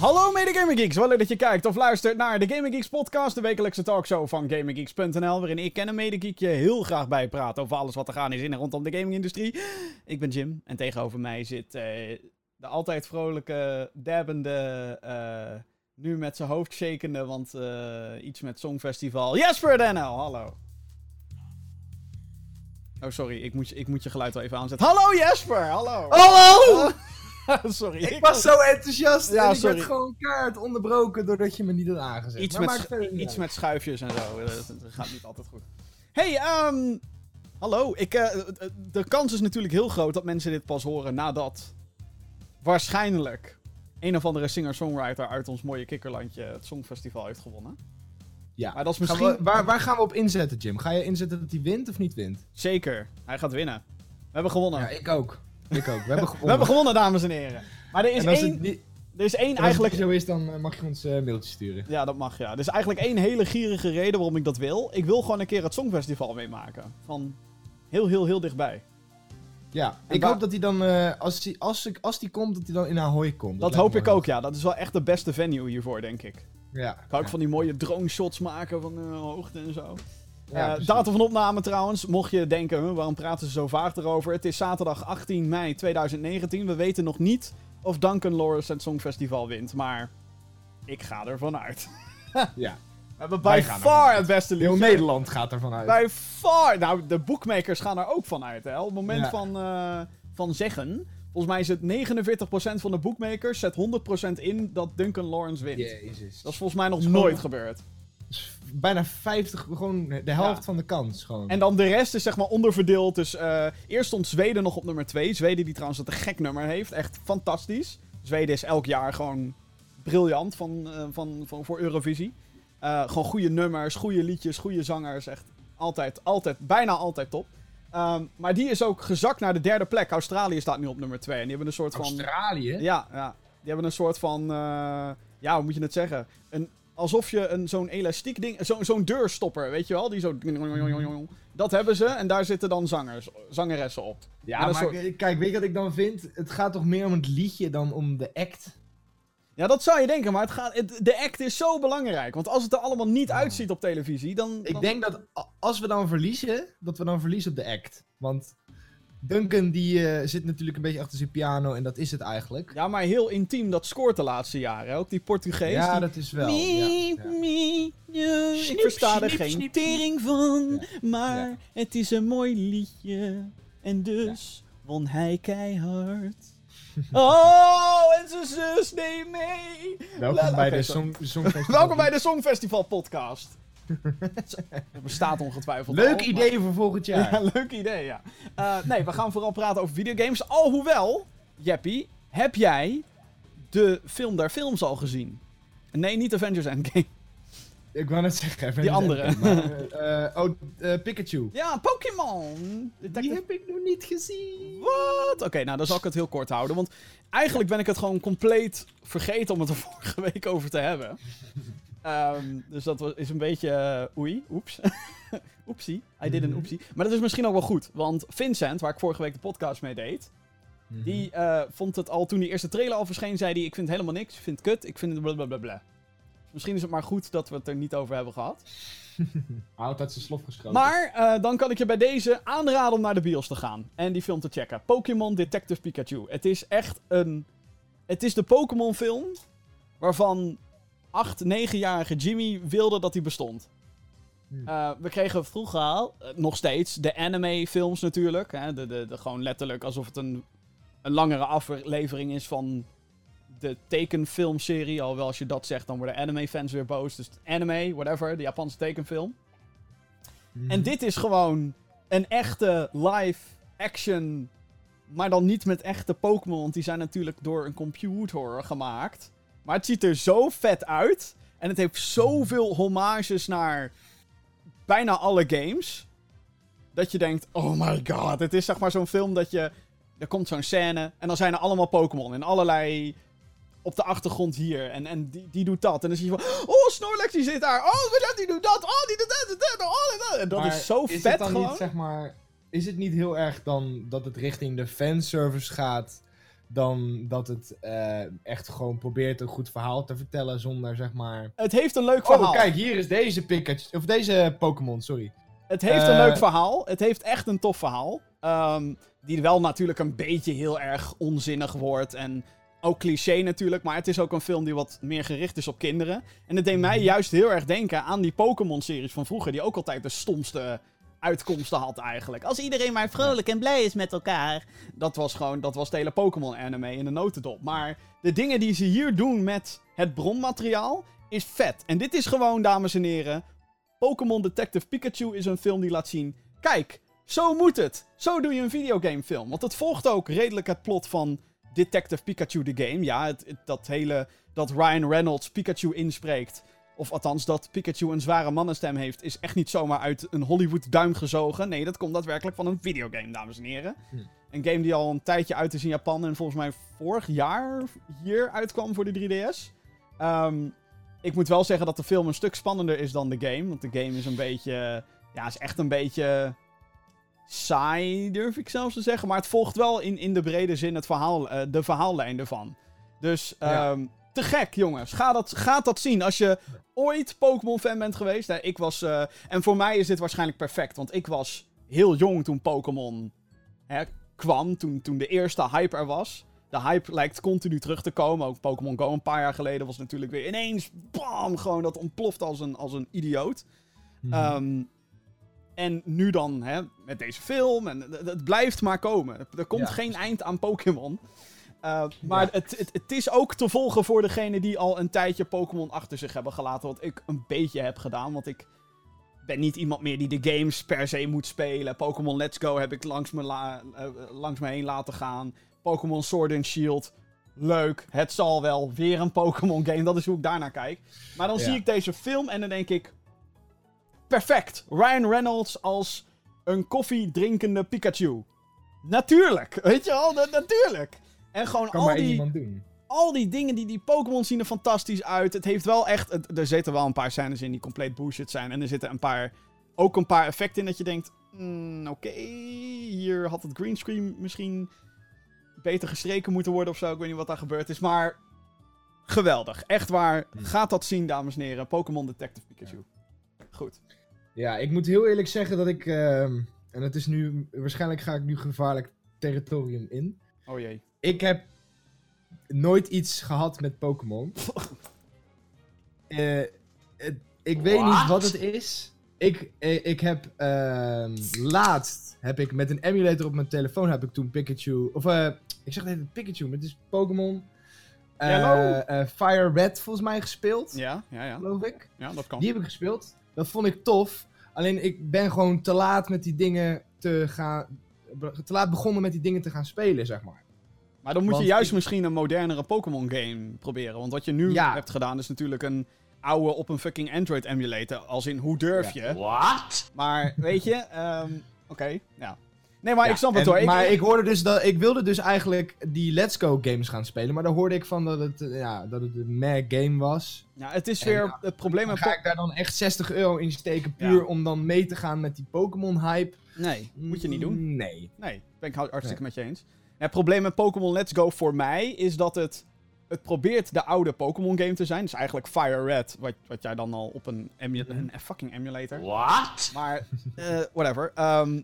Hallo mede Gaming Geeks, wel leuk dat je kijkt of luistert naar de Gaming Geeks podcast, de wekelijkse talkshow van GamingGeeks.nl, waarin ik en een medegeek je heel graag bijpraat over alles wat er gaan is in en rondom de gamingindustrie. Ik ben Jim en tegenover mij zit eh, de altijd vrolijke, dabbende, eh, nu met zijn hoofd shakende, want eh, iets met Songfestival, Jesper DNL, hallo. Oh, sorry, ik moet, je- ik moet je geluid wel even aanzetten. Hallo Jesper, hallo. Hallo! sorry. Ik was zo enthousiast Ja, en ik sorry. werd gewoon kaart onderbroken doordat je me niet had aangezet. Iets, Maar met, iets uit. met schuifjes en zo. Dat, dat gaat niet altijd goed. Hey, ehm hallo. Ik, eh, de kans is natuurlijk heel groot dat mensen dit pas horen nadat waarschijnlijk een of andere singer-songwriter uit ons mooie kikkerlandje het Songfestival heeft gewonnen. Ja. Maar dat is Gaan misschien... we- waar, waar gaan we op inzetten, Jim? Ga je inzetten dat hij wint of niet wint? Zeker. Hij gaat winnen. We hebben gewonnen. Ja, ik ook. Ik ook. We hebben gewonnen. We hebben gewonnen, dames en heren. Maar er is één... niet, Er is één en als eigenlijk... het zo is, dan eh, mag je ons een mailtje sturen. Ja, dat mag ja. Er is eigenlijk één hele gierige reden waarom ik dat wil. Ik wil gewoon een keer het Songfestival meemaken. Van heel, heel, heel dichtbij. Ja, En ik hoop dat hij dan, eh, als hij als, ik- als die komt, dat hij dan in Ahoy komt. Dat hoop ik ook, ja. Dat is wel echt de beste venue hiervoor, denk ik. Ja. Ik hou ook van die mooie drone shots maken van de hoogte en zo. Ja, Eh, datum van opname trouwens, mocht je denken, huh, waarom praten ze zo vaag erover? Het is zaterdag 18 mei 2019. We weten nog niet of Duncan Lawrence het Songfestival wint, maar ik ga ervan uit. Ja. We hebben gaan far het beste Heel liedje. Nederland gaat ervan uit. By far. Nou, de bookmakers gaan er ook van uit, hè. Op het moment Ja. van, eh, van zeggen, volgens mij is het 49% van de bookmakers zet 100% in dat Duncan Lawrence wint. Jezus. Dat is volgens mij nog nooit gebeurd. Bijna 50, gewoon de helft Ja. van de kans. Gewoon. En dan de rest is zeg maar onderverdeeld. Dus eh, eerst stond Zweden nog op nummer 2. Zweden die trouwens dat een gek nummer heeft. Echt fantastisch. Zweden is elk jaar gewoon briljant van, eh, van, van, voor Eurovisie. Eh, gewoon goede nummers, goede liedjes, goede zangers. Echt altijd, altijd, bijna altijd top. Ehm, maar die is ook gezakt naar de derde plek. Australië staat nu op nummer 2. En die hebben een soort van... Australië? Ja, ja. Die hebben een soort van. eh, ja, hoe moet je het zeggen? Een, alsof je een, zo'n elastiek ding. zo- Zo'n deurstopper, weet je wel? Die zo. Dat hebben ze en daar zitten dan zangers, zangeressen op. Ja, maar soort- kijk, weet je wat ik dan vind? Het gaat toch meer om het liedje dan om de act? Ja, dat zou je denken, maar het gaat, het- de act is zo belangrijk. Want als het er allemaal niet uitziet op televisie, dan. Ik denk dat als we dan verliezen, dat we dan verliezen op de act. Want Duncan die eh, zit natuurlijk een beetje achter zijn piano en dat is het eigenlijk. Ja, maar heel intiem, dat scoort de laatste jaren. hè. Ook die Portugees. Ja, die... dat is wel. Me, ja, ja. me. Ik versta er geen sniep, tering van, maar Ja. het is een mooi liedje. En dus won hij keihard. oh, en zijn zus neemt mee. Welkom La- bij de. Song, Songfestival. Welkom bij de Songfestival podcast. Het bestaat ongetwijfeld Leuk al, maar- idee voor volgend jaar. Ja, leuk idee, ja. Eh, nee, we gaan vooral praten over videogames. Alhoewel, Jeppie, heb jij de film der films al gezien? Nee, niet Avengers Endgame. Ik wou net zeggen. even Die andere. Endgame, maar, eh, oh, eh, Pikachu. Ja, Pokémon! Die heb ik nog niet gezien. Wat? Oké, nou dan zal ik het heel kort houden. Want eigenlijk ben ik het gewoon compleet vergeten om het er vorige week over te hebben. Ehm, dus dat was- is een beetje eh, oei, oeps. Oepsie, I did een Mhm. oepsie. Maar dat is misschien ook wel goed. Want Vincent, waar ik vorige week de podcast mee deed... Die eh, vond het al toen die eerste trailer al verscheen, zei hij: Ik vind helemaal niks, ik vind het kut, ik vind het blablabla. Dus misschien is het maar goed dat we het er niet over hebben gehad. Houd uit zijn slof geschoten. Maar eh, dan kan ik je bij deze aanraden om naar de bios te gaan en die film te checken: Pokémon Detective Pikachu. Het is echt een. Het is de Pokémon-film waarvan 8, 9-jarige Jimmy wilde dat hij bestond. Hmm. Eh, we kregen vroeger al, eh, nog steeds, de anime-films natuurlijk. Hè, de, de, de, gewoon letterlijk alsof het een, een langere aflevering is van de tekenfilmserie. Alhoewel als je dat zegt, dan worden anime-fans weer boos. Dus anime, whatever, de Japanse tekenfilm. Mhm. En dit is gewoon een echte live-action, maar dan niet met echte Pokémon. Want die zijn natuurlijk door een computer gemaakt. Maar het ziet er zo vet uit. En het heeft zoveel homages naar bijna alle games. Dat je denkt, oh my god. Het is zeg maar zo'n film dat je... Er komt zo'n scène en dan zijn er allemaal Pokémon in allerlei... Op de achtergrond hier. En, en die, die doet dat. En dan zie je van... Oh, Snorlax die zit daar. Oh, die doet dat. Oh, die doet dat. dat, dat, oh, dat. En dat Maar is zo is vet het dan gewoon. Niet, zeg maar, is het niet heel erg dan dat het richting de fanservice gaat? Dan dat het eh, echt gewoon probeert een goed verhaal te vertellen zonder zeg maar... Het heeft een leuk verhaal. Oh, kijk, hier is deze Pikachu, of deze Pokémon, sorry. Het heeft een Eh, leuk verhaal. Het heeft echt een tof verhaal. Ehm, die wel natuurlijk een beetje heel erg onzinnig wordt. En ook cliché natuurlijk. Maar het is ook een film die wat meer gericht is op kinderen. En het deed mij Mhm. juist heel erg denken aan die Pokémon-series van vroeger. Die ook altijd de stomste uitkomsten had eigenlijk. Als iedereen maar vrolijk en blij is met elkaar. Dat was gewoon, dat was de hele Pokémon-anime in de notendop. Maar de dingen die ze hier doen met het bronmateriaal is vet. En dit is gewoon, dames en heren, Pokémon Detective Pikachu is een film die laat zien... Kijk, zo moet het. Zo doe je een videogamefilm. Want het volgt ook redelijk het plot van Detective Pikachu the game. Ja, dat hele... Dat Ryan Reynolds Pikachu inspreekt. Of althans, dat Pikachu een zware mannenstem heeft... is echt niet zomaar uit een Hollywood duim gezogen. Nee, dat komt daadwerkelijk van een videogame, dames en heren. Hm. Een game die al een tijdje uit is in Japan... en volgens mij vorig jaar hier uitkwam voor de 3DS. Ehm, ik moet wel zeggen dat de film een stuk spannender is dan de game. Want de game is een beetje. Ja, is echt een beetje. saai, durf ik zelfs te zeggen. Maar het volgt wel in, in de brede zin het verhaal, eh, de verhaallijn ervan. Dus. Ja. Te gek, jongens. Ga dat, ga dat zien. Als je ooit Pokémon-fan bent geweest. Hè, ik was. eh, en voor mij is dit waarschijnlijk perfect. Want ik was heel jong toen Pokémon kwam. Toen, toen de eerste hype er was. De hype lijkt continu terug te komen. Ook Pokémon Go een paar jaar geleden was natuurlijk weer ineens. Bam! Gewoon dat ontploft als een, als een idioot. Mhm. Ehm, en nu dan hè, met deze film. En het- blijft maar komen. Er komt Ja, geen eind aan Pokémon. Uh, maar Ja. het, het, het is ook te volgen voor degenen die al een tijdje Pokémon achter zich hebben gelaten. Wat ik een beetje heb gedaan. Want ik ben niet iemand meer die de games per se moet spelen. Pokémon Let's Go heb ik langs me, la- eh, langs me heen laten gaan. Pokémon Sword and Shield. Leuk, het zal wel. Weer een Pokémon game. Dat is hoe ik daarnaar kijk. Maar dan Ja. zie ik deze film en dan denk ik... Perfect. Ryan Reynolds als een koffiedrinkende Pikachu. Natuurlijk. Weet je wel? Na- natuurlijk. En gewoon kan al maar die, doen. al die dingen, die, die Pokémon zien er fantastisch uit. Het heeft wel echt... het- er zitten wel een paar scènes in die compleet bullshit zijn. En er zitten een paar... Ook een paar effecten in dat je denkt... "Hmm, Oké, hier had het greenscreen misschien beter gestreken moeten worden of zo. Ik weet niet wat daar gebeurd is. Maar geweldig. Echt waar. Hm. Gaat dat zien, dames en heren. Pokémon Detective Pikachu. Goed. Ja, ik moet heel eerlijk zeggen dat ik... ehm, en het is nu... Waarschijnlijk ga ik nu gevaarlijk territorium in. Oh jee. Ik heb nooit iets gehad met Pokémon. Eh, het- ik weet niet wat het is. Ik, eh, ik heb ehm, laatst heb ik met een emulator op mijn telefoon heb ik toen Pikachu of eh, ik zeg net Pikachu, maar het is Pokémon eh, Yellow? eh, Fire Red volgens mij gespeeld, Ja, ja, ja. geloof ik. Ja, dat kan. Die heb ik gespeeld. Dat vond ik tof. Alleen ik ben gewoon te laat met die dingen te gaan te laat begonnen met die dingen te gaan spelen, zeg maar. Maar dan moet je juist ik- misschien een modernere Pokémon game proberen. Want wat je nu Ja. hebt gedaan is natuurlijk een oude op een fucking Android emulator. Als in, hoe durf je? What? Maar weet je, ehm, oké, ja. Nee, maar Ja, ik snap het en- hoor. Ik- maar ik- hoorde dus dat ik wilde dus eigenlijk die Let's Go games gaan spelen, maar daar hoorde ik van dat het ja, dat het een meh game was. ja, het is en weer het probleem Dan ga ik daar dan echt 60 euro in steken puur Ja. om dan mee te gaan met die Pokémon hype. Nee, moet je niet doen. Mm, Nee. Nee, ben ik hartstikke met je eens. Het probleem met Pokémon Let's Go voor mij is dat het... Het probeert de oude Pokémon game te zijn. Dus eigenlijk Fire Red, wat, wat jij dan al op een, emu- Mhm. een fucking emulator... What? Maar, eh, whatever. Ehm,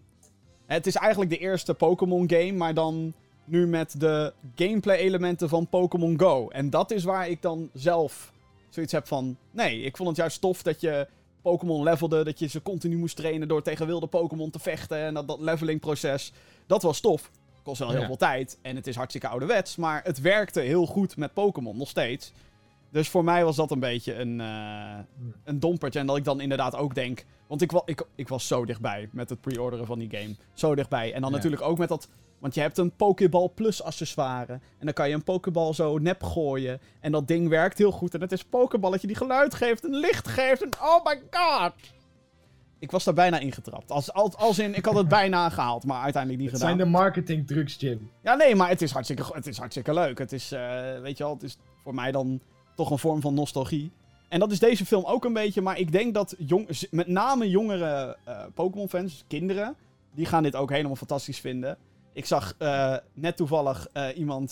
het is eigenlijk de eerste Pokémon game, maar dan nu met de gameplay elementen van Pokémon Go. En dat is waar ik dan zelf zoiets heb van... Nee, ik vond het juist tof dat je Pokémon levelde, dat je ze continu moest trainen door tegen wilde Pokémon te vechten. En dat, dat leveling proces, dat was tof. Kost wel heel Ja. veel tijd en het is hartstikke ouderwets, maar het werkte heel goed met Pokémon, nog steeds. Dus voor mij was dat een beetje een, eh, een dompertje. En dat ik dan inderdaad ook denk... Want ik, wa ik, ik was zo dichtbij met het pre-orderen van die game. Zo dichtbij. En dan Ja. natuurlijk ook met dat... Want je hebt een Pokéball Plus accessoire. En dan kan je een Pokéball zo nep gooien. En dat ding werkt heel goed. En het is een Pokéballetje die geluid geeft en licht geeft. En oh my god! Ik was daar bijna ingetrapt. Als, als, als in, ik had het bijna gehaald, maar uiteindelijk niet Het gedaan. zijn de marketing trucs, Jim. Ja, nee, maar het is hartstikke, het is hartstikke leuk. Het is, eh, weet je wel, het is voor mij dan toch een vorm van nostalgie. En dat is deze film ook een beetje, maar ik denk dat jong, met name jongere eh, Pokémon-fans, kinderen, die gaan dit ook helemaal fantastisch vinden. Ik zag eh, net toevallig iemand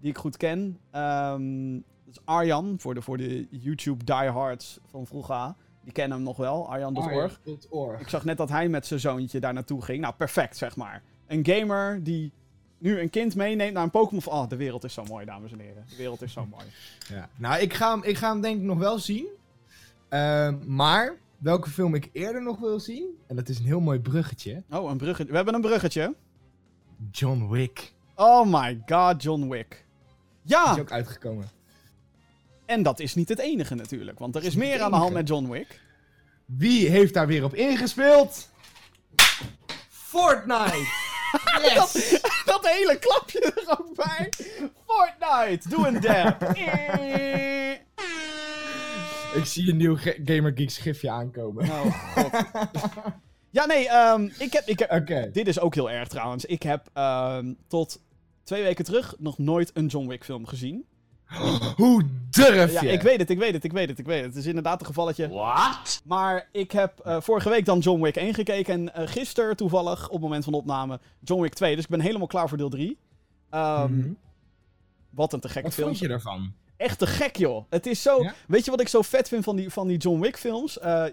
die ik goed ken. Ehm, dat is Arjan, voor de, voor de YouTube diehards van vroeger. Die kennen hem nog wel, Arjan.org. Arjan.org. Ik zag net dat hij met zijn zoontje daar naartoe ging. Nou, perfect, zeg maar. Een gamer die nu een kind meeneemt naar een Pokémon... Oh, de wereld is zo mooi, dames en heren. De wereld is zo mooi. Ja. Nou, ik ga, hem, ik ga hem denk ik nog wel zien. Ehm, maar welke film ik eerder nog wil zien, en dat is een heel mooi bruggetje, Oh, een bruggetje. We hebben een bruggetje. John Wick. Oh my god, John Wick. Die Ja, is ook uitgekomen. En dat is niet het enige natuurlijk. Want er is meer aan de hand met John Wick. Wie heeft daar weer op ingespeeld? Fortnite! Yes! Dat hele klapje er ook bij. Fortnite, doe een dab. Eh. ik zie een nieuw Gamer Geeks gifje aankomen. Oh, god. Ja, nee, ehm, ik heb, ik heb, dit is ook heel erg trouwens. Ik heb ehm, tot twee weken terug nog nooit een John Wick film gezien. Hoe durf Ja, je? ik weet het, ik weet het, ik weet het, ik weet het. Het is inderdaad een gevalletje. What? Maar ik heb eh, vorige week dan John Wick 1 gekeken. En eh, gisteren toevallig, op het moment van opname, John Wick 2. Dus ik ben helemaal klaar voor deel 3. Ehm, Mhm. Wat een te gekke Wat film. vond je daarvan? Echt te gek, joh. Het is zo... Ja? Weet je wat ik zo vet vind van die, van die John Wick films? Eh,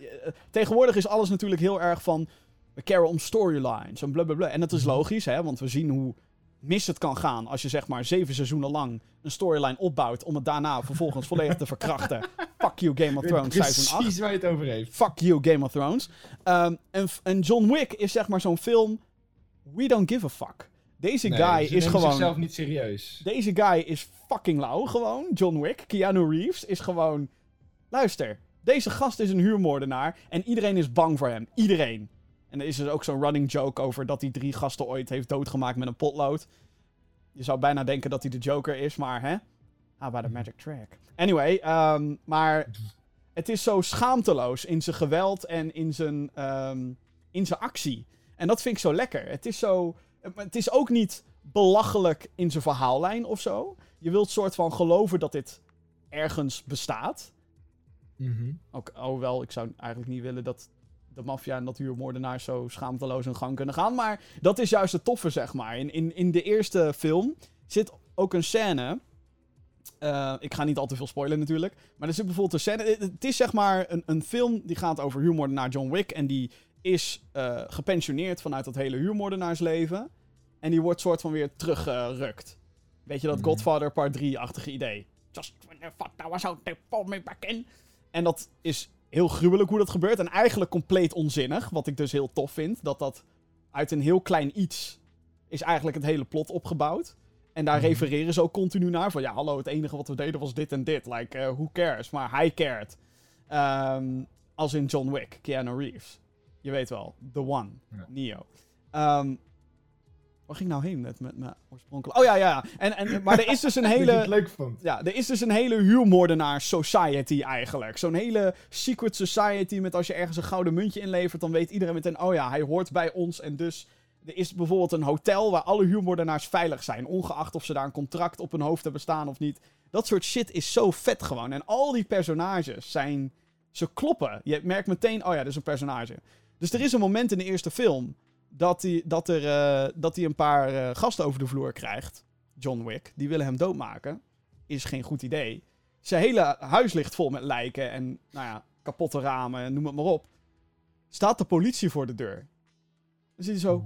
tegenwoordig is alles natuurlijk heel erg van... We caren om storylines en blablabla. En dat is Mhm. logisch, hè. Want we zien hoe mis het kan gaan als je zeg maar zeven seizoenen lang een storyline opbouwt... om het daarna vervolgens volledig te verkrachten. Fuck you, Game of Thrones, seizoen 8. Precies waar je het over heeft. Fuck you, Game of Thrones. Ehm, en, en John Wick is zeg maar zo'n film... We don't give a fuck. Deze Nee, guy ze is gewoon... zichzelf niet serieus. Deze guy is fucking lauw gewoon. John Wick, Keanu Reeves, is gewoon... Luister, deze gast is een huurmoordenaar en iedereen is bang voor hem. Iedereen. En er is dus ook zo'n running joke over dat hij drie gasten ooit heeft doodgemaakt met een potlood. Je zou bijna denken dat hij de Joker is, maar hè? How about a magic trick? Anyway, ehm, maar het is zo schaamteloos in zijn geweld en in zijn, ehm, in zijn actie. En dat vind ik zo lekker. Het is zo... Het is ook niet belachelijk in zijn verhaallijn of zo. Je wilt soort van geloven dat dit ergens bestaat. Mhm. Ook, hoewel, ik zou eigenlijk niet willen dat de maffia en dat huurmoordenaars zo schaamteloos hun gang kunnen gaan. Maar dat is juist het toffe, zeg maar. In, in, in de eerste film zit ook een scène. eh, ik ga niet al te veel spoilen natuurlijk. Maar er zit bijvoorbeeld een scène. Het, het is zeg maar een, een film die gaat over huurmoordenaar John Wick. En die is eh, gepensioneerd vanuit dat hele huurmoordenaarsleven. En die wordt soort van weer teruggerukt. Weet je dat Mhm. Godfather Part 3-achtige idee? Just when the fuck that was out, they me back in. En dat is heel gruwelijk hoe dat gebeurt. En eigenlijk compleet onzinnig. Wat ik dus heel tof vind. Dat dat uit een heel klein iets is eigenlijk het hele plot opgebouwd. En daar Mhm. refereren ze ook continu naar. Van ja, hallo, het enige wat we deden was dit en dit. Like, eh, who cares? Maar hij cared. Ehm, als in John Wick, Keanu Reeves. Je weet wel, The One, Ja. Neo. Ehm, waar ging ik nou heen met, met mijn oorspronkelijk... Oh ja, ja, ja. En, en, maar er is dus een Dat hele... leuk vond. Ja, er is dus een hele huurmoordenaar society eigenlijk. Zo'n hele secret society met als je ergens een gouden muntje inlevert, dan weet iedereen meteen, oh ja, hij hoort bij ons. En dus er is bijvoorbeeld een hotel waar alle huurmoordenaars veilig zijn, ongeacht of ze daar een contract op hun hoofd hebben staan of niet. Dat soort shit is zo vet gewoon. En al die personages zijn, ze kloppen. Je merkt meteen, oh ja, dit is een personage. Dus er is een moment in de eerste film dat hij dat er, eh, dat hij een paar eh, gasten over de vloer krijgt. John Wick. Die willen hem doodmaken. Is geen goed idee. Zijn hele huis ligt vol met lijken en, nou ja, kapotte ramen, noem het maar op. Staat de politie voor de deur. Dan zit hij zo,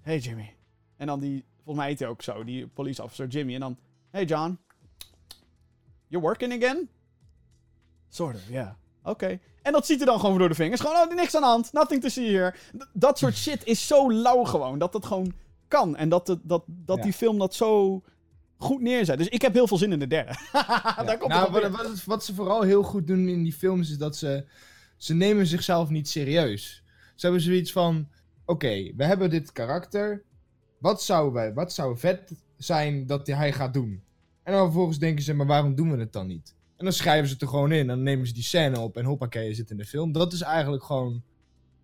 hey Jimmy. En dan die, volgens mij heet hij ook zo, die police officer Jimmy. En dan, hey John. You working again? Sort of, yeah. Oké. En dat ziet hij dan gewoon door de vingers. Gewoon, oh, niks aan de hand. Nothing to see here. D- dat soort shit is zo lauw gewoon. Dat het gewoon kan. En dat, dat, dat Ja. die film dat zo goed neerzet. Dus ik heb heel veel zin in de derde. Daar komt nou, wat, wat ze vooral heel goed doen in die films is dat ze... Ze nemen zichzelf niet serieus. Ze hebben zoiets van... Oké, we hebben dit karakter. Wat zou, wij, wat zou vet zijn dat hij gaat doen? En dan vervolgens denken ze, maar waarom doen we het dan niet? En dan schrijven ze het er gewoon in. En dan nemen ze die scène op en hoppakee, je zit in de film. Dat is eigenlijk gewoon...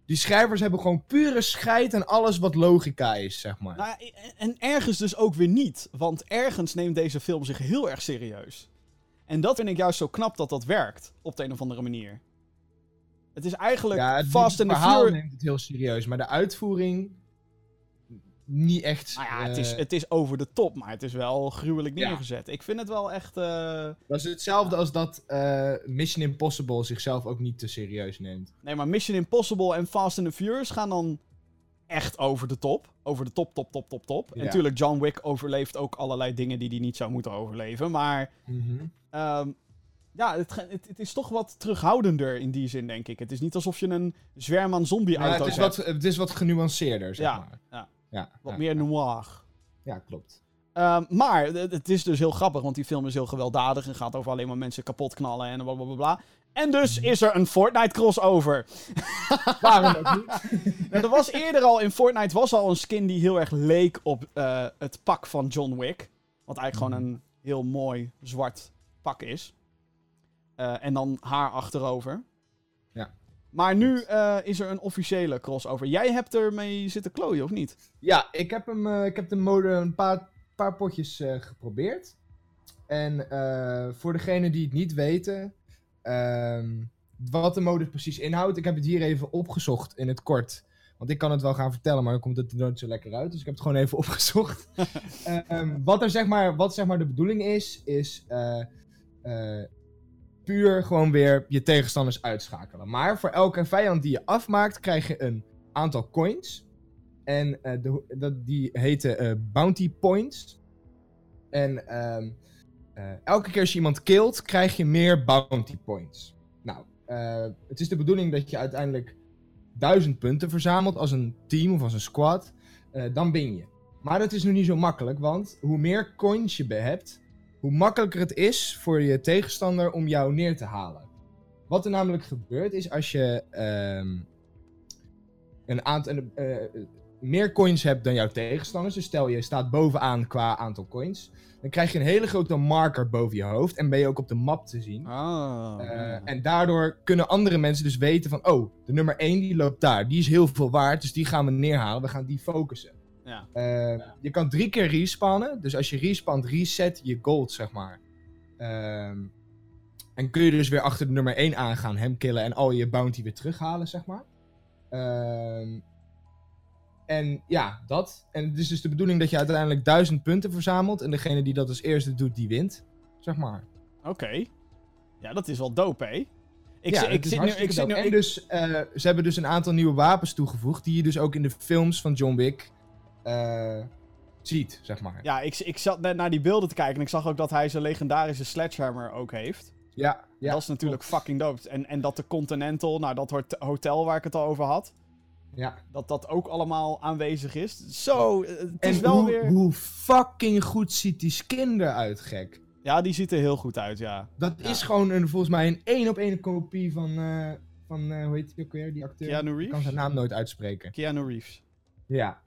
Die schrijvers hebben gewoon pure scheid aan alles wat logica is, zeg maar. Nou, en- en ergens dus ook weer niet. Want ergens neemt deze film zich heel erg serieus. En dat vind ik juist zo knap dat dat werkt. Op de een of andere manier. Het is eigenlijk Ja, het Fast het and the verhaal neemt het heel serieus, maar de uitvoering niet echt... Nou ja, het is, eh, het is over de top, maar het is wel gruwelijk Ja. neergezet. Ik vind het wel echt... eh, Dat is hetzelfde als dat eh, Mission Impossible zichzelf ook niet te serieus neemt. Nee, maar Mission Impossible en Fast and the Furious gaan dan echt over de top. Over de top, top, top, top, top. En Ja. natuurlijk, John Wick overleeft ook allerlei dingen die hij niet zou moeten overleven. Maar ehm, ja, het, het, het is toch wat terughoudender in die zin, denk ik. Het is niet alsof je een zwerm aan Ja, zombie-auto's het, is hebt. wat, het is wat genuanceerder, zeg Ja, maar. ja. Ja. Wat ja, meer noir. Ja, klopt. Ehm, maar het is dus heel grappig, want die film is heel gewelddadig en gaat over alleen maar mensen kapot knallen en blablabla. Bla, bla. En dus is er een Fortnite crossover. Waarom ook niet? Nou, er was eerder al in Fortnite was al een skin die heel erg leek op eh, het pak van John Wick. Wat eigenlijk gewoon een heel mooi zwart pak is. Eh, en dan haar achterover. Maar nu eh, is er een officiële crossover. Jij hebt ermee zitten klooien, of niet? Ja, ik heb, hem, eh, ik heb de mode een paar, paar potjes eh, geprobeerd. En voor degenen die het niet weten, ehm, wat de mode precies inhoudt, ik heb het hier even opgezocht in het kort. Want ik kan het wel gaan vertellen, maar dan komt het er nooit zo lekker uit. Dus ik heb het gewoon even opgezocht. Ehm, wat er zeg maar, wat zeg maar de bedoeling is, is puur gewoon weer je tegenstanders uitschakelen. Maar voor elke vijand die je afmaakt, krijg je een aantal coins. En eh, de, die heten eh, bounty points. En ehm, eh, elke keer als je iemand killt, krijg je meer bounty points. Nou, het is de bedoeling dat je uiteindelijk duizend punten verzamelt als een team of als een squad. dan win je. Maar dat is nog niet zo makkelijk, want hoe meer coins je hebt, hoe makkelijker het is voor je tegenstander om jou neer te halen. Wat er namelijk gebeurt is als je ehm, een aantal eh, meer coins hebt dan jouw tegenstanders, dus stel je staat bovenaan qua aantal coins, dan krijg je een hele grote marker boven je hoofd en ben je ook op de map te zien. Ah. Eh, en daardoor kunnen andere mensen dus weten van, oh, de nummer 1 die loopt daar, die is heel veel waard, dus die gaan we neerhalen, we gaan die focussen. Ja. Eh, Je kan drie keer respawnen. Dus als je respawnt, reset je gold, zeg maar. Ehm, en kun je dus weer achter de nummer 1 aangaan, hem killen en al je bounty weer terughalen, zeg maar. Ehm, en ja, dat. En het is dus de bedoeling dat je uiteindelijk duizend punten verzamelt. En degene die dat als eerste doet, die wint. Zeg maar. Oké. Ja, dat is wel dope, hè? Ik, ja, zit- ik nu... Ik zit nu ik- dus, eh, ze hebben dus een aantal nieuwe wapens toegevoegd. Die je dus ook in de films van John Wick eh, ziet, zeg maar. Ja, ik, ik zat net naar die beelden te kijken en ik zag ook dat hij zijn legendarische sledgehammer ook heeft. Ja, ja, dat is natuurlijk fucking dope. En, en dat de Continental, nou dat hot- hotel waar ik het al over had, Ja. dat dat ook allemaal aanwezig is. Zo, eh, het is En wel hoe, weer... hoe fucking goed ziet die skin eruit, gek. Ja, die ziet er heel goed uit, ja. Dat Ja. is gewoon een, volgens mij een één op één kopie van, eh, van eh, hoe heet die ook weer, die acteur? Keanu Ik kan Reeves? zijn naam nooit uitspreken. Keanu Reeves. Ja.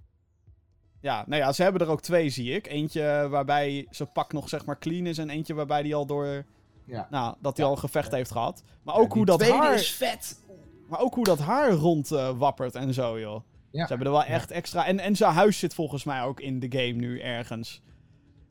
Ja, nou ja, ze hebben er ook twee, zie ik. Eentje waarbij zijn pak nog zeg maar clean is en eentje waarbij hij al door... ja. Nou, dat hij Ja. al een gevecht heeft gehad. Maar ook die hoe dat haar... is vet. Maar ook hoe dat haar rond eh, wappert en zo, joh. Ze hebben er wel echt extra... En, en zijn huis zit volgens mij ook in de game nu ergens.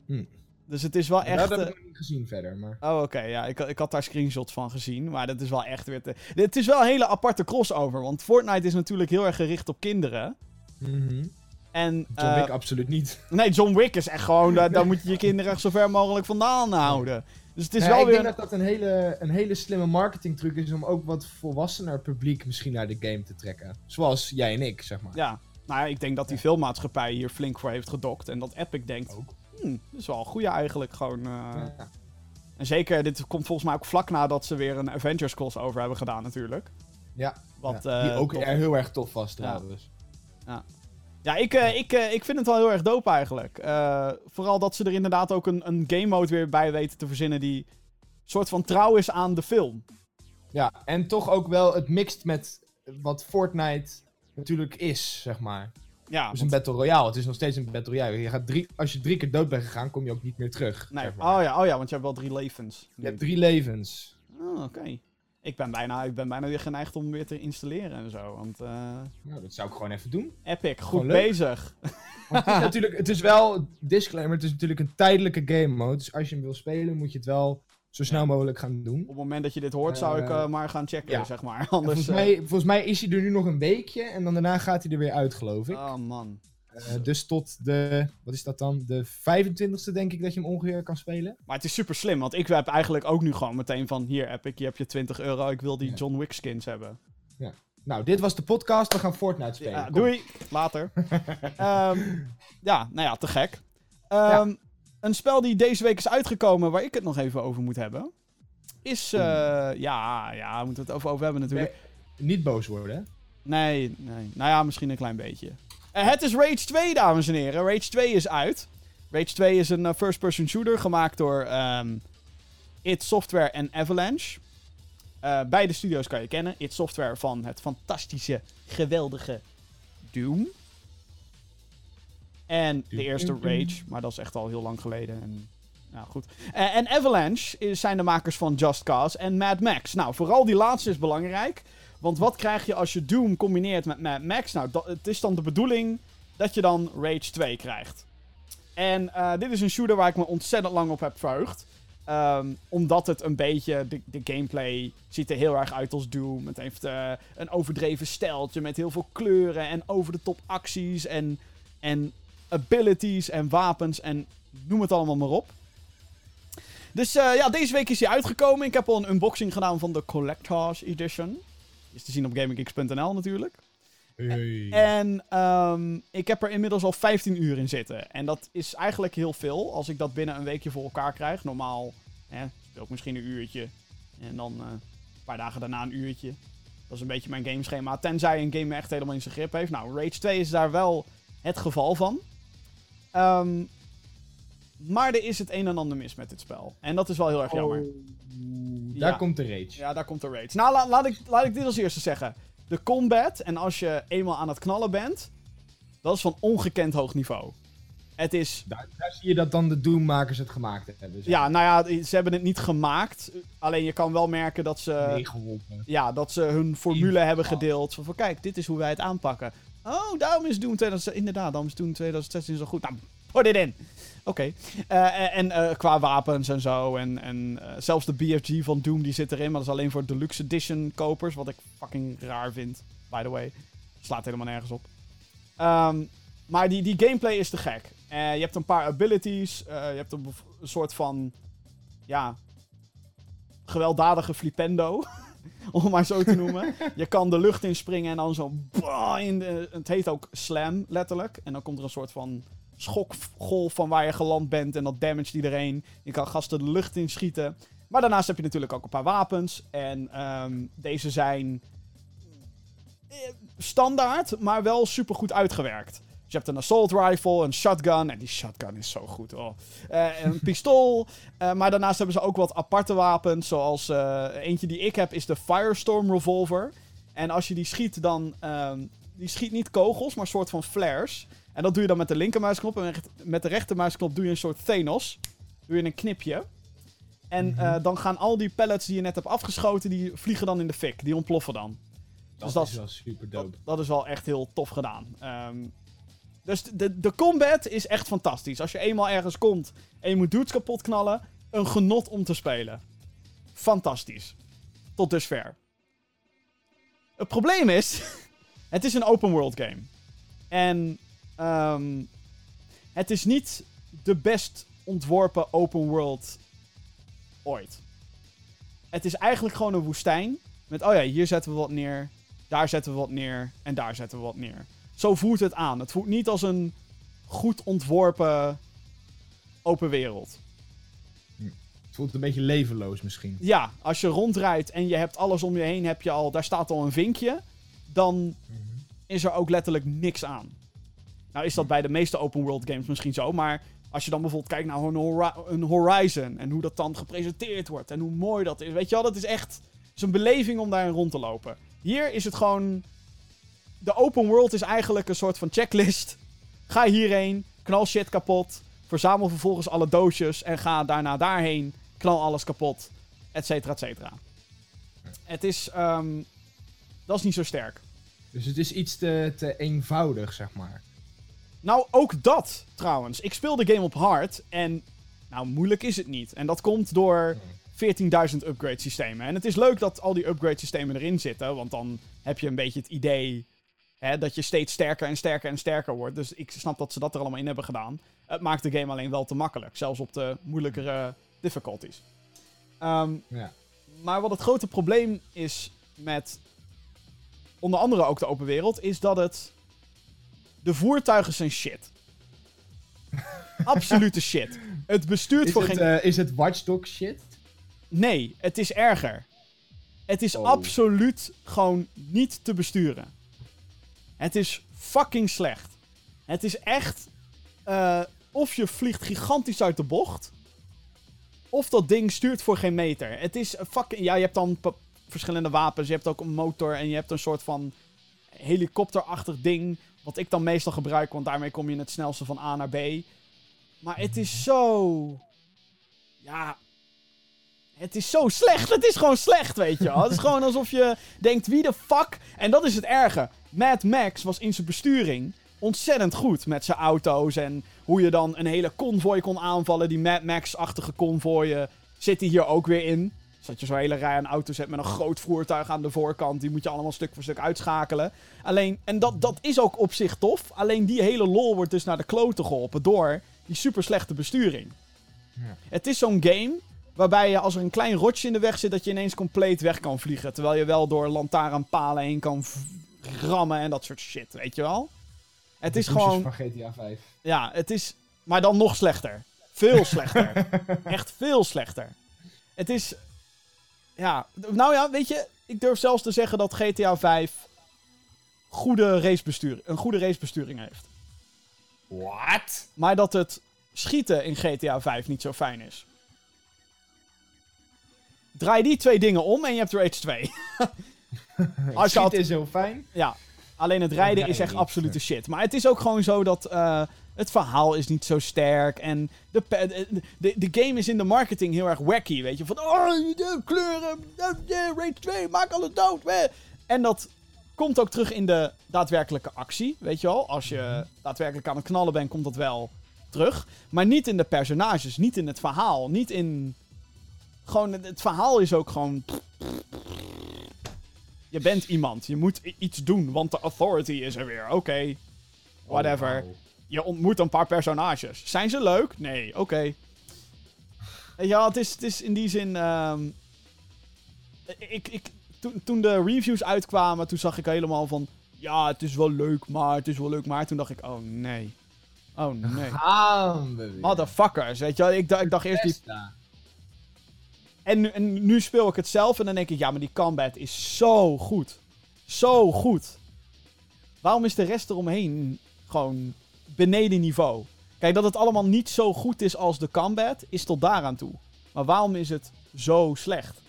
Hm. Dus het is wel echt... dat heb eh, ik nog niet gezien verder, maar... Oh, oké. ja, ik, ik had daar screenshots van gezien. Maar dat is wel echt weer te... Het is wel een hele aparte crossover. Want Fortnite is natuurlijk heel erg gericht op kinderen. Mhm. En... John eh, Wick absoluut niet. Nee, John Wick is echt gewoon... daar, daar moet je je kinderen echt zo ver mogelijk vandaan houden. Dus het is Nee, wel ik weer... denk dat dat een hele, een hele slimme marketingtruc is om ook wat volwassener publiek misschien naar de game te trekken. Zoals jij en ik, zeg maar. Ja. Nou ja, ik denk dat die filmmaatschappij hier flink voor heeft gedokt. En dat Epic denkt... Ook. Hmm, dat is wel een goeie eigenlijk. Gewoon... eh, Ja. En zeker, dit komt volgens mij ook vlak nadat ze weer een Avengers crossover hebben gedaan natuurlijk. Ja, Wat, ja. Die eh, ook tof er heel erg tof was trouwens. Ja, ik, eh, ik, eh, ik vind het wel heel erg dope eigenlijk. Eh, vooral dat ze er inderdaad ook een, een game mode weer bij weten te verzinnen die soort van trouw is aan de film. Ja, en toch ook wel het mixt met wat Fortnite natuurlijk is, zeg maar. Ja, Dus een Battle Royale, het is nog steeds een Battle Royale. Je gaat drie, als je drie keer dood bent gegaan, kom je ook niet meer terug. nee. zeg maar. oh, ja, oh ja, want je hebt wel drie levens. Je hebt drie levens. Oh, oké. Ik ben bijna, ik ben bijna weer geneigd om weer te installeren en zo. Want Nou, dat zou ik gewoon even doen. Epic, goed Gewoon bezig. Het is natuurlijk, het is wel, disclaimer, het is natuurlijk een tijdelijke game mode. Dus als je hem wil spelen, moet je het wel zo snel mogelijk gaan doen. Op het moment dat je dit hoort, zou ik Eh, eh, maar gaan checken, ja. zeg maar. Anders. volgens, mij, volgens mij is hij er nu nog een weekje en dan daarna gaat hij er weer uit, geloof ik. Oh man. Dus tot de, wat is dat dan? De 25ste denk ik dat je hem ongeveer kan spelen. Maar het is super slim, want ik heb eigenlijk ook nu gewoon meteen van... Hier, Epic, je hebt je 20 euro, ik wil die John Wick skins hebben. Ja. Nou, dit was de podcast, we gaan Fortnite spelen. Ja, doei, later. um, ja, nou ja, te gek. Um, Een spel die deze week is uitgekomen, waar ik het nog even over moet hebben... Is, uh, ja, ja, we moeten het over, over hebben natuurlijk. niet boos worden, hè? Nee, nee. Nou ja, misschien een klein beetje. Uh, het is Rage 2, dames en heren. Rage 2 is uit. Rage 2 is een uh, first-person shooter gemaakt door um, id Software en Avalanche. Uh, beide studios kan je kennen. id Software van het fantastische, geweldige Doom. En de eerste Rage, maar dat is echt al heel lang geleden. En, nou goed. en Avalanche is, zijn de makers van Just Cause en Mad Max. Nou, vooral die laatste is belangrijk. Want wat krijg je als je Doom combineert met Mad Max? Nou, dat, het is dan de bedoeling dat je dan Rage 2 krijgt. En uh, dit is een shooter waar ik me ontzettend lang op heb verheugd. Um, omdat het een beetje, de, de, gameplay ziet er heel erg uit als Doom. Het heeft uh, een overdreven steltje met heel veel kleuren en over de top acties en, en abilities en wapens en noem het allemaal maar op. Dus uh, ja, deze week is hij uitgekomen. Ik heb al een unboxing gedaan van de Collectors Edition. Is te zien op GamingGeeks.nl natuurlijk. Hey. En um, ik heb er inmiddels al 15 uur in zitten. En dat is eigenlijk heel veel als ik dat binnen een weekje voor elkaar krijg. Normaal hè, speel ik misschien een uurtje. En dan uh, een paar dagen daarna een uurtje. Dat is een beetje mijn gameschema. Tenzij een game me echt helemaal in zijn grip heeft. Nou, Rage 2 is daar wel het geval van. Um, maar er is het een en ander mis met dit spel. En dat is wel heel erg jammer. Oh, daar komt de rage. Ja, daar komt de rage. Nou, laat, ik, laat ik dit als eerste zeggen. De combat, en als je eenmaal aan het knallen bent, dat is van ongekend hoog niveau. Het is... Daar, daar zie je dat dan de Doom-makers het gemaakt hebben. Ja, nou ja, ze hebben het niet gemaakt. Alleen je kan wel merken dat ze... Meegeholpen. Ja, dat ze hun formule hebben gedeeld. Van, van, kijk, dit is hoe wij het aanpakken. Oh, daarom is Doom 2016... Inderdaad, daarom is Doom 2016 zo goed. Nou, put dit in. Oké. Uh, en uh, qua wapens en zo. En, en zelfs de BFG van Doom die zit erin. Maar dat is alleen voor Deluxe Edition kopers. Wat ik fucking raar vind. By the way. Slaat helemaal nergens op. Um, maar die, die gameplay is te gek. je hebt een paar abilities. je hebt een, een, soort van. Ja. Gewelddadige flipendo. om het maar zo te noemen. je kan de lucht inspringen en dan zo. In de, het heet ook slam, letterlijk. En dan komt er een soort van schokgolf van waar je geland bent en dat damage iedereen. Je kan gasten de lucht in schieten. Maar daarnaast heb je natuurlijk ook een paar wapens. En um, deze zijn eh, standaard, maar wel super goed uitgewerkt. Dus je hebt een assault rifle, een shotgun. En die shotgun is zo goed. Oh. Een pistool. Uh, maar daarnaast hebben ze ook wat aparte wapens. Zoals eentje die ik heb is de Firestorm Revolver. En als je die schiet, dan. Um, die schiet niet kogels, maar een soort van flares. En dat doe je dan met de linkermuisknop. En met de rechtermuisknop doe je een soort Thanos. Doe je een knipje. En mm -hmm. uh, dan gaan al die pellets die je net hebt afgeschoten, die vliegen dan in de fik. Die ontploffen dan. Dat dus dat is wel super dope. Dat, dat, is wel echt heel tof gedaan. Um, dus de, de combat is echt fantastisch. Als je eenmaal ergens komt en je moet dudes kapot knallen, een genot om te spelen. Fantastisch. Tot dusver. Het probleem is, het is een open world game. En Um, het is niet de best ontworpen open world ooit. Het is eigenlijk gewoon een woestijn. Met, oh ja, hier zetten we wat neer. Daar zetten we wat neer. En daar zetten we wat neer. Zo voelt het aan. Het voelt niet als een goed ontworpen open wereld. Het voelt een beetje levenloos misschien. Ja, als je rondrijdt en je hebt alles om je heen, heb je al, daar staat al een vinkje. Dan mm -hmm. is er ook letterlijk niks aan. Nou is dat bij de meeste open world games misschien zo, maar als je dan bijvoorbeeld kijkt naar een, Horizon en hoe dat dan gepresenteerd wordt en hoe mooi dat is. Weet je wel, dat is echt een beleving om daarin rond te lopen. Hier is het gewoon. De open world is eigenlijk een soort van checklist. Ga hierheen, knal shit kapot. Verzamel vervolgens alle doosjes en ga daarna daarheen. Knal alles kapot. Etcetera, etcetera. Het is. Um, dat is niet zo sterk. Dus het is iets te, te eenvoudig, zeg maar. Nou, ook dat trouwens. Ik speel de game op hard en nou, moeilijk is het niet. En dat komt door 14.000 upgrade systemen. En het is leuk dat al die upgrade systemen erin zitten, want dan heb je een beetje het idee Hè, dat je steeds sterker en sterker en sterker wordt. Dus ik snap dat ze dat er allemaal in hebben gedaan. Het maakt de game alleen wel te makkelijk. Zelfs op de moeilijkere difficulties. Ehm, Ja. maar wat het grote probleem is met onder andere ook de open wereld, is dat het. De voertuigen zijn shit. Absolute shit. Het bestuurt Is voor het, geen. eh, is het Watchdog shit? Nee, het is erger. Het is Oh. absoluut gewoon niet te besturen. Het is fucking slecht. Het is echt. eh, of je vliegt gigantisch uit de bocht. Of dat ding stuurt voor geen meter. Het is fucking. Ja, je hebt dan verschillende wapens. Je hebt ook een motor en je hebt een soort van helikopterachtig ding. Wat ik dan meestal gebruik, want daarmee kom je het snelste van A naar B. Maar het is zo. Ja. Het is zo slecht. Het is gewoon slecht, weet je wel. Het is gewoon alsof je denkt, wie de fuck... En dat is het erge. Mad Max was in zijn besturing ontzettend goed met zijn auto's. En hoe je dan een hele konvooi kon aanvallen. Die Mad Max-achtige konvooien zitten hier ook weer in. Dat je zo'n hele rij aan auto's hebt met een groot voertuig aan de voorkant. Die moet je allemaal stuk voor stuk uitschakelen. Alleen, en dat, dat is ook op zich tof. Alleen die hele lol wordt dus naar de kloten geholpen door die super slechte besturing. Ja. Het is zo'n game waarbij je als er een klein rotje in de weg zit, dat je ineens compleet weg kan vliegen. Terwijl je wel door lantaarnpalen heen kan rammen en dat soort shit, weet je wel? Het is De gewoon, van GTA 5. ja, het is, maar dan nog slechter. Veel slechter. Echt veel slechter. Het is, ja, nou ja, weet je, ik durf zelfs te zeggen dat GTA 5 goede racebestuur, een goede racebesturing heeft. What? Maar dat het schieten in GTA 5 niet zo fijn is. Draai die twee dingen om en je hebt Rage 2. Als je had- Schieten is heel fijn. ja, alleen het rijden is echt absolute shit. Maar het is ook gewoon zo dat eh, het verhaal is niet zo sterk. En de, de, de, game is in de marketing heel erg wacky, weet je. Van, oh, de kleuren, de, Rage 2, maak alles dood. weh. En dat komt ook terug in de daadwerkelijke actie, weet je wel. Als je daadwerkelijk aan het knallen bent, komt dat wel terug. Maar niet in de personages, niet in het verhaal, niet in... Gewoon, het, verhaal is ook gewoon... Je bent iemand, je moet iets doen, want de authority is er weer. Oké, whatever. Oh, wauw. Je ontmoet een paar personages. Zijn ze leuk? Nee, oké. Ja, het is, het is in die zin. ehm, ik, ik, toen, toen de reviews uitkwamen, toen zag ik helemaal van. Ja, het is wel leuk, maar het is wel leuk, maar. Toen dacht ik, oh nee. Oh nee. Gaan we weer. Motherfuckers, weet je wel. Ik, dacht- ik dacht eerst die. En nu, en nu speel ik het zelf en dan denk ik, ja, maar die combat is zo goed. Zo goed. Waarom is de rest eromheen gewoon beneden niveau? Kijk, dat het allemaal niet zo goed is als de combat, is tot daaraan toe. Maar waarom is het zo slecht?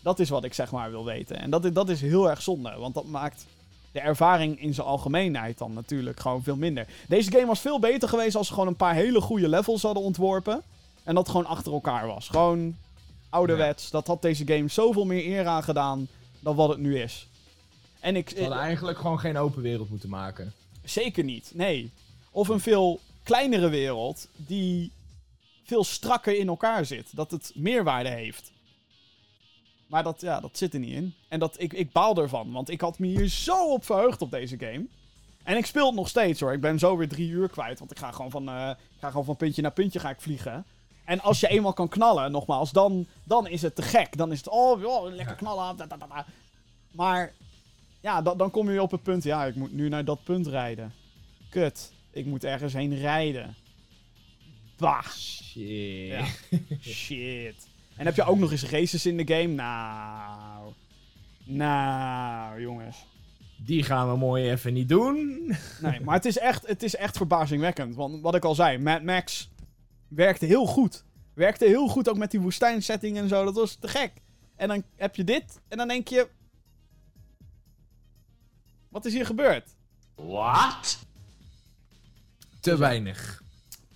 Dat is wat ik zeg maar wil weten. En dat, is- dat is heel erg zonde, want dat maakt de ervaring in zijn algemeenheid dan natuurlijk gewoon veel minder. Deze game was veel beter geweest als ze gewoon een paar hele goede levels hadden ontworpen. En dat gewoon achter elkaar was. Gewoon ouderwets. Dat had deze game zoveel meer eer aan gedaan dan wat het nu is. En ik, We hadden eigenlijk gewoon geen open wereld moeten maken. Zeker niet, nee. Of een veel kleinere wereld die veel strakker in elkaar zit. Dat het meerwaarde heeft. Maar dat, ja, dat zit er niet in. En dat, ik, ik baal ervan, want ik had me hier zo op verheugd op deze game. En ik speel het nog steeds hoor. Ik ben zo weer drie uur kwijt, want ik ga gewoon van, eh, ik ga gewoon van puntje naar puntje ga ik vliegen. En als je eenmaal kan knallen, nogmaals, dan, dan is het te gek. Dan is het, oh, lekker knallen. Maar ja, dan, kom je op het punt, ja, ik moet nu naar dat punt rijden. Kut, ik moet ergens heen rijden. Bah, Shit. Ja. shit. En heb je ook nog eens races in de game? Nou, nou, jongens. Die gaan we mooi even niet doen. Nee, maar het is, echt, het is echt verbazingwekkend. Want wat ik al zei, Mad Max werkte heel goed. Werkte heel goed ook met die woestijnsetting en zo. Dat was te gek. En dan heb je dit en dan denk je... Wat is hier gebeurd? What? Te weinig.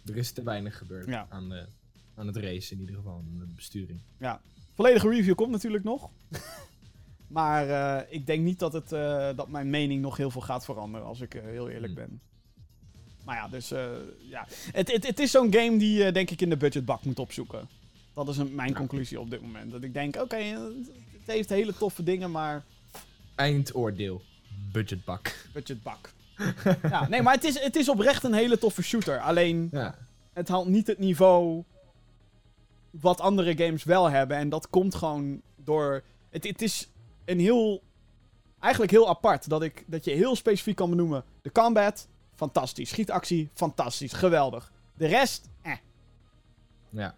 Er is te weinig gebeurd Ja. aan, de, aan het race in ieder geval, aan de besturing. Volledige review komt natuurlijk nog. maar eh, ik denk niet dat, het, eh, dat mijn mening nog heel veel gaat veranderen, als ik eh, heel eerlijk Hmm. ben. Maar ja, dus ja. Het, het, het is zo'n game die je denk ik in de budgetbak moet opzoeken. Dat is een, mijn Ja. conclusie op dit moment. Dat ik denk, oké, het heeft hele toffe dingen, maar Eindoordeel. budgetbak. Budgetbak. ja, nee, maar het is, het is oprecht een hele toffe shooter. Alleen, Ja. het haalt niet het niveau wat andere games wel hebben. En dat komt gewoon door... Het, het is een heel... Eigenlijk heel apart. Dat, ik, dat je heel specifiek kan benoemen. De combat, fantastisch. Schietactie, fantastisch. Geweldig. De rest, eh. ja.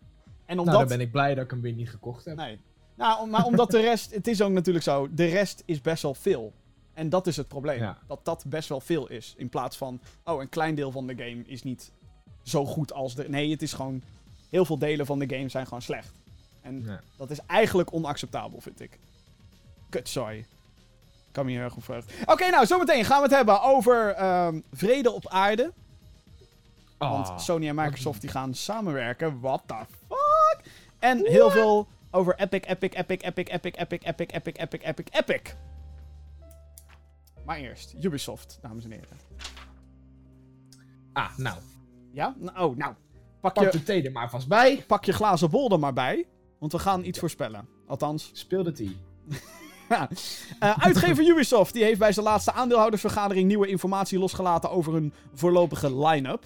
En Nou, omdat... dan ben ik blij dat ik hem weer niet gekocht heb. Nee. Nou, maar omdat de rest... Het is ook natuurlijk zo. De rest is best wel veel. En dat is het probleem. Ja. Dat dat best wel veel is. In plaats van... Oh, een klein deel van de game is niet zo goed als de... Nee, het is gewoon... Heel veel delen van de game zijn gewoon slecht. En Ja. dat is eigenlijk onacceptabel, vind ik. Kutzooi. Ik kan me hier heel goed voor. Oké, nou, zometeen gaan we het hebben over ehm, vrede op aarde. Want Ah. Sony en Microsoft die gaan samenwerken. What the fuck? En heel veel over Epic, Epic, Epic, Epic, Epic, Epic, Epic, Epic, Epic, Epic, Epic. Maar eerst, Ubisoft, dames en heren. Ah, nou. Ja? Nou, Oh, nou. Pak Pak je, de thee er maar vast bij. pak je glazen bol er maar bij. Want we gaan iets voorspellen. Althans, Speel de thee. Ja. Eh, uitgever Ubisoft die heeft bij zijn laatste aandeelhoudersvergadering nieuwe informatie losgelaten over hun voorlopige line-up.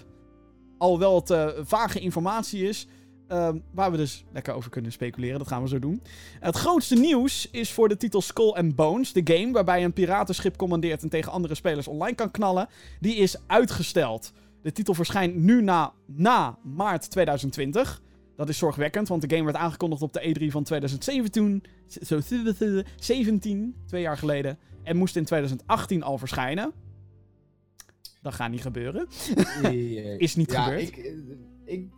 Alhoewel het eh, vage informatie is, ehm, waar we dus lekker over kunnen speculeren. Dat gaan we zo doen. Het grootste nieuws is voor de titel Skull and Bones, de game waarbij je een piratenschip commandeert en tegen andere spelers online kan knallen. Die is uitgesteld. De titel verschijnt nu na, na maart 2020. Dat is zorgwekkend, want de game werd aangekondigd op de E3 van 2017. Zo 17, twee jaar geleden. En moest in 2018 al verschijnen. Dat gaat niet gebeuren. Is niet ja, gebeurd. Ik, eh, ik,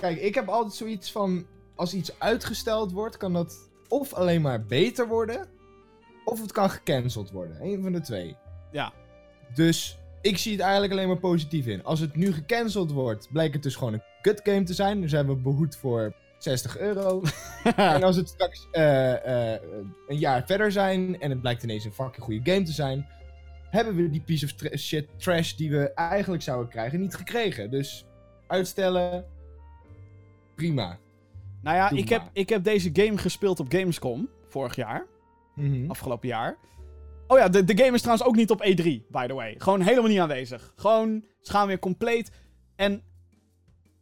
kijk, ik heb altijd zoiets van... Als iets uitgesteld wordt, kan dat of alleen maar beter worden... Of het kan gecanceld worden. Eén van de twee. Ja. Dus ik zie het eigenlijk alleen maar positief in. Als het nu gecanceld wordt, blijkt het dus gewoon een kut game te zijn. Dan zijn we behoed voor 60 euro. en als het straks eh, eh, een jaar verder zijn en het blijkt ineens een fucking goede game te zijn, hebben we die piece of tra- shit trash die we eigenlijk zouden krijgen niet gekregen. Dus uitstellen, prima. nou ja, Doe ik heb, ik heb deze game gespeeld op Gamescom vorig jaar. Mhm. Afgelopen jaar. Oh ja, de, de game is trouwens ook niet op E3, by the way. Gewoon helemaal niet aanwezig. Gewoon, ze gaan weer compleet. En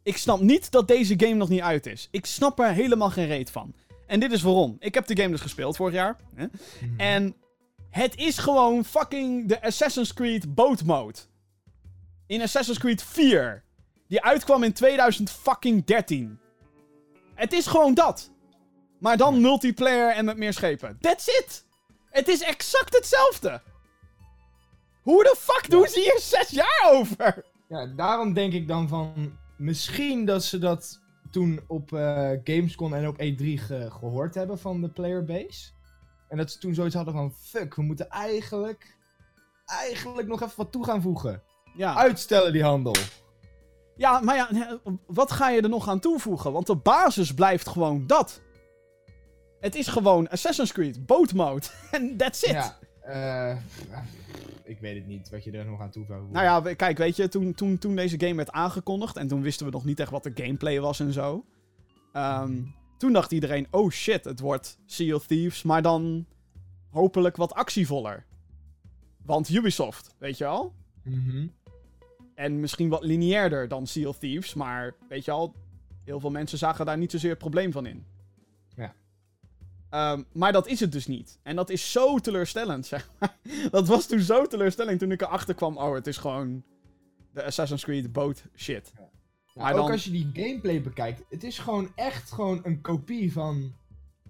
ik snap niet dat deze game nog niet uit is. Ik snap er helemaal geen reet van. En dit is waarom. Ik heb de game dus gespeeld vorig jaar. Hè? Mhm. En het is gewoon fucking de Assassin's Creed boat mode. In Assassin's Creed 4. Die uitkwam in 2013. Het is gewoon dat. Maar dan multiplayer en met meer schepen. That's it. Het is exact hetzelfde. Hoe de fuck doen ze hier zes jaar over? Ja, daarom denk ik dan van. Misschien dat ze dat toen op eh, Gamescom en op E3 ge- gehoord hebben van de playerbase. En dat ze toen zoiets hadden van: fuck, we moeten eigenlijk. Eigenlijk nog even wat toe gaan voegen. Ja. Uitstellen die handel. Ja, maar ja, wat ga je er nog aan toevoegen? Want de basis blijft gewoon dat. Het is gewoon Assassin's Creed, boat mode. En that's it. Ja, eh, ik weet het niet wat je er nog aan toevoegt. Nou ja, kijk, weet je, toen, toen, toen deze game werd aangekondigd... en toen wisten we nog niet echt wat de gameplay was en zo... ehm, toen dacht iedereen, oh shit, het wordt Sea of Thieves... maar dan hopelijk wat actievoller. Want Ubisoft, weet je wel? Mhm. En misschien wat lineairder dan Sea of Thieves... maar weet je al, heel veel mensen zagen daar niet zozeer het probleem van in. Ja. Ehm, maar dat is het dus niet. En dat is zo teleurstellend, zeg maar. Dat was toen zo teleurstellend toen ik erachter kwam... oh, het is gewoon de Assassin's Creed boat shit. Ja, Maar ook dan- als je die gameplay bekijkt, het is gewoon echt gewoon een kopie van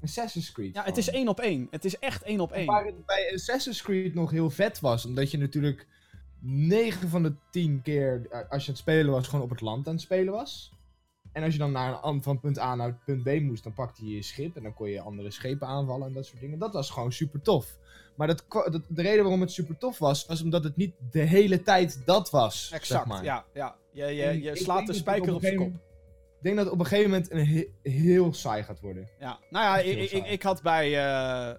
Assassin's Creed. Ja, het is één op één. Het is echt één op één. Waar het bij Assassin's Creed nog heel vet was, omdat je natuurlijk 9 van de 10 keer, eh, als je aan het spelen was, gewoon op het land aan het spelen was. En als je dan naar een, van punt A naar punt B moest, dan pakte je je schip en dan kon je andere schepen aanvallen en dat soort dingen. Dat was gewoon super tof. Maar dat, dat, de reden waarom het super tof was, was omdat het niet de hele tijd dat was. Exact, zeg maar. ja. ja. Je, je, je slaat de spijker op zijn kop. Ik denk dat het op een gegeven moment een he- heel saai gaat worden. Ja, nou ja, ik, ik, ik had bij, eh, eh,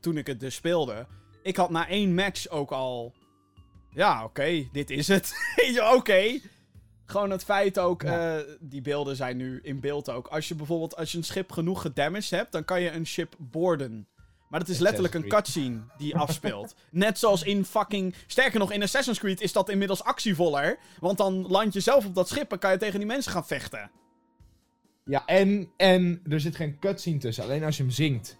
toen ik het dus speelde, ik had na één match ook al, ja, oké, dit is het. Oké. Gewoon het feit ook, Ja. eh, die beelden zijn nu in beeld ook. Als je bijvoorbeeld, als je een schip genoeg gedamaged hebt, dan kan je een ship boarden. Maar dat is letterlijk een cutscene die afspeelt. Net zoals in fucking... Sterker nog, in Assassin's Creed is dat inmiddels actievoller. Want dan land je zelf op dat schip en kan je tegen die mensen gaan vechten. Ja, en, en er zit geen cutscene tussen. Alleen als je hem zingt,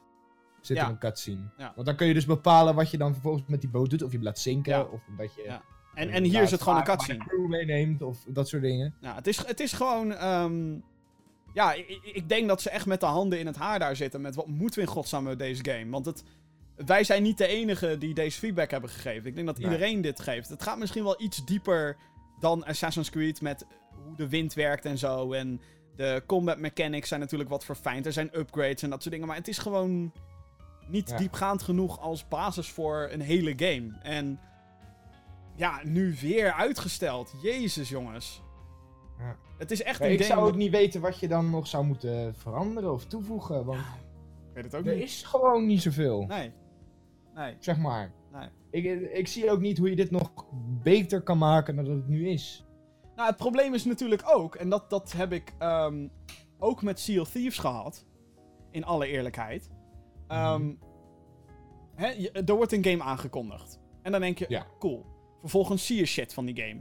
zit er een cutscene. Want dan kun je dus bepalen wat je dan vervolgens met die boot doet. Of je hem laat zinken, of dat je... En, en hier is het gewoon een cutscene. de crew meeneemt, of dat soort dingen. Ja, het is, het is gewoon... ehm, ja, ik, ik denk dat ze echt met de handen in het haar daar zitten. Met wat moeten we in godsnaam met deze game? Want het, wij zijn niet de enige die deze feedback hebben gegeven. Ik denk dat Nee. iedereen dit geeft. Het gaat misschien wel iets dieper dan Assassin's Creed met hoe de wind werkt en zo. En de combat mechanics zijn natuurlijk wat verfijnd. Er zijn upgrades en dat soort dingen. Maar het is gewoon niet Ja. diepgaand genoeg als basis voor een hele game. En ja, nu weer uitgesteld. Jezus, jongens. Ja. Het is echt een ik game... zou ook niet weten wat je dan nog zou moeten veranderen of toevoegen. Want Ik weet het ook er niet. is gewoon niet zoveel. Nee. Nee. Zeg maar. Nee. Ik, ik zie ook niet hoe je dit nog beter kan maken dan dat het nu is. Nou, het probleem is natuurlijk ook, en dat, dat heb ik ehm, ook met Sea of Thieves gehad. In alle eerlijkheid. Ehm, hè, je- er wordt een game aangekondigd. En dan denk je, Ja. cool. Vervolgens zie je shit van die game.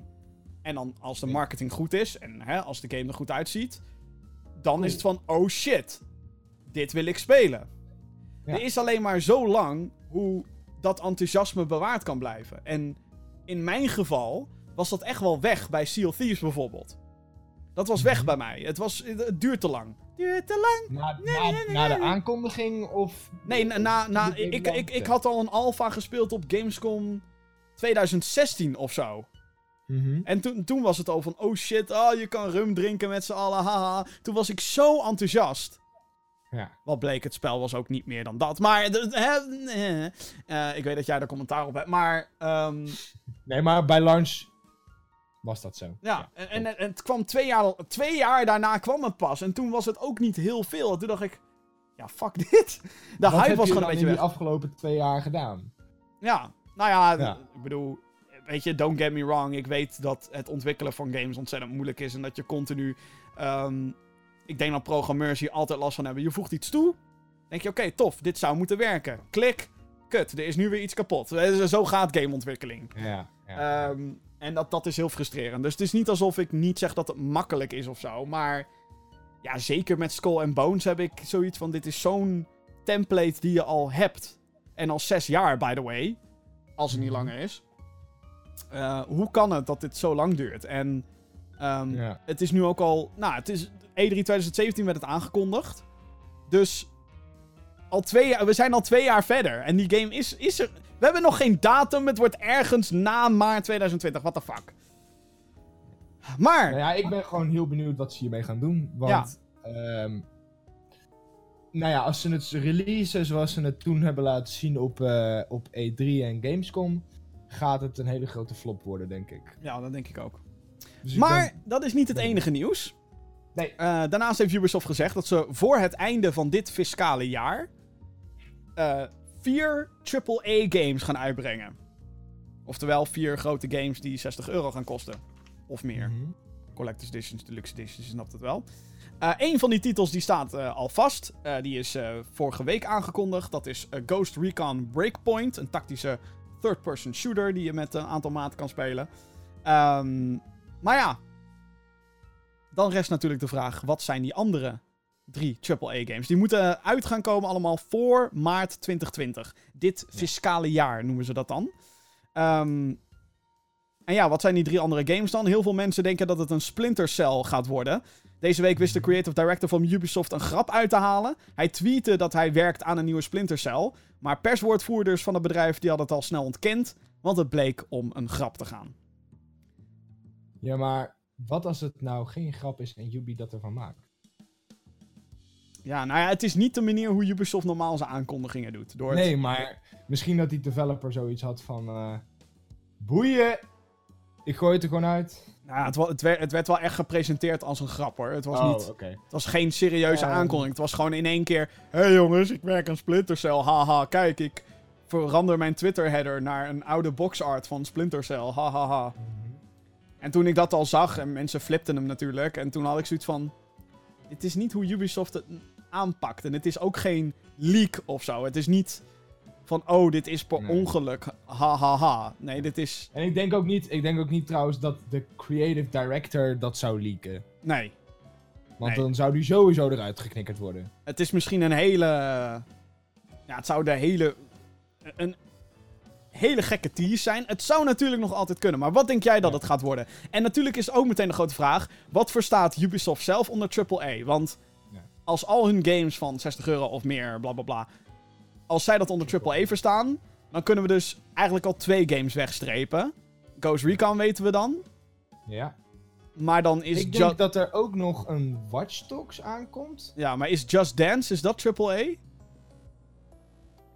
En dan, als de marketing goed is, en als de game er goed uitziet, dan is het van, oh shit, dit wil ik spelen. Ja. Er is alleen maar zo lang hoe dat enthousiasme bewaard kan blijven. En in mijn geval was dat echt wel weg bij Sea of Thieves bijvoorbeeld. Dat was weg bij mij. Het, was, het duurt te lang. Duurt te lang. Na, Nee, na, nee, nee, na de aankondiging of... Nee, na, na, ik, ik, ik had al een alpha gespeeld op Gamescom 2016 of zo. Mhm. En toen, toen was het al van, oh shit, oh, je kan rum drinken met z'n allen, haha. Toen was ik zo enthousiast. Ja. Wat bleek, het spel was ook niet meer dan dat. Maar, hè, eh, ik weet dat jij er commentaar op hebt, maar... ehm, Nee, maar bij launch was dat zo. Ja, en, en, en het kwam twee jaar, twee jaar daarna kwam het pas. En toen was het ook niet heel veel. En toen dacht ik, ja, fuck dit. De Wat hype heb was je gewoon een beetje in weg. die afgelopen twee jaar gedaan? Ja, nou ja, Ja. ik bedoel, weet je, don't get me wrong. Ik weet dat het ontwikkelen van games ontzettend moeilijk is. En dat je continu, ehm, ik denk dat programmeurs hier altijd last van hebben. Je voegt iets toe, denk je, oké, tof, dit zou moeten werken. Klik, kut, er is nu weer iets kapot. Eh, Zo gaat gameontwikkeling. Ja. ja. Ehm, en dat, dat is heel frustrerend. Dus het is niet alsof ik niet zeg dat het makkelijk is of zo. Maar ja, zeker met Skull and Bones heb ik zoiets van: dit is zo'n template die je al hebt. En al zes jaar, by the way. Als het niet Mhm. langer is. Eh, hoe kan het dat dit zo lang duurt? En ehm, ja. het is nu ook al. Nou, het is. E3 2017 werd het aangekondigd. Dus. Al twee jaar, we zijn al twee jaar verder. En die game is, is er. We hebben nog geen datum. Het wordt ergens na maart 2020. What the fuck. Maar. Nou ja, ik ben gewoon heel benieuwd wat ze hiermee gaan doen. Want, ehm, nou ja, als ze het releasen zoals ze het toen hebben laten zien op, eh, op E3 en Gamescom, gaat het een hele grote flop worden, denk ik. Ja, dat denk ik ook. Dus ik Maar ben- dat is niet het enige nieuws. Nee. Eh, daarnaast heeft Ubisoft gezegd dat ze voor het einde van dit fiscale jaar. Eh, vier AAA-games gaan uitbrengen. Oftewel vier grote games die 60 euro gaan kosten. Of meer. Mhm. Collector's Editions, Deluxe Editions, je snapt het wel. Eh een van die titels die staat eh, al vast. Die is vorige week aangekondigd. Dat is Ghost Recon Breakpoint. Een tactische third-person shooter die je met een aantal maten kan spelen. Ehm, maar ja. Dan rest natuurlijk de vraag, wat zijn die andere drie AAA-games? Die moeten uit gaan komen allemaal voor maart 2020. Dit fiscale jaar noemen ze dat dan. Ehm, en ja, wat zijn die drie andere games dan? Heel veel mensen denken dat het een Splinter Cell gaat worden. Deze week wist de creative director van Ubisoft een grap uit te halen. Hij tweette dat hij werkt aan een nieuwe Splinter Cell. Maar perswoordvoerders van het bedrijf die hadden het al snel ontkend. Want het bleek om een grap te gaan. Ja, maar wat als het nou geen grap is en Ubi dat ervan maakt? Ja, nou ja, het is niet de manier hoe Ubisoft normaal zijn aankondigingen doet. Door het- Nee, maar misschien dat die developer zoiets had van... eh, boeien, ik gooi het er gewoon uit. Nou, het, het, werd, het werd wel echt gepresenteerd als een grap hoor. Het was, oh, niet, het was geen serieuze aankondiging. Het was gewoon in één keer... Hé hey jongens, ik werk aan Splinter Cell. Haha, kijk, ik verander mijn Twitter header naar een oude boxart van Splinter Cell. Hahaha. Ha, ha. En toen ik dat al zag, en mensen flipten hem natuurlijk. En toen had ik zoiets van... Dit is niet hoe Ubisoft het aanpakt. En het is ook geen leak of zo. Het is niet van, oh, dit is per Nee. ongeluk. Ha, ha, ha. Nee, dit is... En ik denk, ook niet, ik denk ook niet trouwens dat de creative director dat zou leaken. Nee. Want Nee. dan zou die sowieso eruit geknikkerd worden. Het is misschien een hele... Ja, het zou de hele... Een hele gekke tease zijn. Het zou natuurlijk nog altijd kunnen. Maar wat denk jij dat Ja. het gaat worden? En natuurlijk is ook meteen de grote vraag... Wat verstaat Ubisoft zelf onder AAA? Want. Als al hun games van 60 euro of meer, bla bla bla... Als zij dat onder AAA verstaan... Dan kunnen we dus eigenlijk al twee games wegstrepen. Ghost Recon weten we dan. Ja. Maar dan is... ik denk dat er ook nog een Watch Dogs aankomt. Ja, maar is Just Dance, is dat AAA?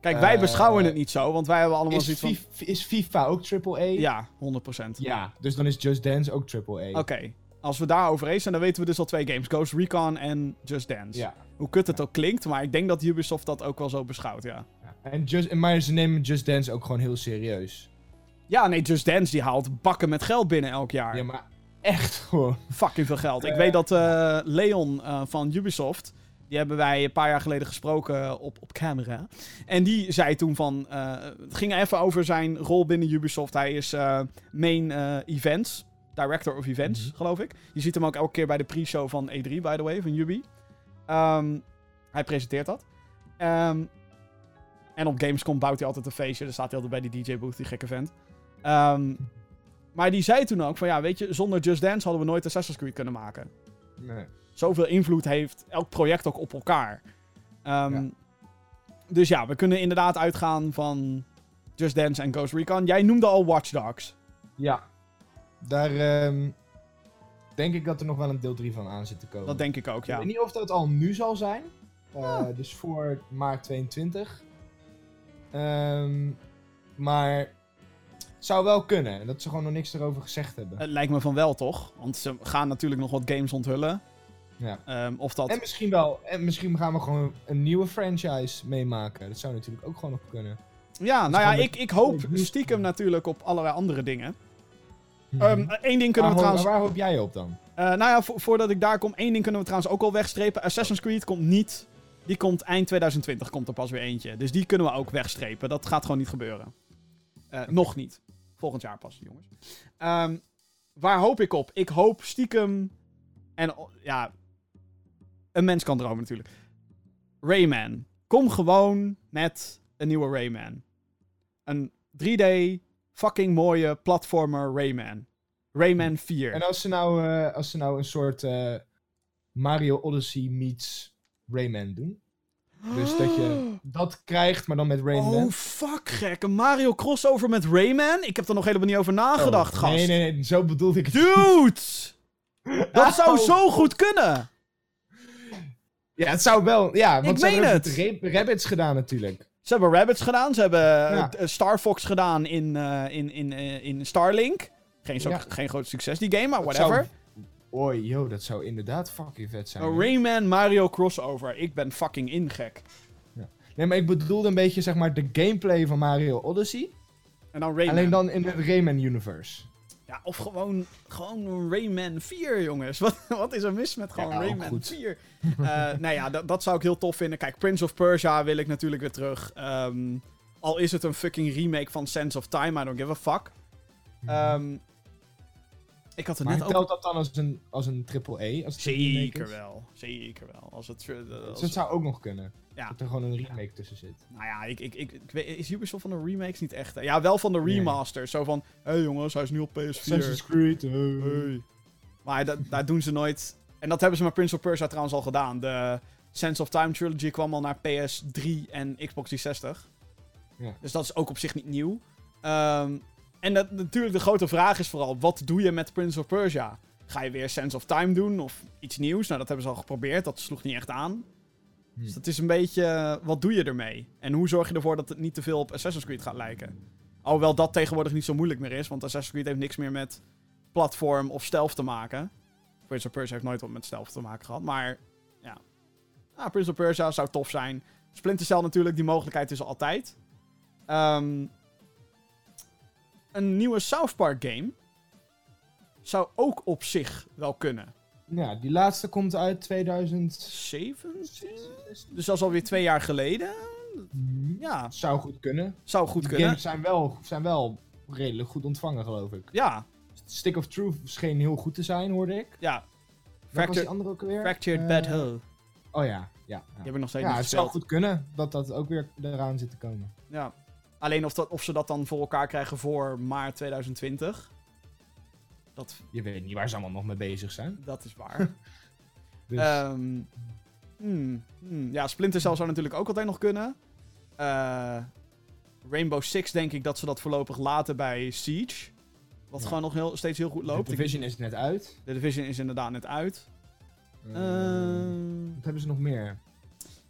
Kijk, wij Eh, beschouwen het niet zo, want wij hebben allemaal zoiets van... Is FIFA ook AAA? Ja, 100%. Ja, dus dan is Just Dance ook AAA. Oké, als we daar over eens zijn, dan weten we dus al twee games. Ghost Recon en Just Dance. Ja. Hoe kut het ook klinkt, maar ik denk dat Ubisoft dat ook wel zo beschouwt, ja. ja. En just, maar ze nemen Just Dance ook gewoon heel serieus. Ja, nee, Just Dance die haalt bakken met geld binnen elk jaar. Ja, maar echt gewoon. Fucking veel geld. Ik Eh, weet dat eh, Leon eh, van Ubisoft, die hebben wij een paar jaar geleden gesproken op, op camera. En die zei toen van, het ging even over zijn rol binnen Ubisoft. Hij is main events, director of events, Mhm. geloof ik. Je ziet hem ook elke keer bij de pre-show van E3, by the way, van Ubi. Ehm, hij presenteert dat. Ehm, en op Gamescom bouwt hij altijd een feestje. Dan staat hij altijd bij die DJ-booth, die gekke vent. Ehm, maar die zei toen ook van, ja, weet je, zonder Just Dance hadden we nooit Assassin's Creed kunnen maken. Nee. Zoveel invloed heeft elk project ook op elkaar. Ehm, Ja. Dus ja, we kunnen inderdaad uitgaan van Just Dance en Ghost Recon. Jij noemde al Watch Dogs. Ja. Daar ehm, denk ik dat er nog wel een deel 3 van aan zit te komen. Dat denk ik ook, Ik ja. weet niet of dat al nu zal zijn. Eh, Dus voor maart 22. Ehm, maar het zou wel kunnen. Dat ze gewoon nog niks erover gezegd hebben. Het lijkt me van wel, toch? Want ze gaan natuurlijk nog wat games onthullen. Ja. Ehm, of dat... En misschien wel. En misschien gaan we gewoon een nieuwe franchise meemaken. Dat zou natuurlijk ook gewoon nog kunnen. Ja, nou ja, ik, ik hoop stiekem natuurlijk op allerlei andere dingen. Mhm. Ehm Eén ding kunnen we trouwens... waar hoop jij op dan? Eh, nou ja, vo- voordat ik daar kom, één ding kunnen we trouwens ook al wegstrepen. Assassin's Creed komt niet. Die komt eind 2020, komt er pas weer eentje. Dus die kunnen we ook wegstrepen. Dat gaat gewoon niet gebeuren. Eh, Nog niet. Volgend jaar pas, jongens. Ehm, waar hoop ik op? Ik hoop stiekem. En ja. Een mens kan dromen natuurlijk. Rayman. Kom gewoon met een nieuwe Rayman. Een 3D fucking mooie platformer Rayman. Rayman 4. En als ze nou, eh, als ze nou een soort eh, Mario Odyssey meets Rayman doen. Dus dat je dat krijgt, maar dan met Rayman. Oh, fuck gek. Een Mario crossover met Rayman? Ik heb er nog helemaal niet over nagedacht, Oh, gast. Nee, nee, nee, zo bedoelde ik het. Dude! Dat zou Oh. zo goed kunnen. Ja, het zou wel. Ja, want Ik ze hebben meen ook met Ra- Rabbids gedaan natuurlijk. Ze hebben Rabbits gedaan. Ze hebben Ja. eh, Star Fox gedaan in, eh, in, in, eh, in Starlink. Geen, zo, Ja. geen groot succes, die game, maar whatever. Oei, yo, dat zou inderdaad fucking vet zijn. Een hoor. Rayman Mario crossover. Ik ben fucking ingek. Nee, maar ik bedoelde een beetje zeg maar de gameplay van Mario Odyssey. En dan Rayman. Alleen dan in het Rayman universe. Ja, of gewoon, gewoon Rayman 4, jongens. Wat, wat is er mis met gewoon Ja, Rayman goed. 4? Eh nou ja, dat, dat zou ik heel tof vinden. Kijk, Prince of Persia wil ik natuurlijk weer terug. Ehm, al is het een fucking remake van Sense of Time, I don't give a fuck. Ehm, ik had er maar net ook... telt dat dan als een, als een triple E? Als het Zeker wel, zeker wel. Als het, Dus als- dat zou ook nog kunnen. Ja. Dat er gewoon een remake tussen zit. Nou ja, ik, ik, ik, ik weet, is Ubisoft van de remakes niet echt? Ja, wel van de Nee. remasters. Zo van, hé hey jongens, hij is nu op PS4. Assassin's Creed. eh. Hey. Maar dat, daar doen ze nooit. En dat hebben ze met Prince of Persia trouwens al gedaan. De Sense of Time trilogy kwam al naar PS3 en Xbox 360. Ja. Dus dat is ook op zich niet nieuw. Ehm, en dat, natuurlijk de grote vraag is vooral, wat doe je met Prince of Persia? Ga je weer Sense of Time doen of iets nieuws? Nou, dat hebben ze al geprobeerd. Dat sloeg niet echt aan. Hm. Dus dat is een beetje, eh, wat doe je ermee? En hoe zorg je ervoor dat het niet te veel op Assassin's Creed gaat lijken? Alhoewel dat tegenwoordig niet zo moeilijk meer is, want Assassin's Creed heeft niks meer met platform of stealth te maken. Prince of Persia heeft nooit wat met stealth te maken gehad, maar ja. Ah, Prince of Persia zou tof zijn. Splinter Cell natuurlijk, die mogelijkheid is er altijd. Ehm, een nieuwe South Park game zou ook op zich wel kunnen. Ja, die laatste komt uit 2000. 17? Dus dat is alweer twee jaar geleden. Ja, Zou goed kunnen. zou goed kunnen. games zijn wel, zijn wel redelijk goed ontvangen, geloof ik. Ja, Stick of Truth scheen heel goed te zijn, hoorde ik. ja. Fractured, andere ook alweer? Fractured Eh, Bad Hole. Oh ja, ja. ja. Die heb ik nog steeds Ja, niet het zou goed kunnen dat dat ook weer eraan zit te komen. Ja. Alleen of, dat, of ze dat dan voor elkaar krijgen voor maart 2020. Dat, Je weet niet waar ze allemaal nog mee bezig zijn. dat is waar. Dus Ehm, hmm, hmm. Ja, Splinter Cell zou natuurlijk ook altijd nog kunnen. Eh, Rainbow Six denk ik dat ze dat voorlopig laten bij Siege. Wat Ja. gewoon nog heel, steeds heel goed de loopt. Ik- Division is net uit. de Division is inderdaad net uit. Eh, Ehm, wat hebben ze nog meer?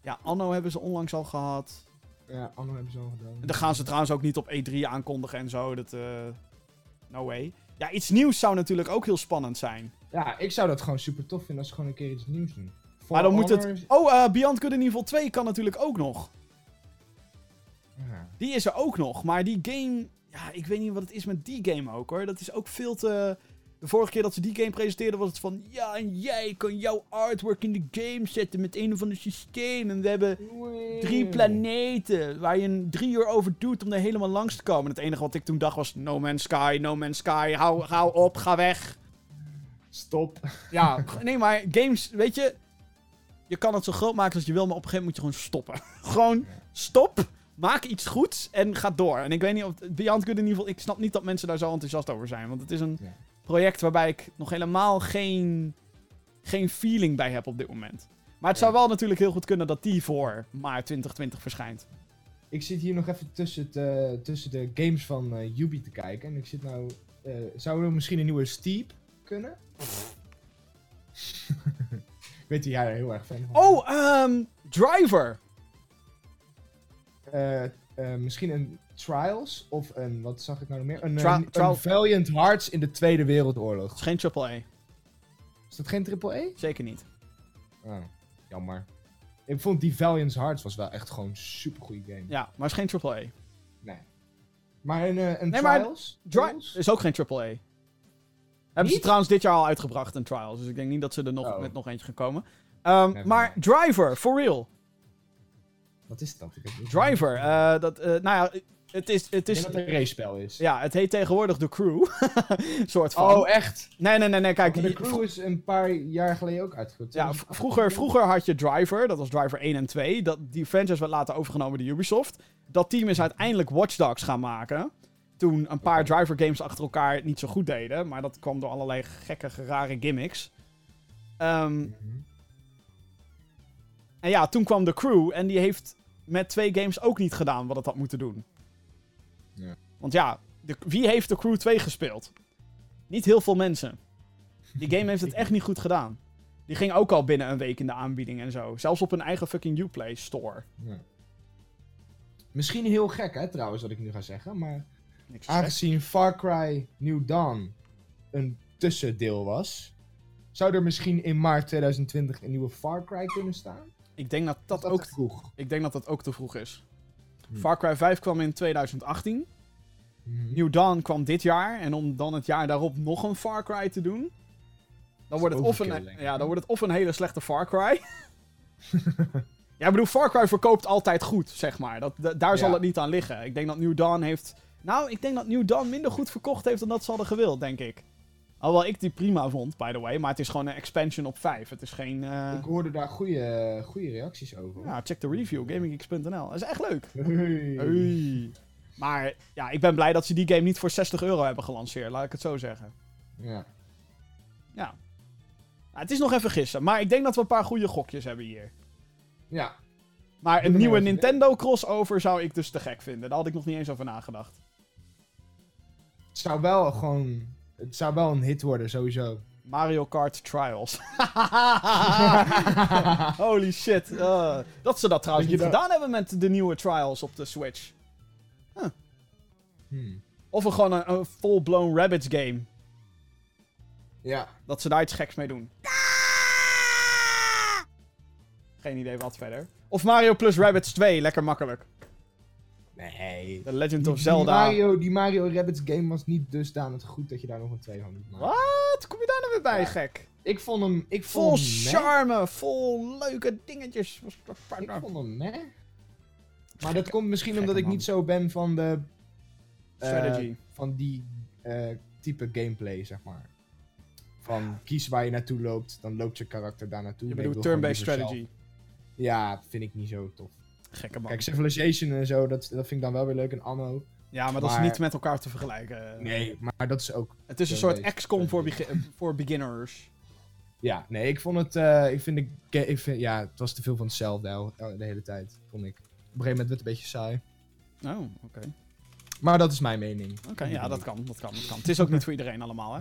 ja, Anno hebben ze onlangs al gehad. Ja, Anno hebben ze al gedaan. Daar gaan ze trouwens ook niet op E3 aankondigen en zo. Dat, eh, no way. Ja, iets nieuws zou natuurlijk ook heel spannend zijn. Ja, ik zou dat gewoon super tof vinden als ze gewoon een keer iets nieuws doen. For Maar dan moet het... Oh, eh, Beyond Good and Evil 2 kan natuurlijk ook nog. Ja. Die is er ook nog. Maar die game... Ja, ik weet niet wat het is met die game ook hoor. Dat is ook veel te... De vorige keer dat ze die game presenteerden was het van... Ja, en jij kan jouw artwork in de game zetten met een of ander systeem. En we hebben drie planeten waar je een drie uur over doet om er helemaal langs te komen. En het enige wat ik toen dacht was... No Man's Sky, No Man's Sky, hou, hou op, ga weg. Stop. Ja, nee, maar games, weet je... Je kan het zo groot maken als je wil, maar op een gegeven moment moet je gewoon stoppen. gewoon stop, maak iets goeds en ga door. En ik weet niet of... Beyond Good in ieder geval... Ik snap niet dat mensen daar zo enthousiast over zijn. Want het is een Ja. Project waarbij ik nog helemaal geen... Geen feeling bij heb op dit moment. Maar het zou wel natuurlijk heel goed kunnen dat die voor maart 2020 verschijnt. Ik zit hier nog even tussen, het, eh, tussen de games van Ubi te kijken. En ik zit nou... eh, zou er misschien een nieuwe Steep kunnen? ik weet dat jij er heel erg fan van Oh, ehm Driver. Misschien een Trials of een, wat zag ik nou nog meer? Een, een- Valiant Hearts in de Tweede Wereldoorlog. Het is geen AAA. Is dat geen triple E? Zeker niet. Oh, jammer. Ik vond die Valiant Hearts was wel echt gewoon een super goede game. Ja, maar het is geen AAA. Nee. Maar een, eh, een Nee, maar Trials? Trials? is ook geen AAA. Hebben ze Niet? trouwens dit jaar al uitgebracht, een Trials. Dus ik denk niet dat ze er nog, Oh. met nog eentje gaan komen. Ehm, maar. Driver, for real. Wat is dat? Ik heb niet- Driver. eh, dat, eh, nou ja, het is... Het Ik denk is dat het een racespel is. ja, het heet tegenwoordig The Crew. soort van. Oh, echt? Nee, nee, nee, nee. Kijk, de je- crew is een paar jaar geleden ook uitgevoerd. Ja, vroeger, vroeger had je Driver, dat was Driver 1 en 2. Dat, die franchise werd later overgenomen door Ubisoft. Dat team is uiteindelijk Watch Dogs gaan maken. Toen een paar. Driver games achter elkaar het niet zo goed deden. Maar dat kwam door allerlei gekke, rare gimmicks. Ehm, Mhm. en ja, toen kwam de crew en die heeft met twee games ook niet gedaan wat het had moeten doen. Want ja, de, wie heeft de crew 2 gespeeld? Niet heel veel mensen. Die game heeft het echt niet goed gedaan. Die ging ook al binnen een week in de aanbieding en zo. Zelfs op hun eigen fucking Uplay store. Ja. Misschien heel gek, hè, trouwens, wat ik nu ga zeggen. Maar Niks aangezien Far Cry New Dawn een tussendeel was, zou er misschien in maart 2020 een nieuwe Far Cry kunnen staan? Ik denk dat dat, ook, te vroeg. ik denk dat dat ook te vroeg is. Hm. Far Cry 5 kwam in 2018. Mhm. New Dawn kwam dit jaar. En om dan het jaar daarop nog een Far Cry te doen. Dan wordt, het of een, ja, dan wordt het of een hele slechte Far Cry. ja, ik bedoel, Far Cry verkoopt altijd goed, zeg maar. Dat, da- daar zal het niet aan liggen. Ik denk dat New Dawn heeft... Nou, ik denk dat New Dawn minder goed verkocht heeft dan dat ze hadden gewild, denk ik. Alhoewel ik die prima vond, by the way. Maar het is gewoon een expansion op 5. Het is geen... eh, Ik hoorde daar goede, goede reacties over. Ja, check de review, gamingx.nl. Dat is echt leuk. Hey. Hey. Maar ja, ik ben blij dat ze die game niet voor 60 euro hebben gelanceerd, laat ik het zo zeggen. Ja. Ja. Nou, het is nog even gissen, maar ik denk dat we een paar goede gokjes hebben hier. ja. Maar een nieuwe. Nintendo crossover zou ik dus te gek vinden. Daar had ik nog niet eens over nagedacht. Het zou wel gewoon... Het zou wel een hit worden, sowieso. Mario Kart Trials. Holy shit. eh, dat ze dat trouwens niet gedaan hebben met de nieuwe Trials op de Switch. Hmm. Of een, gewoon een, een full-blown Rabbids game. Ja. Dat ze daar iets geks mee doen. Geen idee wat verder. Of Mario plus Rabbids 2, lekker makkelijk. Nee. The Legend Die, of die Zelda. Mario, die Mario Rabbids game was niet dusdanig goed dat je daar nog een 2 van moet maken. Wat? Kom je daar nou weer bij, Ja. gek? Ik vond hem... Ik Vol vond charme, vol leuke dingetjes. Ik vond hem meh. Maar dat komt misschien omdat ik niet zo ben van de... eh, Strategy. van die eh, type gameplay, zeg maar. Van kies waar je naartoe loopt, dan loopt je karakter daar naartoe. je ik bedoelt wil gewoon turn-based liever strategy. zelf- Ja, vind ik niet zo tof. Gekke man. Kijk, Civilization en zo, dat, dat vind ik dan wel weer leuk en Anno. ja, maar dat is maar- niet met elkaar te vergelijken. Nee, maar dat is ook... Het is een soort turn-based XCOM voor, begi- voor beginners. Ja, nee, ik vond het... eh, ik vind de... ga- Ik vind, ja, het was te veel van hetzelfde el- el- de hele tijd, vond ik. Op een gegeven moment werd het een beetje saai. Oh, oké. Maar dat is mijn mening. Oké, ja, dat kan, dat kan, dat kan. Het is ook niet voor iedereen allemaal, hè.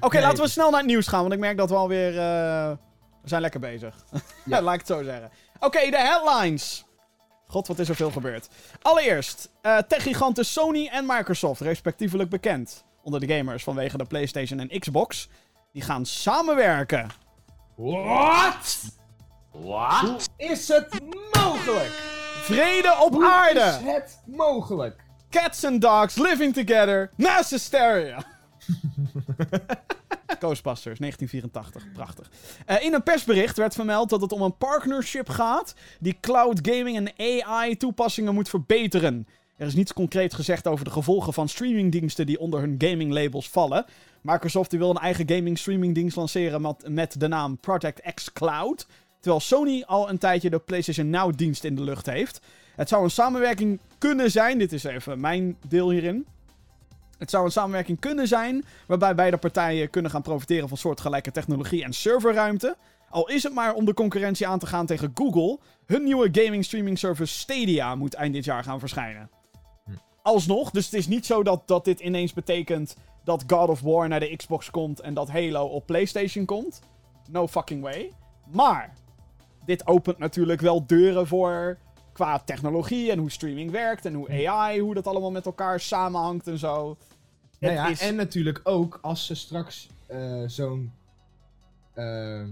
Oké, Nee, laten we snel naar het nieuws gaan, want ik merk dat we alweer... eh we zijn lekker bezig. Ja. Laat ik het zo zeggen. Oké, de headlines. God, wat is er veel gebeurd. Allereerst, eh techgiganten Sony en Microsoft, respectievelijk bekend onder de gamers vanwege de PlayStation en Xbox, die gaan samenwerken. What? Hoe is het mogelijk? Vrede op Hoe aarde! is het mogelijk? Cats and dogs living together. Mass hysteria. Ghostbusters, 1984. Prachtig. Eh, in een persbericht werd vermeld dat het om een partnership gaat die cloud gaming en AI toepassingen moet verbeteren. Er is niets concreet gezegd over de gevolgen van streamingdiensten die onder hun gaming labels vallen. Microsoft die wil een eigen gaming streamingdienst lanceren met, met de naam Project X Cloud. Terwijl Sony al een tijdje de PlayStation Now dienst in de lucht heeft. Het zou een samenwerking kunnen zijn. Dit is even mijn deel hierin. Het zou een samenwerking kunnen zijn waarbij beide partijen kunnen gaan profiteren van soortgelijke technologie en serverruimte. Al is het maar om de concurrentie aan te gaan tegen Google. Hun nieuwe gaming streaming service Stadia moet eind dit jaar gaan verschijnen. Hm. Alsnog, dus het is niet zo dat, dat dit ineens betekent dat God of War naar de Xbox komt en dat Halo op PlayStation komt. No fucking way. Maar dit opent natuurlijk wel deuren voor qua technologie en hoe streaming werkt en hoe AI, hoe dat allemaal met elkaar samenhangt en zo. Nou ja, is- En natuurlijk ook als ze straks eh, zo'n eh,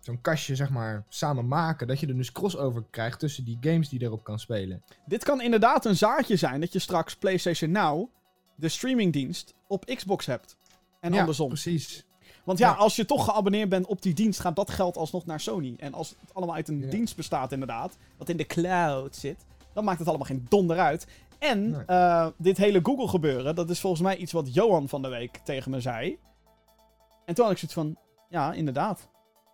zo'n kastje zeg maar samen maken, dat je er dus crossover krijgt tussen die games die erop kan spelen. Dit kan inderdaad een zaadje zijn dat je straks PlayStation Now, de streamingdienst, op Xbox hebt. En Ja, andersom. Precies. Want ja, ja. als je toch geabonneerd bent op die dienst, gaat dat geld alsnog naar Sony. En als het allemaal uit een Ja. dienst bestaat, inderdaad, wat in de cloud zit, dan maakt het allemaal geen donder uit. En Nee. eh, dit hele Google gebeuren, dat is volgens mij iets wat Johan van de week tegen me zei. En toen had ik zoiets van, ja, inderdaad.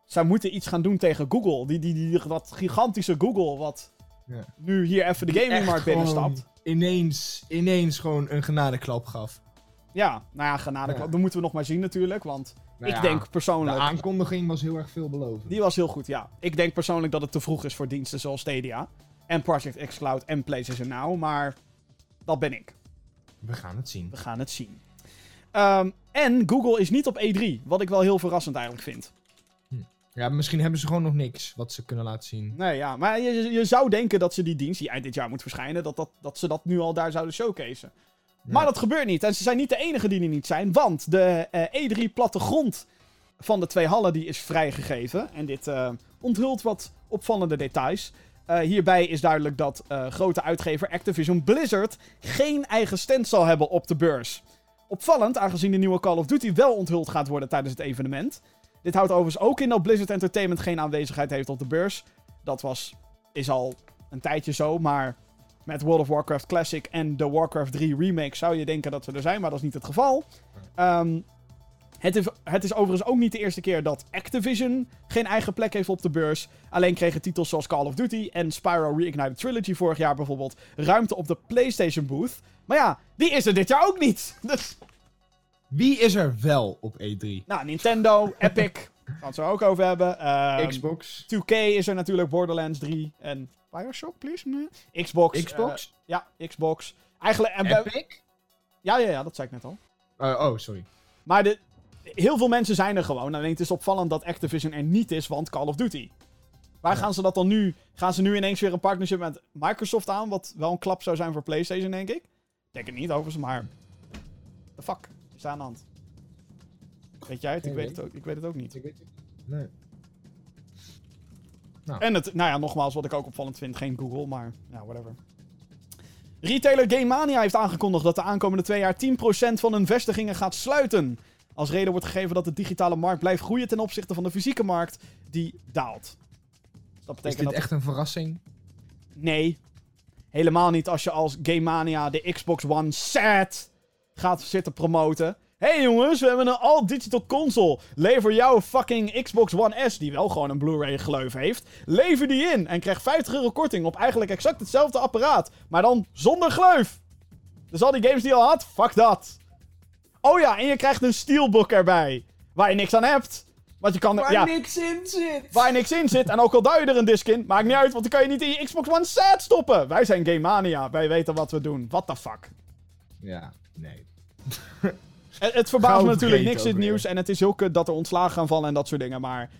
Zij moeten iets gaan doen tegen Google. Die, die, die, dat gigantische Google, wat Ja. nu hier even de gamingmarkt binnenstapt. Ineens, ineens gewoon een genadeklap gaf. Ja, nou ja, genade. Ja. Dat moeten we nog maar zien natuurlijk, want Nou ik ja, denk De persoonlijk... aankondiging was heel erg veelbelovend. Die was heel goed, ja. Ik denk persoonlijk dat het te vroeg is voor diensten zoals Stadia. En Project X Cloud en PlayStation Now. Maar dat ben ik. We gaan het zien. We gaan het zien. Ehm, en Google is niet op E3. Wat ik wel heel verrassend eigenlijk vind. Ja, misschien hebben ze gewoon nog niks wat ze kunnen laten zien. Nee, ja. Maar je, je zou denken dat ze die dienst, die eind dit jaar moet verschijnen, dat, dat, dat ze dat nu al daar zouden showcaseen. Maar dat gebeurt niet. En ze zijn niet de enige die er niet zijn. Want de eh, E3-plattegrond van de twee hallen die is vrijgegeven. En dit eh, onthult wat opvallende details. Eh, hierbij is duidelijk dat grote uitgever Activision Blizzard geen eigen stand zal hebben op de beurs. Opvallend, aangezien de nieuwe Call of Duty wel onthuld gaat worden tijdens het evenement. Dit houdt overigens ook in dat Blizzard Entertainment geen aanwezigheid heeft op de beurs. Dat was, is al een tijdje zo, maar met World of Warcraft Classic en de Warcraft 3 remake zou je denken dat ze er zijn, maar dat is niet het geval. Ehm, het, is, het is overigens ook niet de eerste keer dat Activision geen eigen plek heeft op de beurs. Alleen kregen titels zoals Call of Duty en Spyro Reignited Trilogy vorig jaar bijvoorbeeld ruimte op de PlayStation booth. Maar ja, die is er dit jaar ook niet. Dus, Wie is er wel op E E3? nou, Nintendo, Epic, gaan we het zo ook over hebben. Ehm, Xbox? 2K is er natuurlijk, Borderlands 3 en Bioshock, please? Nee. Xbox. Xbox? eh, ja, Xbox. Eigenlijk, en Epic? ja, ja, ja, dat zei ik net al. Oh, oh, sorry. Maar de, heel veel mensen zijn er gewoon. Alleen het is opvallend dat Activision er niet is, want Call of Duty. Waar Ja. gaan ze dat dan nu? Gaan ze nu ineens weer een partnership met Microsoft aan? Wat wel een klap zou zijn voor PlayStation, denk ik. Denk het niet overigens, maar. The fuck is daar aan de hand? Weet jij het? Ik weet het, ook, ik weet het ook niet. Ik weet het Nee. En het, nou ja, nogmaals, wat ik ook opvallend vind, geen Google, maar ja, whatever. Retailer Game Mania heeft aangekondigd dat de aankomende twee jaar 10% van hun vestigingen gaat sluiten. Als reden wordt gegeven dat de digitale markt blijft groeien ten opzichte van de fysieke markt, die daalt. Dat Is betekent dit dat... echt een verrassing? Nee. Helemaal niet als je als Game Mania de Xbox One set gaat zitten promoten. Hé hey jongens, we hebben een all-digital console. Lever jouw fucking Xbox One S, die wel gewoon een Blu-ray gleuf heeft. Lever die in en krijg 50 euro korting op eigenlijk exact hetzelfde apparaat. Maar dan zonder gleuf. Dus al die games die je al had, fuck dat. Oh ja, en je krijgt een steelbook erbij. Waar je niks aan hebt. Want je kan Waar ja, niks in zit. Waar niks in zit. En ook al duw je er een disc in, maakt niet uit, want dan kan je niet in je Xbox One set stoppen. Wij zijn Game Mania. Wij weten wat we doen. What the fuck. Ja, nee. Het, het verbaast me natuurlijk niks in het nieuws. En het is heel kut dat er ontslagen gaan vallen en dat soort dingen. Maar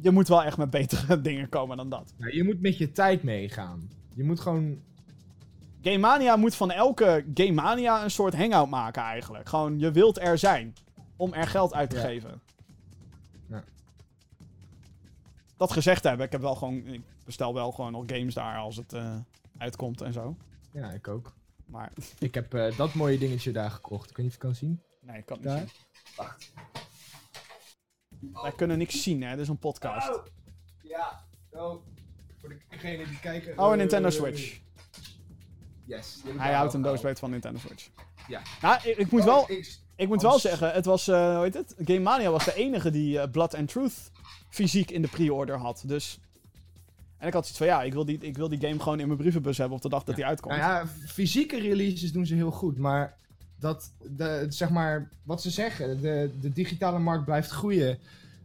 je moet wel echt met betere dingen komen dan dat. Nou, je moet met je tijd meegaan. Je moet gewoon... Game Mania moet van elke Game Mania een soort hangout maken eigenlijk. Gewoon, je wilt er zijn. Om er geld uit te Ja. geven. Ja. Dat gezegd hebben, ik heb wel gewoon... Ik bestel wel gewoon nog games daar als het eh, uitkomt en zo. Ja, ik ook. Maar Ik heb eh, dat mooie dingetje daar gekocht. Ik weet niet of je het kan zien. nee, ik kan het Daar? niet zien. Wij kunnen niks zien, hè. Dit is een podcast. Oh. Ja. Oh. Voor degenen die kijken. Oh, een Nintendo Switch. Yes. Hij houdt een doos weet van Nintendo Switch. Ja. Nou, ik, ik moet Oh, wel, ik- ik moet wel zeggen, het was, eh, hoe heet het? Game Mania was de enige die eh, Blood and Truth fysiek in de pre-order had. Dus. En ik had zoiets van, ja, ik wil, die, ik wil die game gewoon in mijn brievenbus hebben op de dag dat die uitkomt. Nou ja, fysieke releases doen ze heel goed, maar dat, de, zeg maar, wat ze zeggen, de, de digitale markt blijft groeien.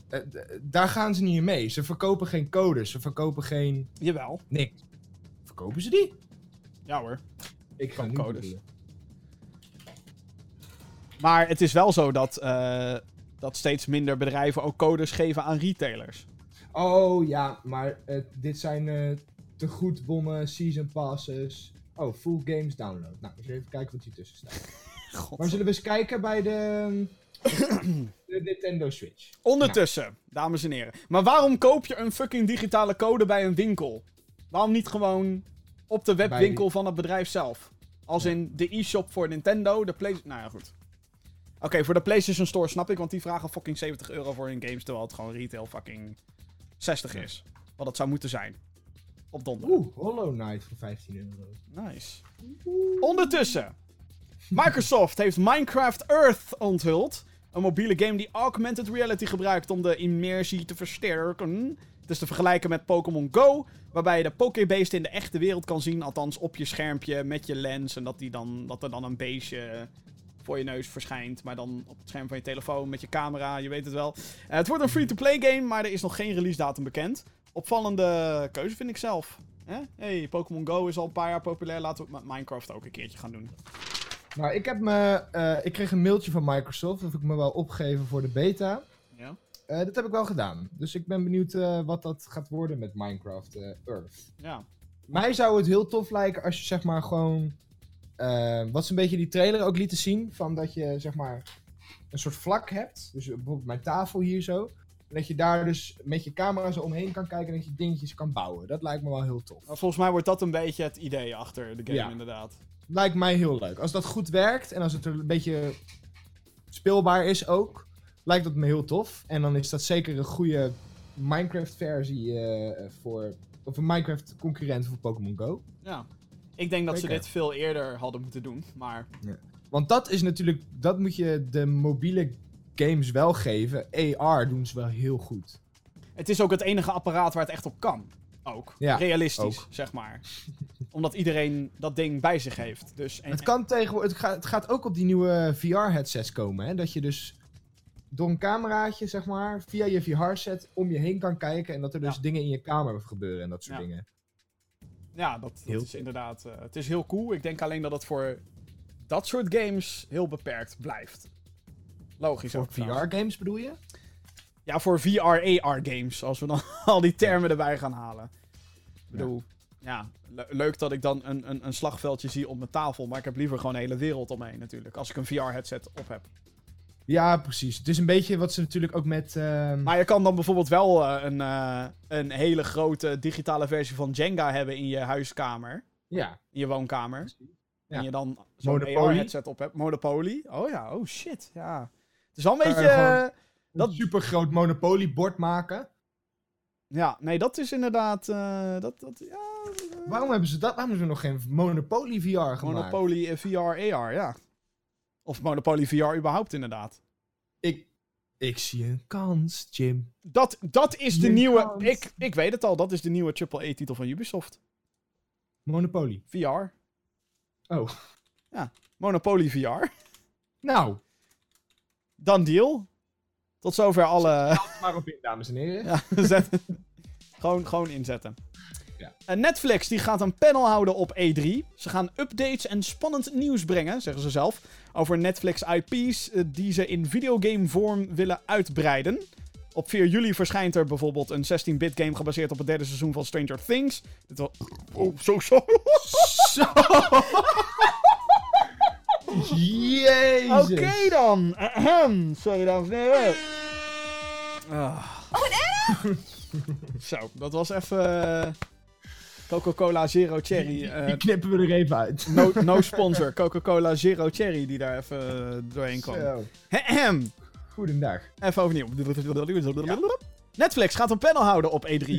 eh, daar gaan ze niet in mee. Ze verkopen geen codes, ze verkopen geen Jawel. niks. Verkopen ze die? Ja hoor. Ik nu codes. Maar het is wel zo dat, eh, dat steeds minder bedrijven ook codes geven aan retailers. Oh ja, maar eh, dit zijn eh, te goed bonnen season passes. Oh, full games download. Nou, eens even kijken wat hier tussen staat. God. Maar zullen we eens kijken bij de, de Nintendo Switch? Ondertussen, dames en heren. Maar waarom koop je een fucking digitale code bij een winkel? Waarom niet gewoon op de webwinkel van het bedrijf zelf? Als in de e-shop voor Nintendo, de Play... Nou ja, goed. Oké, voor de PlayStation Store snap ik, want die vragen fucking 70 euro voor hun games, terwijl het gewoon retail fucking 60 is. Wat het zou moeten zijn. Op donderdag. Oeh, Hollow Knight voor 15 euro. Nice. Ondertussen. Microsoft heeft Minecraft Earth onthuld. Een mobiele game die augmented reality gebruikt om de immersie te versterken. Het is te vergelijken met Pokémon Go, waarbij je de Pokébeest in de echte wereld kan zien. Althans op je schermpje met je lens. En dat, die dan, dat er dan een beestje voor je neus verschijnt. Maar dan op het scherm van je telefoon met je camera, je weet het wel. Eh, het wordt een free-to-play game, maar er is nog geen release datum bekend. Opvallende keuze vind ik zelf. Hè? Hey, Pokémon Go is al een paar jaar populair. Laten we het met Minecraft ook een keertje gaan doen. Nou, ik, heb me, eh, ik kreeg een mailtje van Microsoft of ik me wel opgeven voor de beta. Ja? Eh, dat heb ik wel gedaan. Dus ik ben benieuwd wat dat gaat worden met Minecraft Earth. Ja. Mij zou het heel tof lijken als je zeg maar gewoon... eh, wat ze een beetje die trailer ook lieten zien. Van dat je zeg maar een soort vlak hebt. Dus bijvoorbeeld mijn tafel hier zo. En dat je daar dus met je camera zo omheen kan kijken en dat je dingetjes kan bouwen. Dat lijkt me wel heel tof. Maar volgens mij wordt dat een beetje het idee achter de game, Ja. inderdaad. Lijkt mij heel leuk. Als dat goed werkt en als het er een beetje speelbaar is ook, lijkt dat me heel tof. En dan is dat zeker een goede Minecraft-versie eh, voor. Of een Minecraft-concurrent voor Pokémon Go. Ja. Ik denk dat ze dit veel eerder hadden moeten doen, maar... Want dat is natuurlijk. Dat moet je de mobiele games wel geven. AR doen ze wel heel goed. Het is ook het enige apparaat waar het echt op kan. Ook. Ja, Realistisch, ook. zeg maar. Omdat iedereen dat ding bij zich heeft. Dus, en, Het kan tegenwoordig. Het gaat, het gaat ook op die nieuwe VR-headsets komen. Hè? Dat je dus door een cameraatje, zeg maar, via je VR-set om je heen kan kijken. En dat er dus Ja. dingen in je kamer gebeuren en dat soort Ja. dingen. Ja, dat, dat Heel is cool. inderdaad... eh, het is heel cool. Ik denk alleen dat het voor dat soort games heel beperkt blijft. Logisch Voor. VR-games bedoel je? Ja, voor VR-AR-games, als we dan al die termen erbij gaan halen. Ik bedoel, ja, le- leuk dat ik dan een, een, een slagveldje zie op mijn tafel, maar ik heb liever gewoon een hele wereld omheen natuurlijk, als ik een VR-headset op heb. Ja, precies. Het is een beetje wat ze natuurlijk ook met. ehm, Maar je kan dan bijvoorbeeld wel eh, een, eh, een hele grote digitale versie van Jenga hebben in je huiskamer, Ja. in je woonkamer. Ja. En je dan zo'n. AR-headset op hebt. Monopoly. Oh ja, oh shit, ja. Het is wel een beetje... eh, Dat... Een super groot Monopoly-bord maken. Ja, nee, dat is inderdaad. dat, dat, ja, Waarom hebben ze dat? Waarom hebben ze nog geen Monopoly VR gemaakt? Monopoly VR, AR, ja. Of Monopoly VR überhaupt, inderdaad. Ik, ik zie een kans, Jim. Dat, dat is de Je nieuwe... kans. Ik, ik weet het al, dat is de nieuwe AAA-titel van Ubisoft. Monopoly. VR. Oh. Monopoly VR. Nou, Dan deal. Tot zover alle... maar op in, dames en heren. Ja, zet- gewoon, gewoon inzetten. Ja. En Netflix die gaat een panel houden op E3. Ze gaan updates en spannend nieuws brengen, zeggen ze zelf, over Netflix IP's eh, die ze in videogame vorm willen uitbreiden. Op 4 juli verschijnt er bijvoorbeeld een 16-bit game gebaseerd op het derde seizoen van Stranger Things. Dit was... Oh, zo, zo. Zo. Jezus. Oké dan. Ahem. Sorry, dames en heren. Ah. Zo, dat was even eh, Coca-Cola Zero Cherry. eh, Die knippen we er even uit. no, no sponsor. Coca-Cola Zero Cherry die daar even eh, doorheen kwam. Zo. Ahem. Goedendag. Even overnieuw. Netflix gaat een panel houden op E3.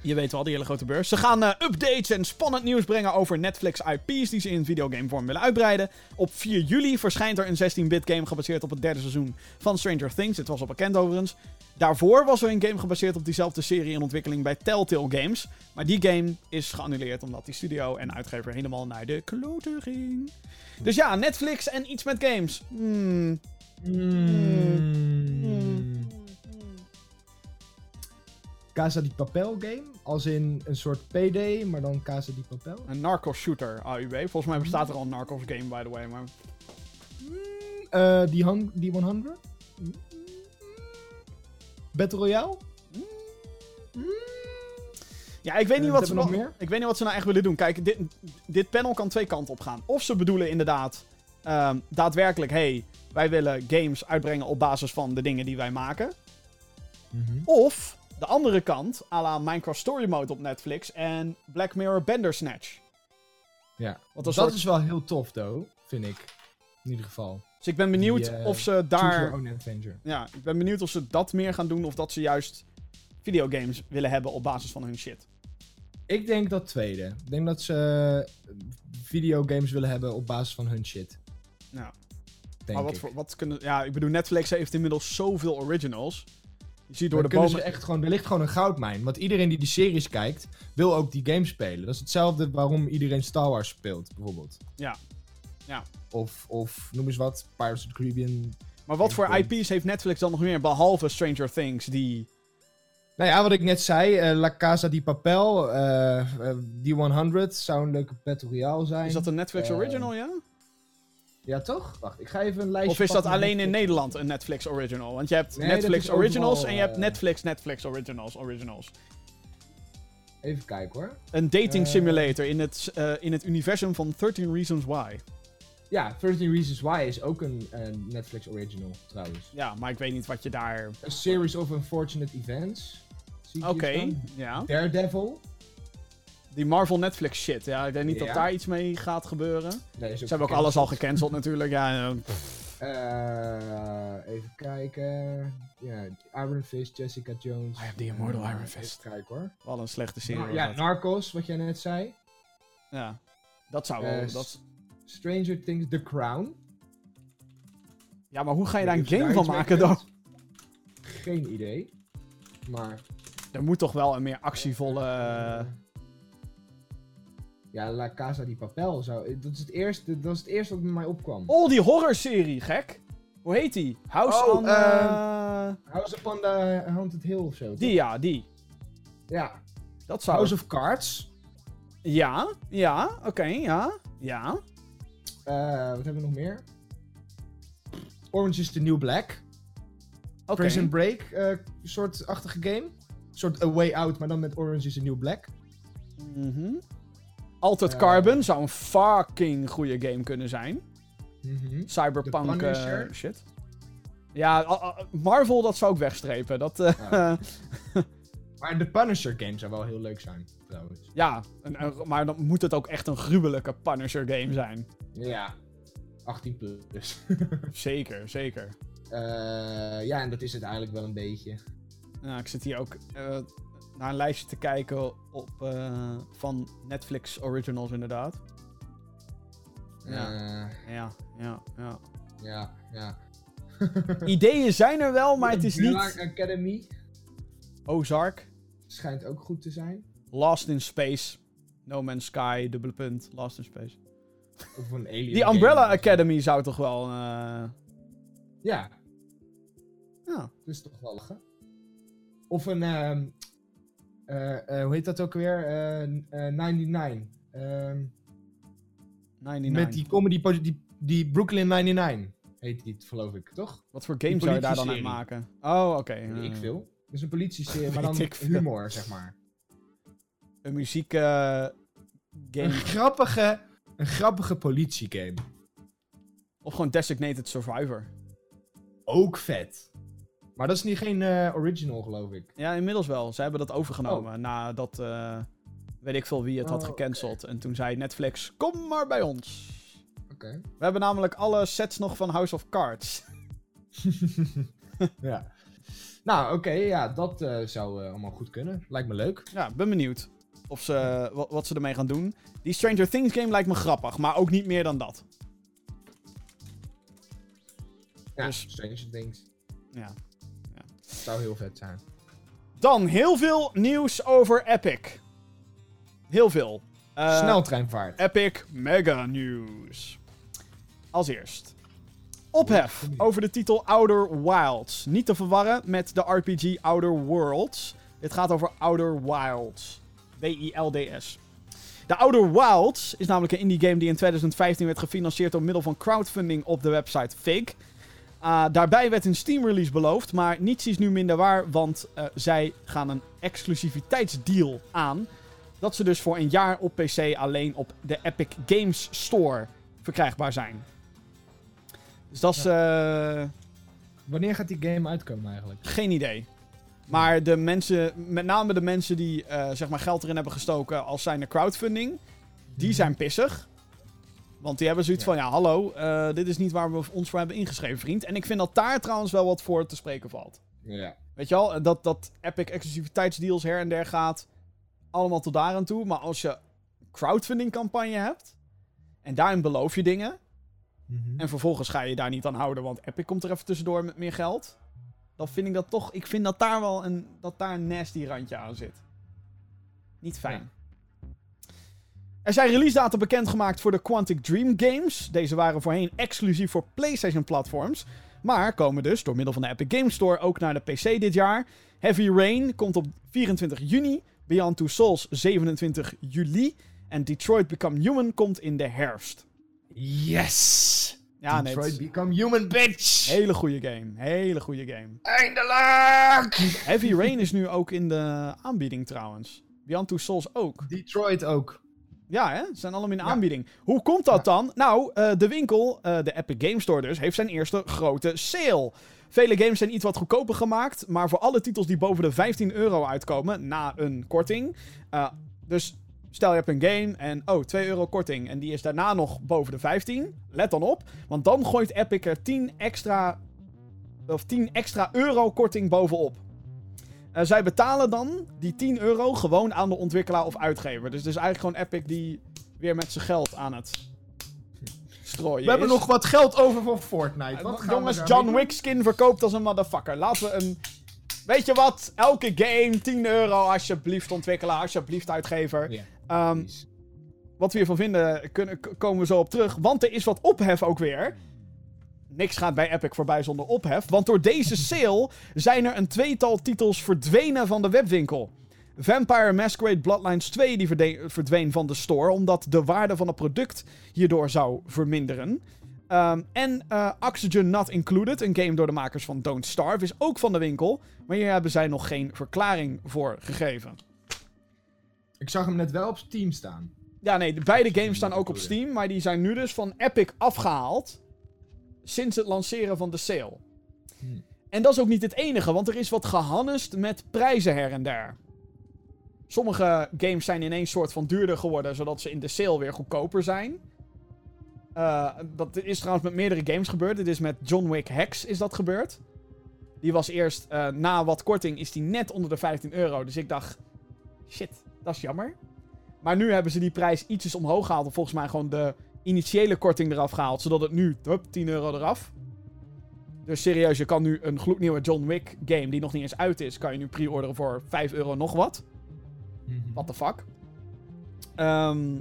Je weet wel, die hele grote beurs. Ze gaan eh, updates en spannend nieuws brengen over Netflix IP's die ze in videogamevorm willen uitbreiden. Op 4 juli verschijnt er een 16-bit game gebaseerd op het derde seizoen van Stranger Things. Dit was al bekend overigens. Daarvoor was er een game gebaseerd op diezelfde serie in ontwikkeling bij Telltale Games. Maar die game is geannuleerd omdat die studio en uitgever helemaal naar de kloten ging. Dus ja, Netflix en iets met games. Hmm. Mm. Casa di Papel game? Als in een soort PD, maar dan Casa di Papel? Een Narcos shooter, AUB. Volgens mij bestaat er al een Narcos game, by the way. Maar... Eh, die, hung- die 100? Battle Royale? Ja, ik weet, niet Eh, wat ze nog meer? ik weet niet wat ze nou echt willen doen. Kijk, dit, dit panel kan twee kanten op gaan. Of ze bedoelen inderdaad ehm, daadwerkelijk... hey, wij willen games uitbrengen op basis van de dingen die wij maken. Of de andere kant, à la Minecraft Story Mode op Netflix... en Black Mirror Bandersnatch. Ja. Dat soort... is wel heel tof, though, vind ik. In ieder geval. Dus ik ben benieuwd Die, of ze daar... Ja, ik ben benieuwd of ze dat meer gaan doen... of dat ze juist videogames willen hebben op basis van hun shit. Ik denk dat tweede. Ik denk dat ze eh, videogames willen hebben op basis van hun shit. Ja. Denk maar wat, voor, wat kunnen... Ja, ik bedoel, Netflix heeft inmiddels zoveel originals. Je ziet door Dan de kunnen bomen... ze echt gewoon, er ligt gewoon een goudmijn. Want iedereen die die series kijkt, wil ook die games spelen. Dat is hetzelfde waarom iedereen Star Wars speelt, bijvoorbeeld. Ja. Ja. Of, of noem eens wat, Pirates of the Caribbean. Maar wat voor. IP's heeft Netflix dan nog meer, behalve Stranger Things, die... Nou ja, wat ik net zei, eh, La Casa di Papel, eh, eh, die 100 zou een leuke Battle Royale zijn. Is dat een Netflix Eh, original, ja? Ja, toch? Wacht, ik ga even een lijstje Of is dat alleen in. Nederland een Netflix original? Want je hebt Nee, Netflix originals overal, en je hebt eh, Netflix Netflix originals originals. Even kijken hoor. Een dating eh, simulator in, het, eh, in het universum van 13 Reasons Why. Ja, 13 Reasons Why is ook een Netflix original, trouwens. Ja, maar ik weet niet wat je daar... A Series of Unfortunate Events. Oké, staan. ja. Daredevil. Die Marvel Netflix shit, ja. Ik denk niet dat daar iets mee gaat gebeuren. Nee, Ze hebben ook alles al gecanceld natuurlijk, ja. Eh, even kijken. Ja, Iron Fist, Jessica Jones. I am the immortal Eh, Iron Fist. Even kijken hoor. Wel een slechte serie. Ja. Narcos, wat jij net zei. ja. Dat zou wel... Eh, dat... Stranger Things, The Crown. Ja, maar hoe ga je daar een Of game van maken dan? Geen idee. Maar... Er moet toch wel een meer actievolle... eh, ja, La Casa di Papel zou... Dat is het eerste, dat is het eerste wat bij mij opkwam. Oh, die horrorserie, gek. Hoe heet die? House Oh, on... ehm, eh, House upon the Haunted Hill of zo. toch? Die, ja, die. Ja. Dat zou... House of Cards. Ja, ja, oké, ja, ja. Eh, wat hebben we nog meer? Orange is the New Black. Oké. Prison Break, eh soort-achtige game. Een soort A Way Out, maar dan met Orange is the New Black. Mhm. Altered Eh. Carbon zou een fucking goede game kunnen zijn. Mhm. Cyberpunk shit. Ja, Marvel, dat zou ik wegstrepen. Dat, Ja. Maar de Punisher game zou wel heel leuk zijn, trouwens. ja, maar dan moet het ook echt een gruwelijke Punisher game zijn. Ja. 18 plus. Zeker, zeker. Eh, ja, en dat is het eigenlijk wel een beetje. Nou, ik zit hier ook. eh, naar een lijstje te kijken op, eh, van Netflix originals inderdaad. Ja. Ja, ja, ja. ja, ja. Ideeën zijn er wel, maar het is niet... Academy Ozark, schijnt ook goed te zijn. Lost in Space, No Man's Sky, dubbele punt, Lost in Space. Of een alien Die Umbrella. Academy zou toch wel... eh, Ja, ja, dat is toch wel lachen. Of een, ehm, eh, eh, hoe heet dat ook weer? Eh, eh, 99. Ehm, 99. met die comedy, die, die Brooklyn 99 heet die, geloof ik, toch? Wat voor game zou je daar dan uit maken? Oh, oké. Ik veel. Is een politieserie, maar dan humor, zeg maar. Een muziek eh, Een game. grappige, een grappige politiegame. of gewoon Designated Survivor. Ook vet. Maar dat is niet geen eh, original, geloof ik. Ja, inmiddels wel. Ze hebben dat overgenomen nadat, eh, weet ik veel wie het had Oh, gecanceld. En toen zei Netflix, kom maar bij ons. Oké. We hebben namelijk alle sets nog van House of Cards. ja. Nou, oké, ja, dat eh, zou eh, allemaal goed kunnen. Lijkt me leuk. Ja, ben benieuwd of ze, wat, wat ze ermee gaan doen. Die Stranger Things game lijkt me grappig, maar ook niet meer dan dat. Ja, Dus- Stranger Things. Ja. Zou heel vet zijn. Dan heel veel nieuws over Epic. Heel veel. Eh, Sneltreinvaart. Epic Mega News. Als eerst. Ophef over de titel Outer Wilds. Niet te verwarren met de RPG Outer Worlds. Dit gaat over Outer Wilds. W-I-L-D-S. De Outer Wilds is namelijk een indie game die in 2015 werd gefinancierd door middel van crowdfunding op de website Fig. Ah, daarbij werd een Steam release beloofd, maar niets is nu minder waar, want eh, zij gaan een exclusiviteitsdeal aan. Dat ze dus voor een jaar op PC alleen op de Epic Games Store verkrijgbaar zijn. Dus dat is eh, Wanneer gaat die game uitkomen eigenlijk? geen idee. Maar de mensen, met name de mensen die eh, zeg maar geld erin hebben gestoken als zijn de crowdfunding, die zijn pissig. Want die hebben zoiets Ja. van, ja hallo, eh, dit is niet waar we ons voor hebben ingeschreven, vriend. En ik vind dat daar trouwens wel wat voor te spreken valt. Ja. Weet je wel, dat, dat Epic exclusiviteitsdeals her en der gaat. Allemaal tot daar aan toe. Maar als je crowdfunding campagne hebt. En daarin beloof je dingen. Mhm. En vervolgens ga je daar niet aan houden. Want Epic komt er even tussendoor met meer geld. Dan vind ik dat toch. Ik vind dat daar wel een, dat daar een nasty randje aan zit. Niet fijn. Er zijn release data bekendgemaakt voor de Quantic Dream games. Deze waren voorheen exclusief voor PlayStation platforms. Maar komen dus door middel van de Epic Games Store ook naar de PC dit jaar. Heavy Rain komt op 24 juni. Beyond Two Souls 27 juli. En Detroit Become Human komt in de herfst. Yes! Ja, nee. het Detroit is Become Human, bitch! hele goede game. Hele goede game. Eindelijk! Heavy Rain is nu ook in de aanbieding trouwens. Beyond Two Souls ook. Detroit ook. Ja, hè? Ze zijn allemaal in de Ja. aanbieding. Hoe komt dat dan? Nou, eh, de winkel, eh, de Epic Game Store dus, heeft zijn eerste grote sale. Vele games zijn iets wat goedkoper gemaakt, maar voor alle titels die boven de 15 euro uitkomen, na een korting. eh, dus stel je hebt een game en, oh, 2 euro korting. En die is daarna nog boven de 15. Let dan op, want dan gooit Epic er 10 extra, of 10 extra euro korting bovenop. Eh, zij betalen dan die 10 euro gewoon aan de ontwikkelaar of uitgever. Dus het is eigenlijk gewoon Epic die weer met zijn geld aan het strooien We hebben nog wat geld over voor Fortnite. Wat Jongens, John? Wick skin verkoopt als een motherfucker. Laten we een... Weet je wat? Elke game 10 euro alsjeblieft ontwikkelaar, alsjeblieft uitgever. Ehm, wat we hiervan vinden, kunnen, komen we zo op terug. Want er is wat ophef ook weer. Niks gaat bij Epic voorbij zonder ophef. Want door deze sale zijn er een tweetal titels verdwenen van de webwinkel. Vampire Masquerade Bloodlines 2 die verdween van de store. Omdat de waarde van het product hierdoor zou verminderen. Ehm, en eh, Oxygen Not Included, een game door de makers van Don't Starve, is ook van de winkel. Maar hier hebben zij nog geen verklaring voor gegeven. Ik zag hem net wel op Steam staan. Ja, nee, de beide games staan ook op? Steam, maar die zijn nu dus van Epic afgehaald. Sinds het lanceren van de sale. Hmm. En dat is ook niet het enige, want er is wat gehannest met prijzen her en der. Sommige games zijn ineens soort van duurder geworden, zodat ze in de sale weer goedkoper zijn. Eh, dat is trouwens met meerdere games gebeurd. Dit is met John Wick Hex is dat gebeurd. Die was eerst, eh, na wat korting, is die net onder de 15 euro. Dus ik dacht, shit, dat is jammer. Maar nu hebben ze die prijs ietsjes omhoog gehaald. En volgens mij gewoon de initiële korting eraf gehaald. Zodat het nu, hup, 10 euro eraf. Dus serieus, je kan nu een gloednieuwe John Wick game, die nog niet eens uit is, kan je nu pre-orderen voor 5 euro nog wat. Mhm. What the fuck? Ehm,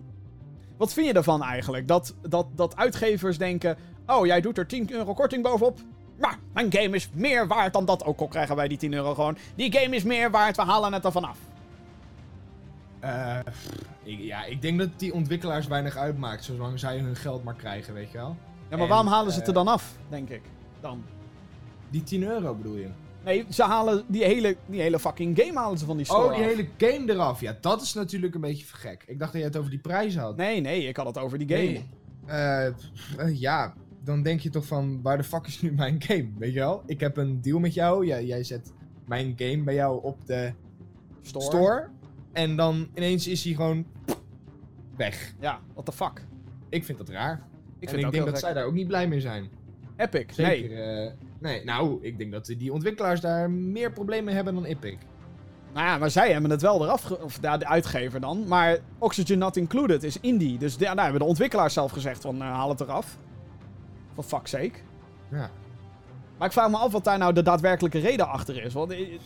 wat vind je ervan eigenlijk? Dat, dat, dat uitgevers denken: Oh, jij doet er 10 euro korting bovenop. Maar mijn game is meer waard dan dat. Ook al krijgen wij die 10 euro gewoon. Die game is meer waard, we halen het ervan af. Eh, ik, ja, ik denk dat die ontwikkelaars weinig uitmaakt, zolang zij hun geld maar krijgen, weet je wel. Ja, maar En, waarom halen ze het er eh, dan af, denk ik? Dan. Die 10 euro bedoel je? Nee, ze halen die hele, die hele fucking game halen ze van die store Oh, die af. hele game eraf. Ja, dat is natuurlijk een beetje gek. Ik dacht dat jij het over die prijs had. Nee, nee, ik had het over die game. Nee. Eh, ja, dan denk je toch van, waar de fuck is nu mijn game? Weet je wel? Ik heb een deal met jou. Jij, jij zet mijn game bij jou op de Store. store. En dan ineens is hij gewoon weg. Ja, what the fuck. Ik vind dat raar. Ik en ik denk dat gek. zij daar ook niet blij mee zijn. Epic, Zeker. nee. eh, nee, nou, ik denk dat die ontwikkelaars daar meer problemen mee hebben dan Epic. Nou ja, maar zij hebben het wel eraf, of ja, de uitgever dan. Maar Oxygen Not Included is indie. Dus daar hebben de ontwikkelaars zelf gezegd van, eh, haal het eraf. For fuck's sake. Ja. Maar ik vraag me af wat daar nou de daadwerkelijke reden achter is. Want eh,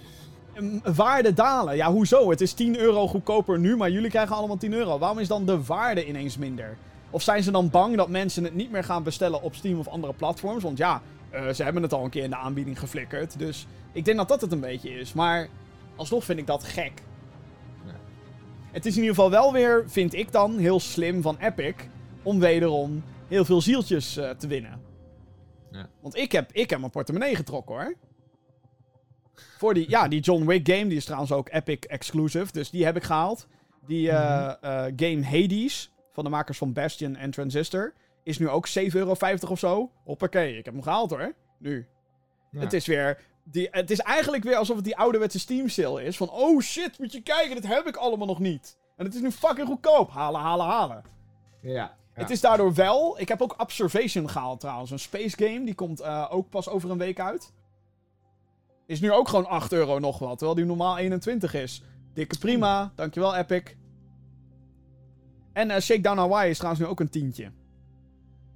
waarde dalen, ja hoezo? Het is 10 euro goedkoper nu, maar jullie krijgen allemaal 10 euro. Waarom is dan de waarde ineens minder? Of zijn ze dan bang dat mensen het niet meer gaan bestellen op Steam of andere platforms? Want ja, eh, ze hebben het al een keer in de aanbieding geflikkerd. Dus ik denk dat dat het een beetje is. Maar alsnog vind ik dat gek. Ja. Het is in ieder geval wel weer, vind ik dan, heel slim van Epic. Om wederom heel veel zieltjes eh, te winnen. Ja. Want ik heb, ik heb mijn portemonnee getrokken hoor. Voor die, ja, die John Wick game, die is trouwens ook Epic exclusive. Dus die heb ik gehaald. Die eh, eh, game Hades, van de makers van Bastion en Transistor, is nu ook 7,50 euro of zo. Hoppakee, ik heb hem gehaald hoor. Nu. Ja. Het is weer. Die, het is eigenlijk weer alsof het die ouderwetse Steam sale is. Van oh shit, moet je kijken, dit heb ik allemaal nog niet. En het is nu fucking goedkoop. Halen, halen, halen. Ja. ja. Het is daardoor wel. Ik heb ook Observation gehaald trouwens. Een space game. Die komt eh, ook pas over een week uit. Is nu ook gewoon 8 euro nog wat. Terwijl die normaal 21 is. Dikke prima. Dankjewel Epic. En eh, Shakedown Hawaii is trouwens nu ook een tientje.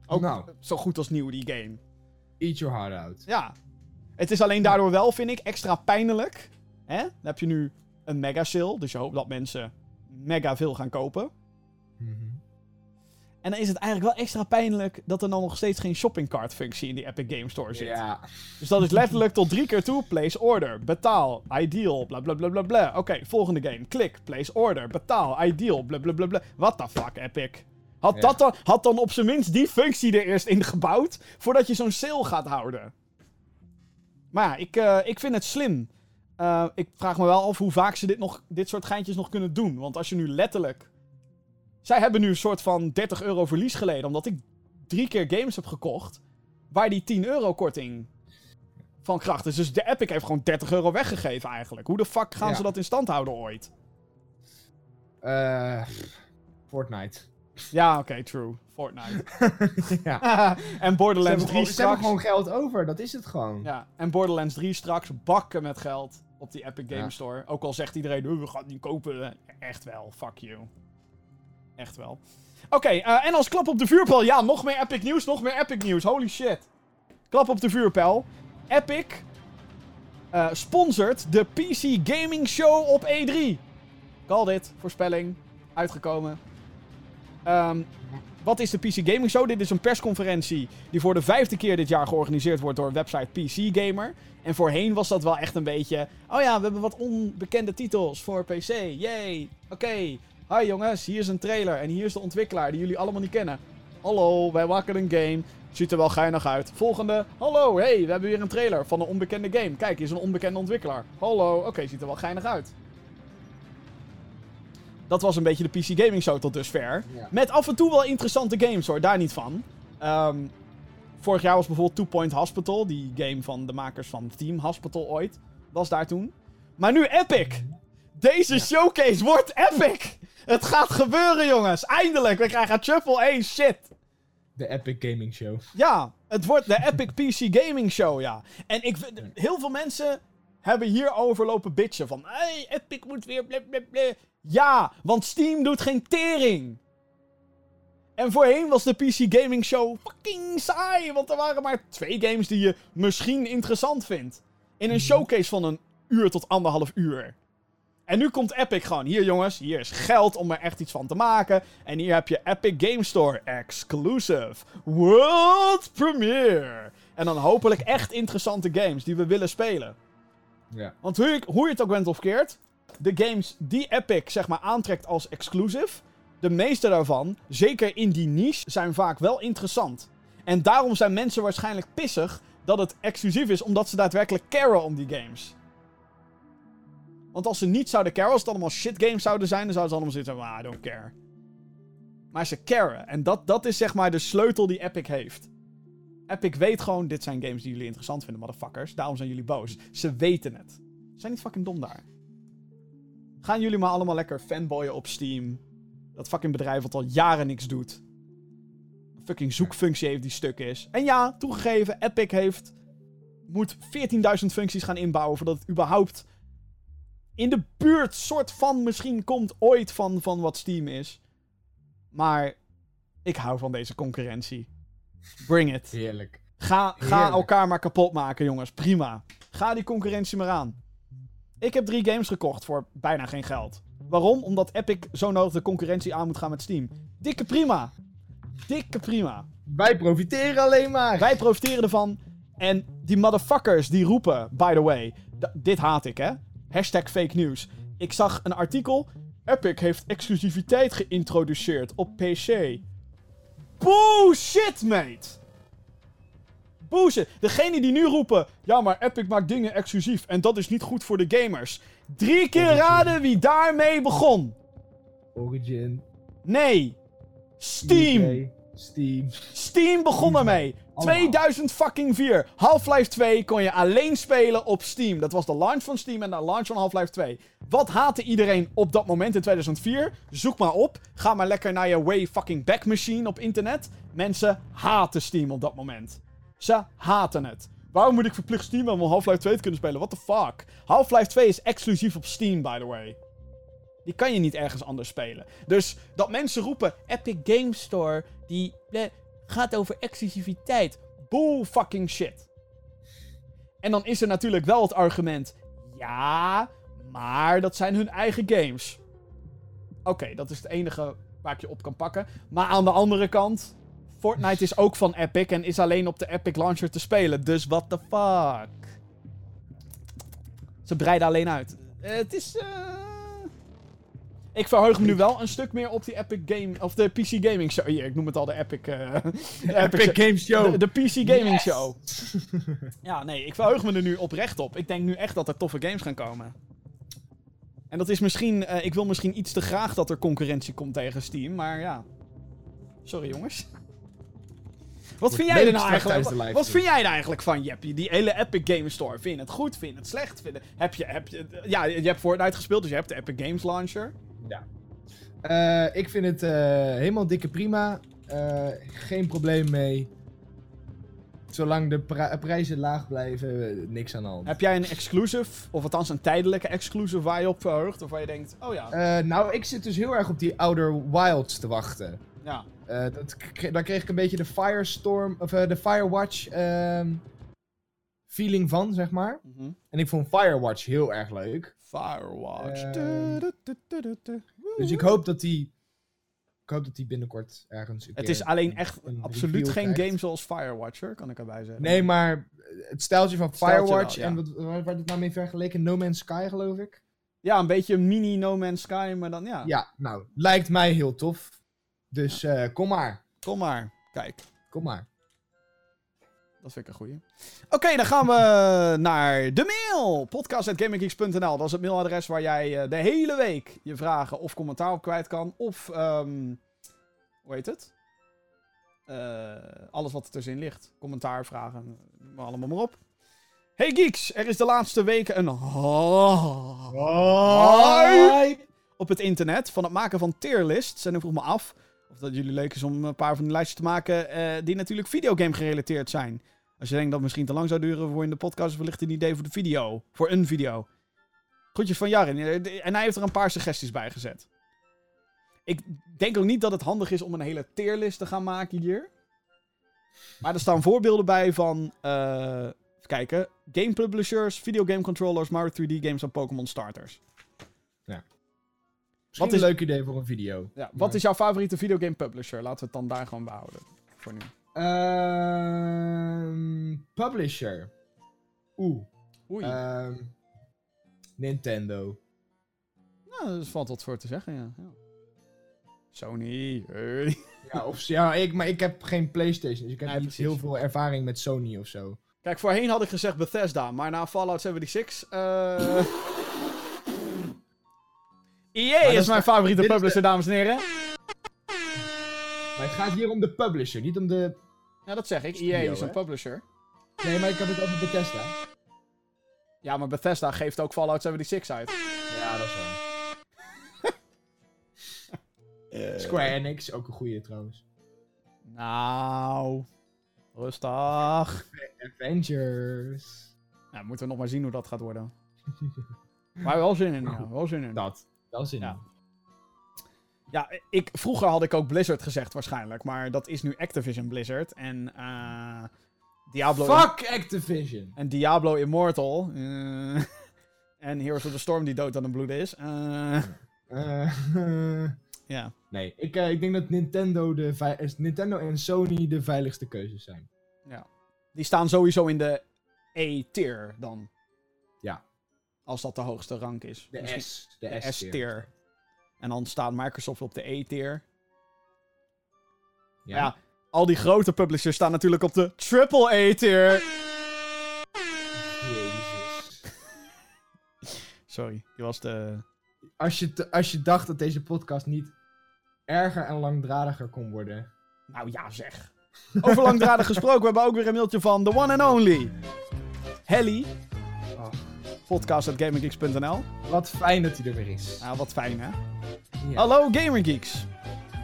Ook Nou. zo goed als nieuw die game. Eat your heart out. Ja. Het is alleen daardoor wel, vind ik, extra pijnlijk. Hè? Dan heb je nu een mega sale. Dus je hoopt dat mensen mega veel gaan kopen. Mhm. En dan is het eigenlijk wel extra pijnlijk dat er dan nog steeds geen shoppingcart functie in die Epic Game Store zit. Ja. Dus dat is letterlijk tot drie keer toe. Place order, betaal, ideal, bla bla bla bla bla. Oké, volgende game. Klik, place order, betaal, ideal, bla bla bla bla. What the fuck, Epic? Had, Ja. dat dan, had dan op zijn minst die functie er eerst in gebouwd voordat je zo'n sale gaat houden. Maar ja, ik, eh, ik vind het slim. Eh, ik vraag me wel af hoe vaak ze dit, nog, dit soort geintjes nog kunnen doen. Want als je nu letterlijk... Zij hebben nu een soort van 30 euro verlies geleden. Omdat ik drie keer games heb gekocht. Waar die 10 euro korting van kracht is. Dus de Epic heeft gewoon 30 euro weggegeven eigenlijk. Hoe de fuck gaan Ja. ze dat in stand houden ooit? Eh, Fortnite. Ja, oké, true. Fortnite. ja. en Borderlands hebben, 3 gewoon, ze straks. hebben gewoon geld over, dat is het gewoon. Ja, en Borderlands 3 straks bakken met geld op die Epic Game Ja. Store. Ook al zegt iedereen, "Oh, we gaan het niet kopen. Echt wel, fuck you. Echt wel. Oké, eh, en als klap op de vuurpijl, ja, nog meer Epic nieuws, nog meer Epic nieuws. Holy shit. Klap op de vuurpijl. Epic eh, sponsort de PC Gaming Show op E3. Call dit, voorspelling, uitgekomen. Ehm, wat is de PC Gaming Show? Dit is een persconferentie die voor de vijfde keer dit jaar georganiseerd wordt door website PC Gamer. En voorheen was dat wel echt een beetje. Oh ja, we hebben wat onbekende titels voor PC. Yay. Oké. Hi jongens, hier is een trailer. En hier is de ontwikkelaar die jullie allemaal niet kennen. Hallo, wij maken een game. Ziet er wel geinig uit. Volgende. Hallo, hey, we hebben weer een trailer van een onbekende game. Kijk, hier is een onbekende ontwikkelaar. Hallo, oké, ziet er wel geinig uit. Dat was een beetje de PC Gaming Show tot dusver. Ja. Met af en toe wel interessante games hoor, daar niet van. Ehm, vorig jaar was bijvoorbeeld Two Point Hospital, die game van de makers van Team Hospital ooit. Was daar toen. Maar nu Epic! Deze showcase wordt epic! Het gaat gebeuren jongens! Eindelijk! We krijgen triple A shit! De Epic Gaming Show. Ja, het wordt de Epic PC Gaming Show, ja. En ik, vind- heel veel mensen hebben hierover lopen bitchen. Van, hey, Epic moet weer blablabla. Ja, want Steam doet geen tering. En voorheen was de PC Gaming Show fucking saai. Want er waren maar twee games die je misschien interessant vindt. In een showcase van een uur tot anderhalf uur. En nu komt Epic gewoon. Hier jongens, hier is geld om er echt iets van te maken. En hier heb je Epic Game Store Exclusive World Premiere. En dan hopelijk echt interessante games die we willen spelen. Ja. Want hoe, je- hoe je het ook bent of keert, de games die Epic zeg maar aantrekt als exclusive, de meeste daarvan, zeker in die niche, zijn vaak wel interessant. En daarom zijn mensen waarschijnlijk pissig dat het exclusief is, omdat ze daadwerkelijk caren om die games. Want als ze niet zouden caren, als het allemaal shit games zouden zijn, dan zouden ze allemaal zitten van, ah, I don't care. Maar ze caren. En dat, dat is zeg maar de sleutel die Epic heeft. Epic weet gewoon, dit zijn games die jullie interessant vinden, motherfuckers. Daarom zijn jullie boos. Ze weten het. Ze zijn niet fucking dom daar. Gaan jullie maar allemaal lekker fanboyen op Steam. Dat fucking bedrijf wat al jaren niks doet. Een fucking zoekfunctie heeft die stuk is. En ja, toegegeven, Epic heeft... Moet 14.000 functies gaan inbouwen voordat het überhaupt... In de buurt soort van misschien komt ooit van, van wat Steam is. Maar ik hou van deze concurrentie. Bring it. Heerlijk. Ga, ga Heerlijk. elkaar maar kapot maken, jongens. Prima. Ga die concurrentie maar aan. Ik heb drie games gekocht voor bijna geen geld. Waarom? Omdat Epic zo nodig de concurrentie aan moet gaan met Steam. Dikke prima. Dikke prima. Wij profiteren alleen maar. Wij profiteren ervan. En die motherfuckers die roepen, by the way. dit haat ik, hè. Hashtag fake news. Ik zag een artikel. Epic heeft exclusiviteit geïntroduceerd op PC. Bullshit, mate. Bullshit. Degene die nu roepen. Ja, maar Epic maakt dingen exclusief. En dat is niet goed voor de gamers. Drie keer Origin. raden wie daarmee begon. Origin. Nee. Steam. UK, Steam. Steam begon ermee. Allemaal. 2000 fucking 4. Half-Life 2 kon je alleen spelen op Steam. Dat was de launch van Steam en de launch van Half-Life 2. Wat haatte iedereen op dat moment in 2004? Zoek maar op. Ga maar lekker naar je way fucking back machine op internet. Mensen haten Steam op dat moment. Ze haten het. Waarom moet ik verplicht Steam om Half-Life 2 te kunnen spelen? What the fuck? Half-Life 2 is exclusief op Steam, by the way. Die kan je niet ergens anders spelen. Dus dat mensen roepen: Epic Game Store, die gaat over exclusiviteit. Bull fucking shit. En dan is er natuurlijk wel het argument: ja, maar dat zijn hun eigen games. Oké, dat is het enige waar ik je op kan pakken. Maar aan de andere kant, Fortnite is ook van Epic en is alleen op de Epic Launcher te spelen. Dus what the fuck? Ze breiden alleen uit. Eh, Het is. eh, Ik verheug me nu wel een stuk meer op die Epic Game. Of de PC Gaming Show. Hier, ik noem het al de Epic. eh, de Epic Game Show. De, de PC Gaming Yes. Show. Ja, nee, ik verheug me er nu oprecht op. Ik denk nu echt dat er toffe games gaan komen. En dat is misschien. eh, ik wil misschien iets te graag dat er concurrentie komt tegen Steam, maar ja. Sorry jongens. Wat vind jij er nou eigenlijk? Wat vind jij er eigenlijk van, Jeppie? Die hele Epic Game Store. Vind je het goed? Vind je het slecht? Vind je, heb je, heb je, ja, je hebt Fortnite gespeeld, dus je hebt de Epic Games Launcher. Ja. Eh, ik vind het eh, helemaal dikke prima. Eh, geen probleem mee. Zolang de pri- prijzen laag blijven, niks aan de hand. Heb jij een exclusive, of althans een tijdelijke exclusive waar je op verheugt? Of waar je denkt, oh ja, nou, ik zit dus heel erg op die Outer Wilds te wachten. ja. Dat, daar kreeg ik een beetje de Firestorm, of de Firewatch ehm, feeling van, zeg maar. Mhm. En ik vond Firewatch heel erg leuk. Firewatch. Eh, Du- du- du- du- du- du. Dus ik hoop dat die, ik hoop dat die binnenkort ergens Het is alleen een- echt een absoluut geen krijgt. game zoals Firewatcher, kan ik erbij zeggen. Nee, maar het stijltje van Firewatch wel, ja. en wat, waar werd het nou mee vergeleken? No Man's Sky, geloof ik. Ja, een beetje mini No Man's Sky, maar dan ja. Ja, nou, lijkt mij heel tof. Dus eh, kom maar, Kom maar, kijk. kom maar. Dat vind ik een goeie. Oké, dan gaan we naar de mail. Podcast.gaminggeeks.nl. Dat is het mailadres waar jij eh, de hele week je vragen of commentaar op kwijt kan. Of, ehm hoe heet het? Eh, alles wat er tussenin ligt. Commentaar, vragen, maar allemaal maar op. Hey geeks, er is de laatste weken een hype op het internet van het maken van tierlists. En ik vroeg me af of dat jullie leuk is om een paar van die lijstjes te maken eh, die natuurlijk videogame gerelateerd zijn. Als je denkt dat het misschien te lang zou duren voor in de podcast, wellicht een idee voor de video. Voor een video. Groetjes van Jarin. Eh, En hij heeft er een paar suggesties bij gezet. Ik denk ook niet dat het handig is om een hele tierlist te gaan maken hier. Maar er staan voorbeelden bij van... eh, even kijken. Game publishers, videogame controllers, Mario 3D games en Pokémon starters. Misschien is- een leuk idee voor een video. Ja, wat is jouw favoriete videogame publisher? Laten we het dan daar gewoon behouden. Voor nu. Ehm publisher. Oeh. Oei. ehm, Nintendo. nou, dat valt wat voor te zeggen, ja. ja. Sony. Hey. Ja, of, ja ik, maar ik heb geen PlayStation, dus ik heb Nee, niet heel veel ervaring met Sony of zo. Kijk, voorheen had ik gezegd Bethesda, maar na Fallout 76... eh EA dat is mijn favoriete publisher, dames en heren. Maar het gaat hier om de publisher, niet om de... Ja, dat zeg ik. Studio, EA is een hè? publisher. Nee, maar ik heb het over Bethesda. Ja, maar Bethesda geeft ook Fallout 76 uit. Ja, dat is waar. Square Enix, ook een goeie trouwens. Nou... Rustig. Avengers. Nou, moeten we nog maar zien hoe dat gaat worden. Maar wel zin in, ja. Wel zin in. Dat. Wel zin Ja. in. Ja, ik, vroeger had ik ook Blizzard gezegd waarschijnlijk, maar dat is nu Activision Blizzard. En eh Diablo, Fuck Activision! en Diablo Immortal. eh, en Heroes of the Storm die dood aan het bloeden is. eh, Eh, ja. nee, ik, eh, ik denk dat Nintendo, de eh, Nintendo en Sony de veiligste keuzes zijn. Die staan sowieso in de E-tier dan. Als dat de hoogste rank is. De Misschien S. De, de S-tier. S-tier. En dan staat Microsoft op de E-tier. Ja. Ja. al die grote publishers staan natuurlijk op de triple A-tier. Jezus. Sorry, die was de... Als je, te- als je dacht dat deze podcast niet erger en langdradiger kon worden. Nou ja, zeg. Over langdradig gesproken, we hebben ook weer een mailtje van the one and only. Helly, Oh, podcast.gaminggeeks.nl. wat fijn dat hij er weer is. Nou, wat fijn hè. Ja. Hallo Gamergeeks.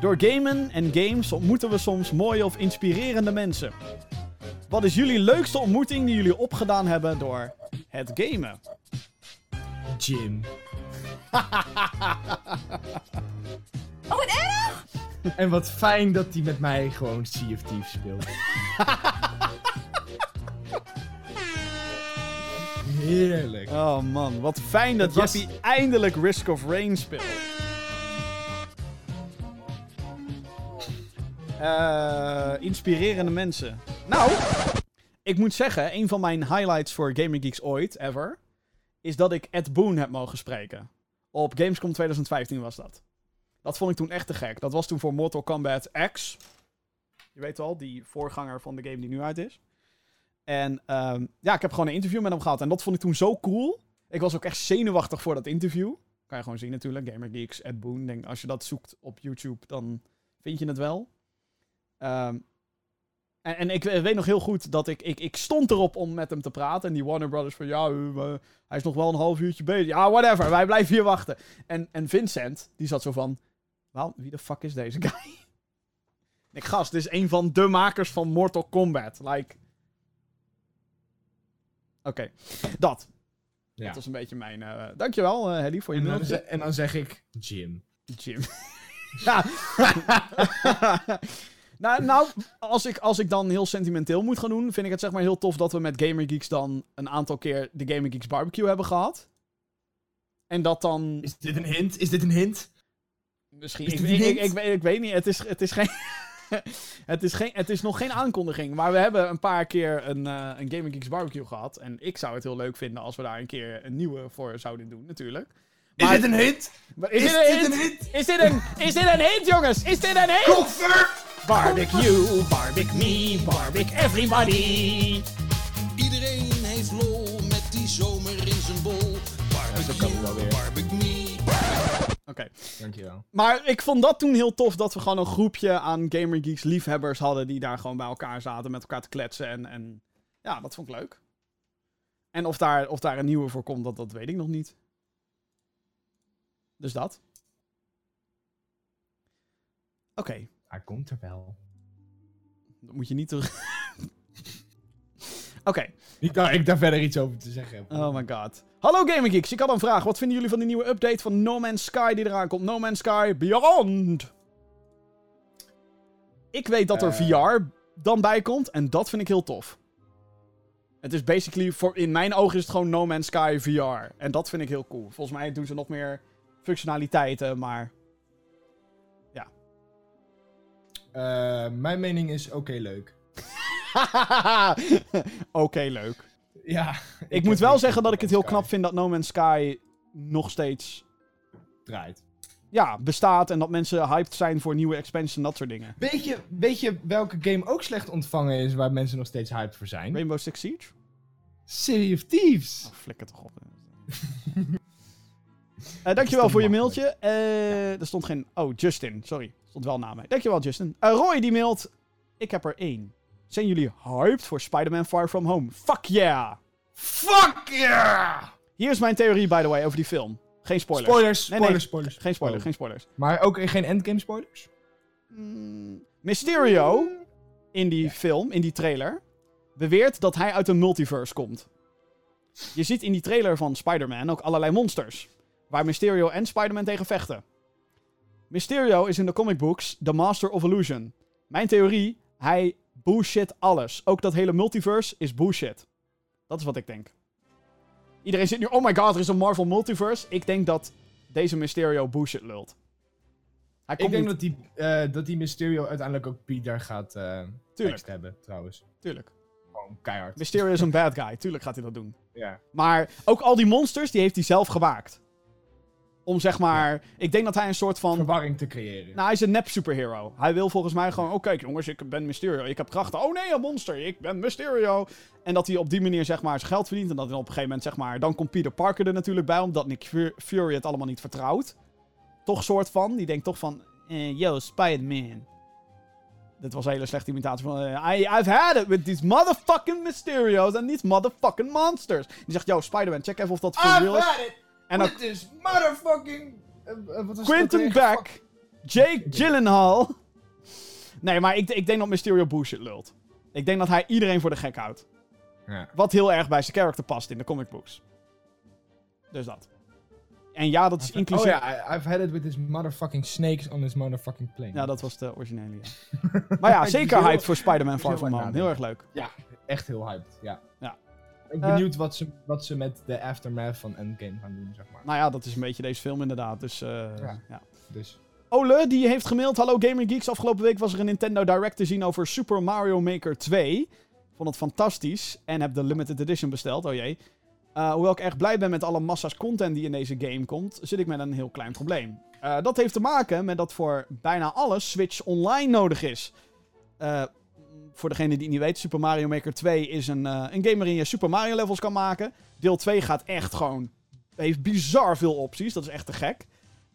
Door gamen en games ontmoeten we soms mooie of inspirerende mensen. Wat is jullie leukste ontmoeting die jullie opgedaan hebben door het gamen? Jim. Oh, wat erg! En wat fijn dat hij met mij gewoon Sea of Thieves speelt. Heerlijk. Oh man, wat fijn dat was- Jeppy eindelijk Risk of Rain speelt. Eh, inspirerende mensen. Nou, ik moet zeggen, een van mijn highlights voor Gaming Geeks ooit, ever, is dat ik Ed Boon heb mogen spreken. Op Gamescom 2015 was dat. Dat vond ik toen echt te gek. Dat was toen voor Mortal Kombat X. Je weet wel, die voorganger van de game die nu uit is. En ehm, ja, ik heb gewoon een interview met hem gehad. En dat vond ik toen zo cool. Ik was ook echt zenuwachtig voor dat interview. Kan je gewoon zien natuurlijk. Gamer Geeks, Ed Boon. Denk, als je dat zoekt op YouTube, dan vind je het wel. Ehm, en, en ik we- weet nog heel goed dat ik, ik... Ik stond erop om met hem te praten. En die Warner Brothers van... Ja, hij is nog wel een half uurtje bezig. Ja, whatever. Wij blijven hier wachten. En, en Vincent, die zat zo van... Wel, wie de fuck is deze guy? ik gast, dit is een van de makers van Mortal Kombat. Like... Oké, dat. Ja. Dat was een beetje mijn... eh dankjewel, eh Helly, voor je En dan, mailtje. ze- en dan zeg ik Jim. Jim. ja. nou, nou als, ik, als ik dan heel sentimenteel moet gaan doen, vind ik het zeg maar heel tof dat we met Gamer Geeks dan een aantal keer de Gamer Geeks barbecue hebben gehad. En dat dan Is dit een hint? Is dit een hint? misschien. is Ik, ik, weet, ik weet niet. Het is, het is geen. het, is geen, het is nog geen aankondiging, maar we hebben een paar keer een, eh een Gaming Geeks barbecue gehad. En ik zou het heel leuk vinden als we daar een keer een nieuwe voor zouden doen, natuurlijk. Is Maar- dit een hint? Is, Is dit een dit hint? een hint? Is dit een, is dit een hint, jongens? Is dit een hint? Confirmed! Barbecue, barbecue me, barbecue everybody. Iedereen heeft lol met die zomer in zijn bol. Barbecue, barbecue me. Oké. Dankjewel. Maar ik vond dat toen heel tof dat we gewoon een groepje aan Gamer Geeks liefhebbers hadden die daar gewoon bij elkaar zaten met elkaar te kletsen. En, en ja, dat vond ik leuk. En of daar, of daar een nieuwe voor komt, dat, dat weet ik nog niet. Dus dat. Oké, Hij komt er wel. Dat moet je niet terug... Oké. Niet dat ik daar verder iets over te zeggen heb. Oh my god. Hallo Gaming Geeks, ik had een vraag. Wat vinden jullie van de nieuwe update van No Man's Sky die eraan komt? No Man's Sky Beyond. Ik weet dat er Eh. VR dan bij komt en dat vind ik heel tof. Het is basically, voor, in mijn ogen is het gewoon No Man's Sky VR. En dat vind ik heel cool. Volgens mij doen ze nog meer functionaliteiten, maar... Eh, mijn mening is oké leuk. Oké, leuk. Ja. Ik, moet wel zeggen dat ik het heel knap vind dat No Man's Sky nog steeds Draait. ja, bestaat en dat mensen hyped zijn voor nieuwe expansions en dat soort dingen. Weet je, weet je welke game ook slecht ontvangen is waar mensen nog steeds hyped voor zijn? Rainbow Six Siege? City of Thieves. Oh, flikker toch op. Eh dankjewel voor je mailtje. Eh, er stond geen... Oh, Justin. Sorry. Er stond wel na mij. Dankjewel, Justin. Eh, Roy die mailt... Ik heb er één. Zijn jullie hyped voor Spider-Man Far From Home? Fuck yeah! Fuck yeah! Hier is mijn theorie, by the way, over die film. Geen spoilers. Spoilers, Nee, spoilers, nee. spoilers. Geen spoilers, Oh. geen spoilers. Maar ook geen endgame spoilers? Mm, Mysterio, in die film, in die trailer, beweert dat hij uit een multiverse komt. Je ziet in die trailer van Spider-Man ook allerlei monsters. Waar Mysterio en Spider-Man tegen vechten. Mysterio is in de comic books de Master of Illusion. Mijn theorie, hij bullshit alles. Ook dat hele multiverse is bullshit. Dat is wat ik denk. Iedereen zit nu, oh my god, er is een Marvel multiverse. Ik denk dat deze Mysterio bullshit lult. Hij Ik denk niet- dat die, eh, dat die Mysterio uiteindelijk ook Peter gaat Tuurlijk. tekst hebben, trouwens. Tuurlijk. Gewoon keihard. Mysterio is een bad guy. Tuurlijk gaat hij dat doen. Ja. Maar ook al die monsters, die heeft hij zelf gemaakt. Om zeg maar... Ik denk dat hij een soort van... Verwarring te creëren. Nou, hij is een nep superhero. Hij wil volgens mij gewoon... Oh, kijk jongens, ik ben Mysterio. Ik heb krachten. Oh nee, een monster. Ik ben Mysterio. En dat hij op die manier zeg maar zijn geld verdient. En dat hij op een gegeven moment zeg maar... Dan komt Peter Parker er natuurlijk bij. Omdat Nick Fu- Fury het allemaal niet vertrouwt. Toch soort van. Die denkt toch van... Eh, yo, Spider-Man. Dit was een hele slechte imitatie van... eh, I, I've had it with these motherfucking Mysterios and these motherfucking monsters. Die zegt, yo, Spider-Man, check even of dat voor real is. En dan With this motherfucking... wat ook Quentin? Beck, Jake Gyllenhaal. Nee, maar ik, ik denk dat Mysterio bullshit lult. Ik denk dat hij iedereen voor de gek houdt. Ja. Wat heel erg bij zijn character past in de comic books. Dus dat. En ja, dat is inclusief... Oh ja, I've had it with his motherfucking snakes on his motherfucking plane. Ja, dat was de originele, ja. maar ja, zeker hyped voor Spider-Man Far From Home. Heel erg leuk. Echt heel hyped, ja. Ook Eh, benieuwd wat, ze, wat ze met de aftermath van Endgame gaan doen, zeg maar. Nou ja, dat is een beetje deze film inderdaad. Dus eh, Ja. ja. Dus, Ole, die heeft gemaild. Hallo Gaming Geeks. Afgelopen week was er een Nintendo Direct te zien over Super Mario Maker 2. Vond het fantastisch. En heb de limited edition besteld. Oh jee. Uh, hoewel ik erg blij ben met alle massa's content die in deze game komt, zit ik met een heel klein probleem. Uh, dat heeft te maken met dat voor bijna alles Switch Online nodig is. Uh, voor degene die het niet weet, Super Mario Maker 2 is een, uh, een game waarin je Super Mario levels kan maken. Deel 2 gaat echt gewoon... heeft bizar veel opties. Dat is echt te gek.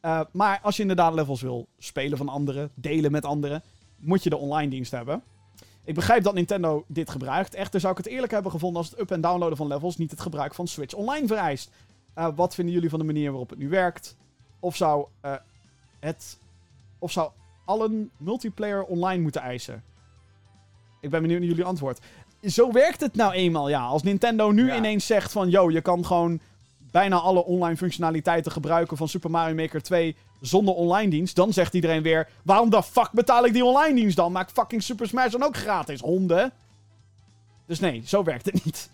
Uh, maar als je inderdaad levels wil spelen van anderen, delen met anderen, moet je de online dienst hebben. Ik begrijp dat Nintendo dit gebruikt. Echter zou ik het eerlijk hebben gevonden als het up- en downloaden van levels niet het gebruik van Switch Online vereist. Uh, wat vinden jullie van de manier waarop het nu werkt? Of zou het. Of zou allen multiplayer online moeten eisen? Ik ben benieuwd naar jullie antwoord. Zo werkt het nou eenmaal, ja. Als Nintendo nu ja. ineens zegt van... Yo, je kan gewoon bijna alle online functionaliteiten gebruiken van Super Mario Maker 2 zonder online dienst, dan zegt iedereen weer: waarom de fuck betaal ik die online dienst dan? Maak fucking Super Smash dan ook gratis, honden. Dus nee, zo werkt het niet.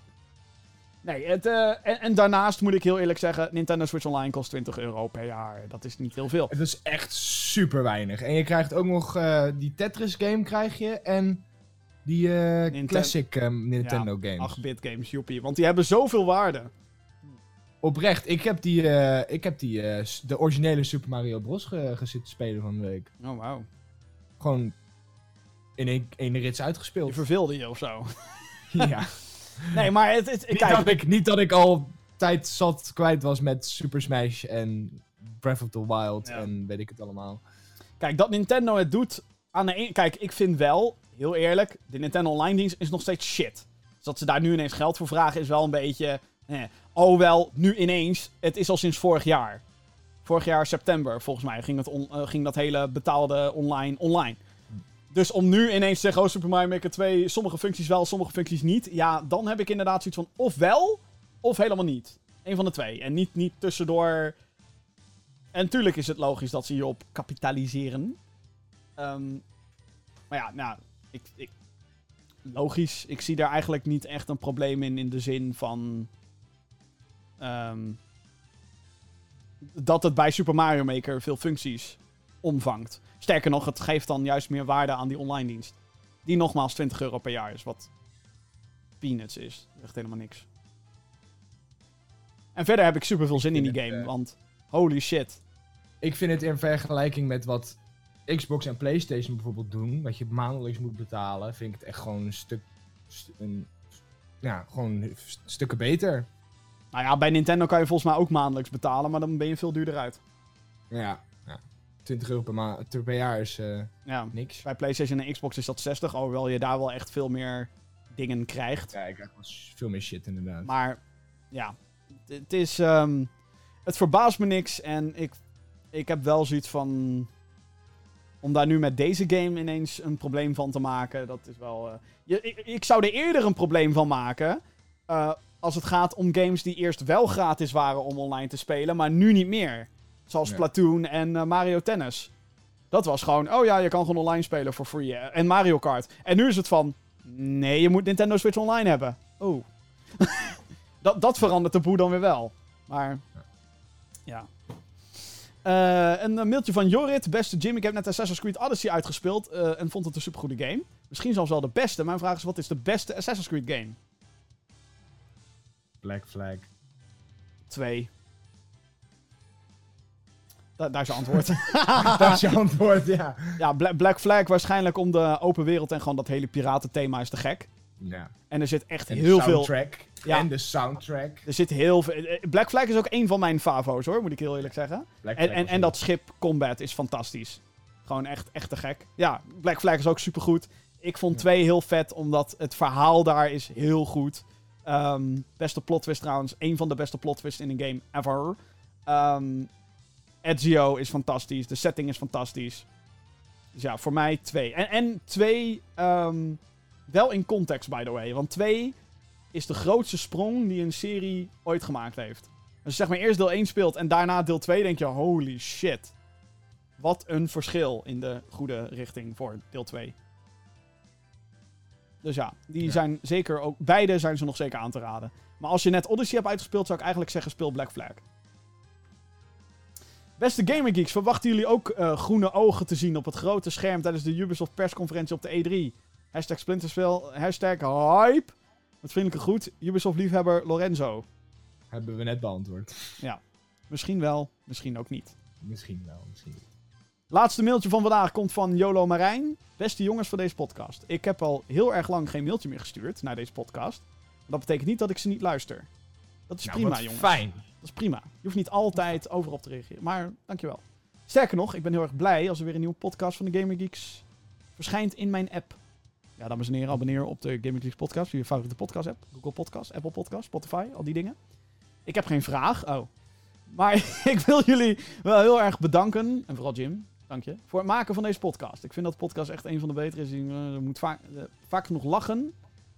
Nee, het, uh, en, en, daarnaast moet ik heel eerlijk zeggen: Nintendo Switch Online kost 20 euro per jaar. Dat is niet heel veel. Het is echt super weinig. En je krijgt ook nog uh, die Tetris game krijg je en die uh, Ninten classic um, Nintendo ja, games. 8-bit games, joepie. Want die hebben zoveel waarde. Oprecht, ik heb die, uh, ik heb die uh, de originele Super Mario Bros. ge gezitten spelen van de week. Oh, wauw. Gewoon in één, één rits uitgespeeld. Je verveelde je of zo. ja. nee, maar het, het, niet, kijk. Dat ik, niet dat ik al tijd zat kwijt was met Super Smash en Breath of the Wild ja. en weet ik het allemaal. Kijk, dat Nintendo het doet aan de ene... Kijk, ik vind wel, heel eerlijk, de Nintendo Online dienst is nog steeds shit. Dus dat ze daar nu ineens geld voor vragen is wel een beetje... Eh. Oh wel, nu ineens. Het is al sinds vorig jaar. Vorig jaar september, volgens mij, ging, het uh, ging dat hele betaalde online online. Dus om nu ineens te zeggen, oh, Super Mario Maker 2, sommige functies wel, sommige functies niet. Ja, dan heb ik inderdaad zoiets van, of wel, of helemaal niet. Eén van de twee. En niet, niet tussendoor. En natuurlijk is het logisch dat ze hierop kapitaliseren. Ehm, maar ja, nou, ik, ik, logisch. Ik zie daar eigenlijk niet echt een probleem in, in de zin van... ehm, dat het bij Super Mario Maker veel functies omvangt. Sterker nog, het geeft dan juist meer waarde aan die online dienst. Die nogmaals 20 euro per jaar is, wat peanuts is. Echt helemaal niks. En verder heb ik super veel zin in die game, eh, want holy shit. Ik vind het in vergelijking met wat Xbox en PlayStation bijvoorbeeld doen, wat je maandelijks moet betalen, vind ik het echt gewoon een stuk. st- Een, ja, gewoon st- stukken beter. Nou ja, bij Nintendo kan je volgens mij ook maandelijks betalen, maar dan ben je veel duurder uit. Ja, ja. 20 euro per, per jaar is eh, Ja, niks. bij PlayStation en Xbox is dat 60, alhoewel je daar wel echt veel meer dingen krijgt. Ja, ik krijg wel veel meer shit inderdaad. Maar ja, het- het is. ehm, het verbaast me niks. En ik, ik heb wel zoiets van. Om daar nu met deze game ineens een probleem van te maken. Dat is wel. eh, je, ik, ik zou er eerder een probleem van maken. eh, als het gaat om games die eerst wel gratis waren om online te spelen. Maar nu niet meer. Zoals Ja. Splatoon en eh, Mario Tennis. Dat was gewoon. Oh ja, je kan gewoon online spelen voor free. En Mario Kart. En nu is het van. Nee, je moet Nintendo Switch Online hebben. Oh. dat, dat verandert de boel dan weer wel. Maar, ja. Eh, een mailtje van Jorrit. Beste Jim, ik heb net Assassin's Creed Odyssey uitgespeeld eh, en vond het een supergoede game. Misschien zelfs wel de beste. Mijn vraag is, wat is de beste Assassin's Creed game? Black Flag. Twee. Da- daar is je antwoord. Dat is je antwoord, ja. ja, Bla- Black Flag waarschijnlijk om de open wereld en gewoon dat hele piratenthema is te gek. Ja. En er zit echt En heel de veel... soundtrack. Ja. En de soundtrack. Er zit heel veel... eh, Black Flag is ook een van mijn favo's hoor, moet ik heel eerlijk zeggen. En, en, en dat schip combat is fantastisch. Gewoon echt, echt te gek. Ja, Black Flag is ook supergoed. Ik vond Ja. 2 heel vet, omdat het verhaal daar is heel goed. Ehm, beste plot twist trouwens. Een van de beste plot twists in een game ever. Ehm Ezio is fantastisch. De setting is fantastisch. Dus ja, voor mij 2. En, en 2, wel in context by the way. Want 2 is de grootste sprong die een serie ooit gemaakt heeft. Als je zeg maar eerst deel 1 speelt en daarna deel 2, denk je: holy shit. Wat een verschil in de goede richting voor deel 2. Dus ja, die Ja. zijn zeker ook. Beide zijn ze nog zeker aan te raden. Maar als je net Odyssey hebt uitgespeeld, zou ik eigenlijk zeggen: speel Black Flag. Beste Gamer Geeks, verwachten jullie ook eh, groene ogen te zien op het grote scherm tijdens de Ubisoft persconferentie op de E3? Hashtag Splinterspel, hashtag hype. Met vriendelijke groet, Ubisoft liefhebber Lorenzo. Hebben we net beantwoord. Misschien wel, misschien ook niet. Misschien wel, misschien niet. Laatste mailtje van vandaag komt van Jolo Marijn. Beste jongens van deze podcast. Ik heb al heel erg lang geen mailtje meer gestuurd naar deze podcast. Maar dat betekent niet dat ik ze niet luister. Dat is Nou, prima, jongens. fijn. Dat is prima. Je hoeft niet altijd overal op te reageren. Maar dankjewel. Sterker nog, ik ben heel erg blij als er weer een nieuwe podcast van de Gamer Geeks verschijnt in mijn app. Ja, dames en heren, abonneer op de Gamer Geeks podcast. Je favoriete podcast app. Google Podcast, Apple Podcast, Spotify, al die dingen. Ik heb geen vraag. Oh. Maar ik wil jullie wel heel erg bedanken. En vooral Jim, dank je. Voor het maken van deze podcast. Ik vind dat podcast echt een van de betere is. Je eh, moet vaak, eh, vaak genoeg lachen.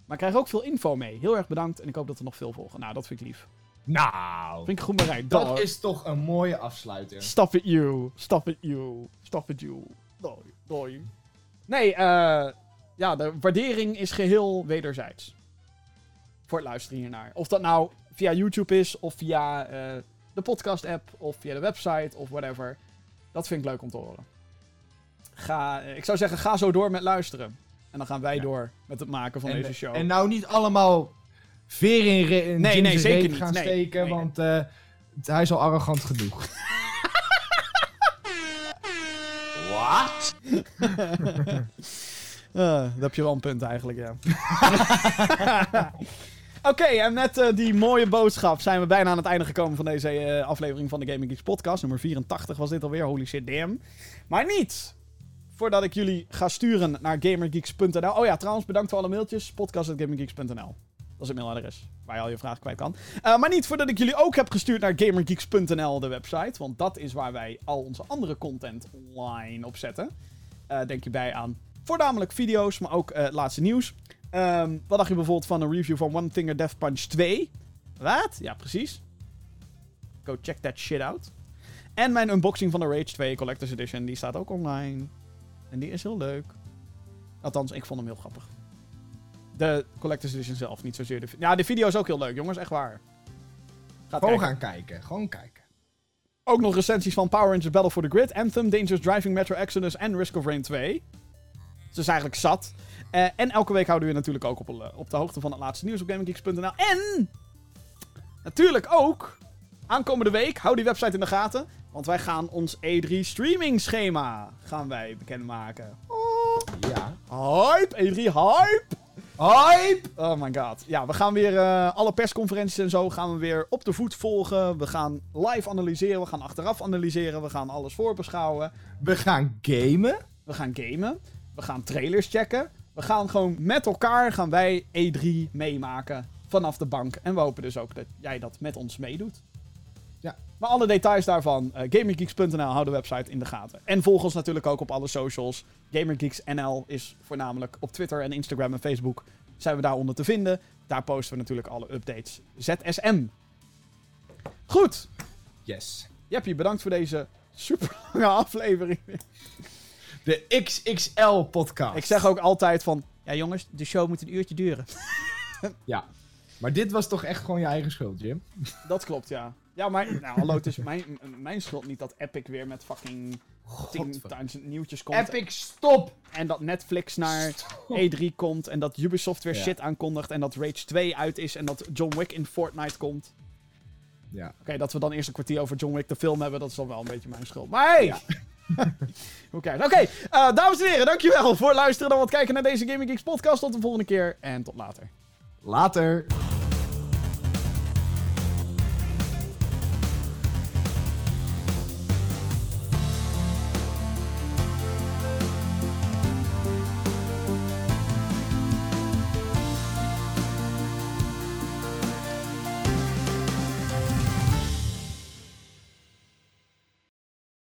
Maar ik krijg ook veel info mee. Heel erg bedankt. En ik hoop dat er nog veel volgen. Nou, dat vind ik lief. Nou, Vind ik goed bereikt. dat is toch een mooie afsluiter. Stop it you. Stop it you. Stop it you. Doei. Doei. Nee, eh... ja, de waardering is geheel wederzijds. Voor het luisteren hiernaar. Of dat nou via YouTube is, of via eh, de podcast-app, of via de website, of whatever. Dat vind ik leuk om te horen. Ga, eh, ik zou zeggen, ga zo door met luisteren. En dan gaan wij Ja. door met het maken van en, deze show. En nou niet allemaal veer in, re- in Nee, nee, zeker niet. gaan Nee, steken, nee. want eh, hij is al arrogant genoeg. Eh, daar heb je wel een punt eigenlijk, ja. Oké, en met eh, die mooie boodschap zijn we bijna aan het einde gekomen van deze eh, aflevering van de Gaming Geeks podcast. Nummer 84 was dit alweer, holy shit damn. Maar niet voordat ik jullie ga sturen naar gamergeeks.nl. Oh ja, trouwens, bedankt voor alle mailtjes. podcast.gamergeeks.nl. Dat is het mailadres waar je al je vragen kwijt kan. Eh, maar niet voordat ik jullie ook heb gestuurd naar gamergeeks.nl, de website. Want dat is waar wij al onze andere content online op zetten. Eh, denk je bij aan Voornamelijk video's, maar ook eh, het laatste nieuws. Ehm, wat dacht je bijvoorbeeld van een review van One Finger Death Punch 2? Wat? Ja, precies. Go check that shit out. En mijn unboxing van de Rage 2 Collector's Edition, die staat ook online. En die is heel leuk. Althans, ik vond hem heel grappig. De Collector's Edition zelf, niet zozeer de... Ja, de video is ook heel leuk, jongens, echt waar. Gaat Gewoon kijken. gaan kijken. Gewoon kijken. Ook nog recensies van Power Rangers Battle for the Grid, Anthem, Dangerous Driving, Metro Exodus en Risk of Rain 2. Is eigenlijk zat. Eh, en elke week houden we je natuurlijk ook op, eh, op de hoogte van het laatste nieuws op GamingGeeks.nl. En natuurlijk ook aankomende week, hou die website in de gaten. Want wij gaan ons E3 streaming schema gaan wij bekendmaken. Oh, Ja. hype! E3 hype! Hype! Oh my god. Ja, we gaan weer eh, alle persconferenties en zo gaan we weer op de voet volgen. We gaan live analyseren, we gaan achteraf analyseren, we gaan alles voorbeschouwen. We gaan gamen. We gaan gamen, we gaan trailers checken. We gaan gewoon met elkaar gaan wij E3 meemaken vanaf de bank. En we hopen dus ook dat jij dat met ons meedoet. Ja. Maar alle details daarvan, eh gamergeeks.nl, hou de website in de gaten. En volg ons natuurlijk ook op alle socials. GamerGeeksNL is voornamelijk op Twitter en Instagram en Facebook zijn we daaronder te vinden. Daar posten we natuurlijk alle updates. ZSM. Goed. Yes. Jeppie, bedankt voor deze super lange aflevering. De XXL podcast. Ik zeg ook altijd van... Ja jongens, de show moet een uurtje duren. Ja. Maar dit was toch echt gewoon je eigen schuld, Jim? Dat klopt, ja. Ja, maar nou, hallo, het is mijn, mijn schuld niet dat Epic weer met fucking 10.000 nieuwtjes komt. Epic, stop! En dat Netflix naar E3 komt. En dat Ubisoft weer Ja. shit aankondigt. En dat Rage 2 uit is. En dat John Wick in Fortnite komt. Ja. Oké, dat we dan eerst een kwartier over John Wick de film hebben, dat is dan wel een beetje mijn schuld. Maar hey! Ja. Hoe kijken? Oké, eh, dames en heren, dankjewel voor het luisteren. Dan wat kijken naar deze Gaming Geeks podcast. Tot de volgende keer en tot later. Later.